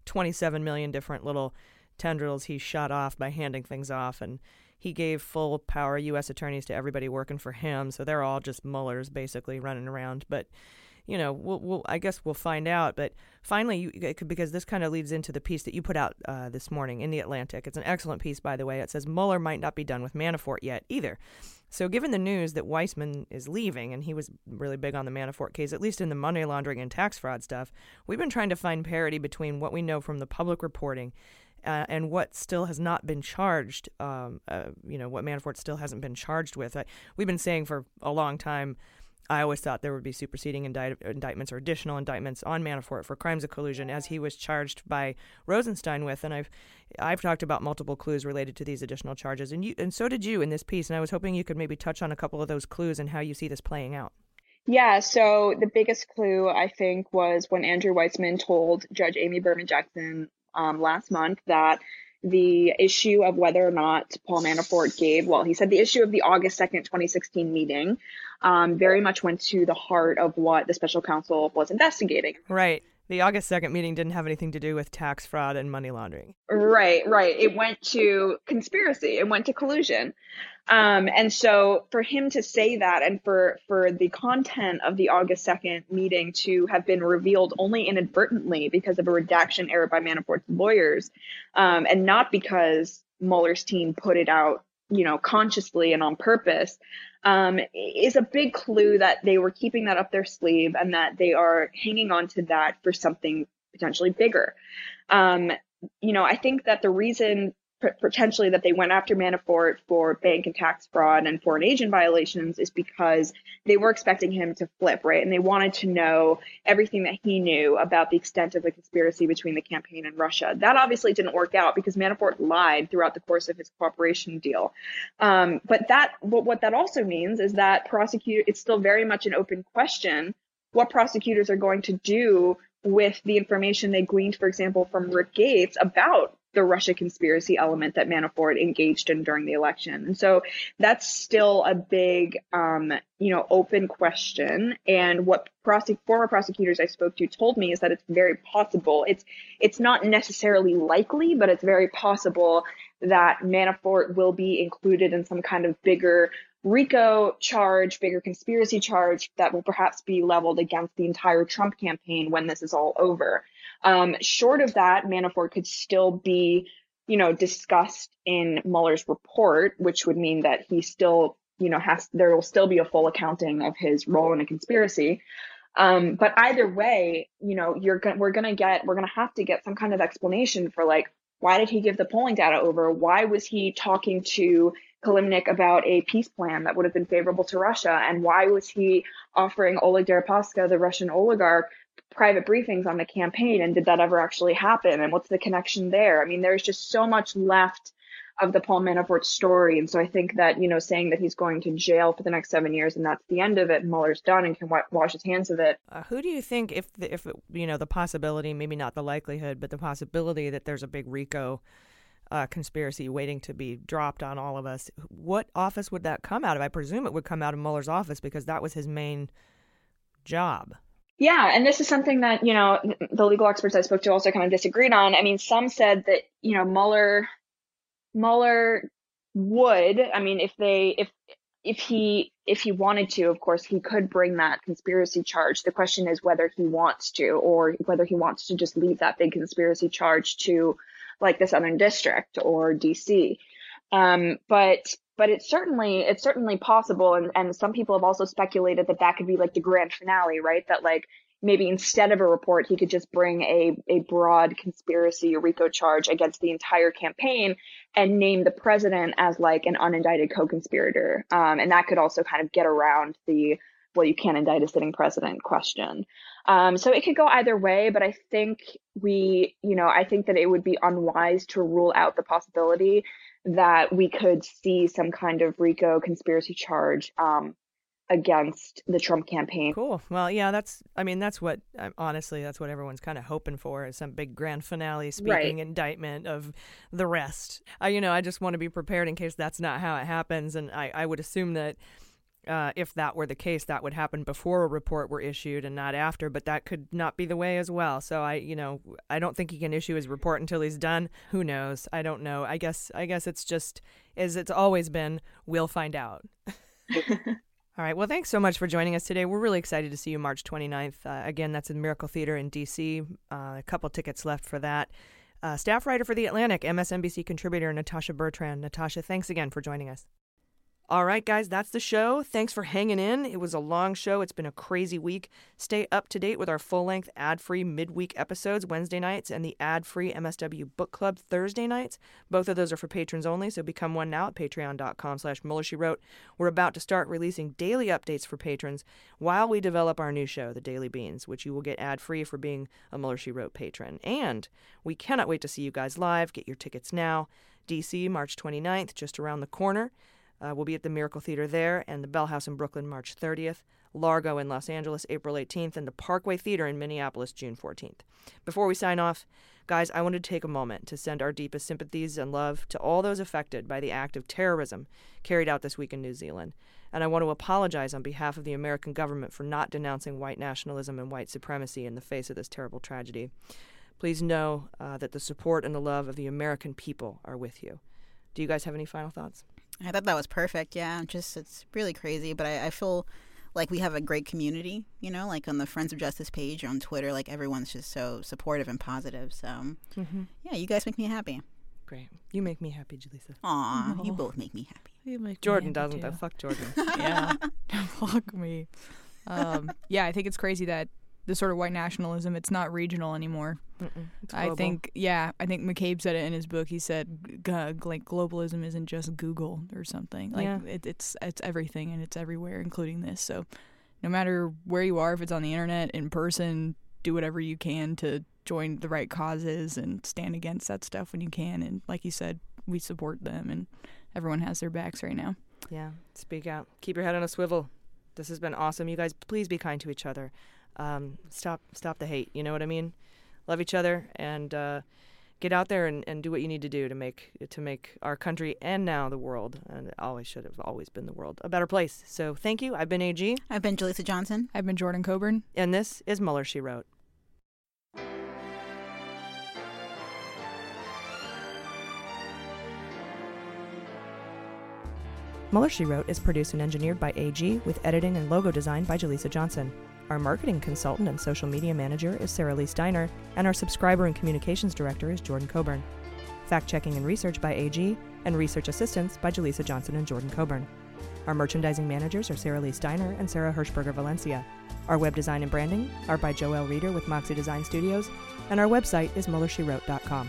27 million different little tendrils he shot off by handing things off. And he gave full power U.S. attorneys to everybody working for him. So they're all just Muellers basically running around. But you know, we'll, we'll, I guess we'll find out. But finally, you, because this kind of leads into the piece that you put out uh, this morning in the Atlantic. It's an excellent piece, by the way. It says Mueller might not be done with Manafort yet either. So, given the news that Weissmann is leaving, and he was really big on the Manafort case, at least in the money laundering and tax fraud stuff, we've been trying to find parity between what we know from the public reporting uh, and what still has not been charged, um, uh, you know, what Manafort still hasn't been charged with. I, we've been saying for a long time I always thought there would be superseding indict- indictments or additional indictments on Manafort for crimes of collusion, as he was charged by Rosenstein with. And I've I've talked about multiple clues related to these additional charges, and you and so did you in this piece. And I was hoping you could maybe touch on a couple of those clues and how you see this playing out. Yeah, so the biggest clue I think was when Andrew Weissmann told Judge Amy Berman Jackson um, last month that the issue of whether or not Paul Manafort gave, well, he said the issue of the August 2nd, 2016 meeting um, very much went to the heart of what the special counsel was investigating. Right. The August 2nd meeting didn't have anything to do with tax fraud and money laundering. Right, right. It went to conspiracy, it went to collusion. Um, and so for him to say that and for, for the content of the August 2nd meeting to have been revealed only inadvertently because of a redaction error by Manafort's lawyers, um, and not because Mueller's team put it out, you know, consciously and on purpose, um, is a big clue that they were keeping that up their sleeve and that they are hanging on to that for something potentially bigger. Um, you know, I think that the reason potentially that they went after Manafort for bank and tax fraud and foreign agent violations is because they were expecting him to flip, right? And they wanted to know everything that he knew about the extent of the conspiracy between the campaign and Russia. That obviously didn't work out because Manafort lied throughout the course of his cooperation deal. Um, but that, what, what that also means is that prosecute, it's still very much an open question what prosecutors are going to do with the information they gleaned, for example, from Rick Gates about the Russia conspiracy element that Manafort engaged in during the election. And so that's still a big, um, you know, open question. And what prosec- former prosecutors I spoke to told me is that it's very possible. It's, it's not necessarily likely, but it's very possible that Manafort will be included in some kind of bigger RICO charge, bigger conspiracy charge that will perhaps be leveled against the entire Trump campaign when this is all over. Um, short of that, Manafort could still be, you know, discussed in Mueller's report, which would mean that he still, you know, has, there will still be a full accounting of his role in a conspiracy. Um, but either way, you know, you're to, we're gonna get, we're gonna have to get some kind of explanation for like, why did he give the polling data over? Why was he talking to Kilimnik about a peace plan that would have been favorable to Russia? And why was he offering Oleg Deripaska, the Russian oligarch, private briefings on the campaign? And did that ever actually happen? And what's the connection there? I mean there's just so much left of the paul manafort story. And so i think that you know saying that he's going to jail for the next seven years and that's the end of it mueller's done and can w- wash his hands of it. Uh, who do you think if the, if it, you know the possibility maybe not the likelihood but the possibility that there's a big rico uh, conspiracy waiting to be dropped on all of us. What office would that come out of? I presume it would come out of Mueller's office because that was his main job. Yeah, and this is something that, you know, the legal experts I spoke to also kind of disagreed on. I mean, some said that, you know, Mueller Mueller would, I mean, if they if if he if he wanted to, of course, he could bring that conspiracy charge. The question is whether he wants to or whether he wants to just leave that big conspiracy charge to like the Southern District or DC. Um, but but it's certainly it's certainly possible and and some people have also speculated that that could be like the grand finale right that like maybe instead of a report he could just bring a a broad conspiracy rico charge against the entire campaign and name the president as like an unindicted co-conspirator um, and that could also kind of get around the well, you can't indict a sitting president question. Um, so it could go either way, but I think we, you know, I think that it would be unwise to rule out the possibility that we could see some kind of RICO conspiracy charge um, against the Trump campaign. Cool. Well, yeah, that's. I mean, that's what. Um, honestly, that's what everyone's kind of hoping for is some big grand finale speaking Right. indictment of the rest. I, you know, I just want to be prepared in case that's not how it happens, and I, I would assume that. Uh, if that were the case, that would happen before a report were issued and not after. But that could not be the way as well. So I, you know, I don't think he can issue his report until he's done. Who knows? I don't know. I guess. I guess it's just as it's always been. We'll find out. All right. Well, thanks so much for joining us today. We're really excited to see you March 29th. Uh, again, that's in Miracle Theater in D.C. Uh, a couple tickets left for that. Uh, staff writer for The Atlantic, MSNBC contributor Natasha Bertrand. Natasha, thanks again for joining us. All right, guys, that's the show. Thanks for hanging in. It was a long show. It's been a crazy week. Stay up to date with our full length, ad free midweek episodes Wednesday nights and the ad free MSW Book Club Thursday nights. Both of those are for patrons only, so become one now at patreon.com slash Mueller She Wrote. We're about to start releasing daily updates for patrons while we develop our new show, The Daily Beans, which you will get ad free for being a Mueller She Wrote patron. And we cannot wait to see you guys live. Get your tickets now. DC, March 29th, just around the corner. Uh, we'll be at the Miracle Theater there and the Bell House in Brooklyn March 30th, Largo in Los Angeles April 18th, and the Parkway Theater in Minneapolis June 14th. Before we sign off, guys, I wanted to take a moment to send our deepest sympathies and love to all those affected by the act of terrorism carried out this week in New Zealand. And I want to apologize on behalf of the American government for not denouncing white nationalism and white supremacy in the face of this terrible tragedy. Please know uh, that the support and the love of the American people are with you. Do you guys have any final thoughts? I thought that was perfect. Yeah, just it's really crazy, but I, I feel like we have a great community. You know, like on the Friends of Justice page on Twitter, like everyone's just so supportive and positive. So Mhm. yeah, you guys make me happy. Great. You make me happy, Jaleesa. Aw, you both make me happy. You make me Jordan happy, doesn't, though. Fuck Jordan. yeah. Fuck me. Um, yeah, I think it's crazy that the sort of white nationalism, it's not regional anymore. I think, yeah, I think McCabe said it in his book. He said, g- like, globalism isn't just Google or something. Like, Yeah. it, it's it's everything and it's everywhere, including this. So, no matter where you are, if it's on the internet, in person, do whatever you can to join the right causes and stand against that stuff when you can. And like you said, we support them and everyone has their backs right now. Yeah, speak out. Keep your head on a swivel. This has been awesome. You guys, please be kind to each other. Um, stop, stop the hate. You know what I mean? Love each other and uh, get out there and, and do what you need to do to make to make our country and now the world and it always should have always been the world a better place. So thank you. I've been Ag. I've been Jaleesa Johnson. I've been Jordan Coburn. And this is Mueller. She wrote. Mueller, She Wrote is produced and engineered by AG with editing and logo design by Jaleesa Johnson. Our marketing consultant and social media manager is Sarah Lee Steiner, and our subscriber and communications director is Jordan Coburn. Fact checking and research by AG, and research assistance by Jaleesa Johnson and Jordan Coburn. Our merchandising managers are Sarah Lee Steiner and Sarah Hirschberger Valencia. Our web design and branding are by Joel Reeder with Moxie Design Studios, and our website is MuellerSheWrote.com.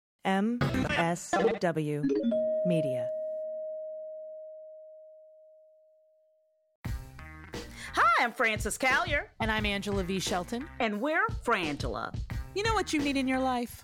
MSW Media. Hi, I'm Frances Callier. And I'm Angela V. Shelton. And we're Frangela. You know what you need in your life?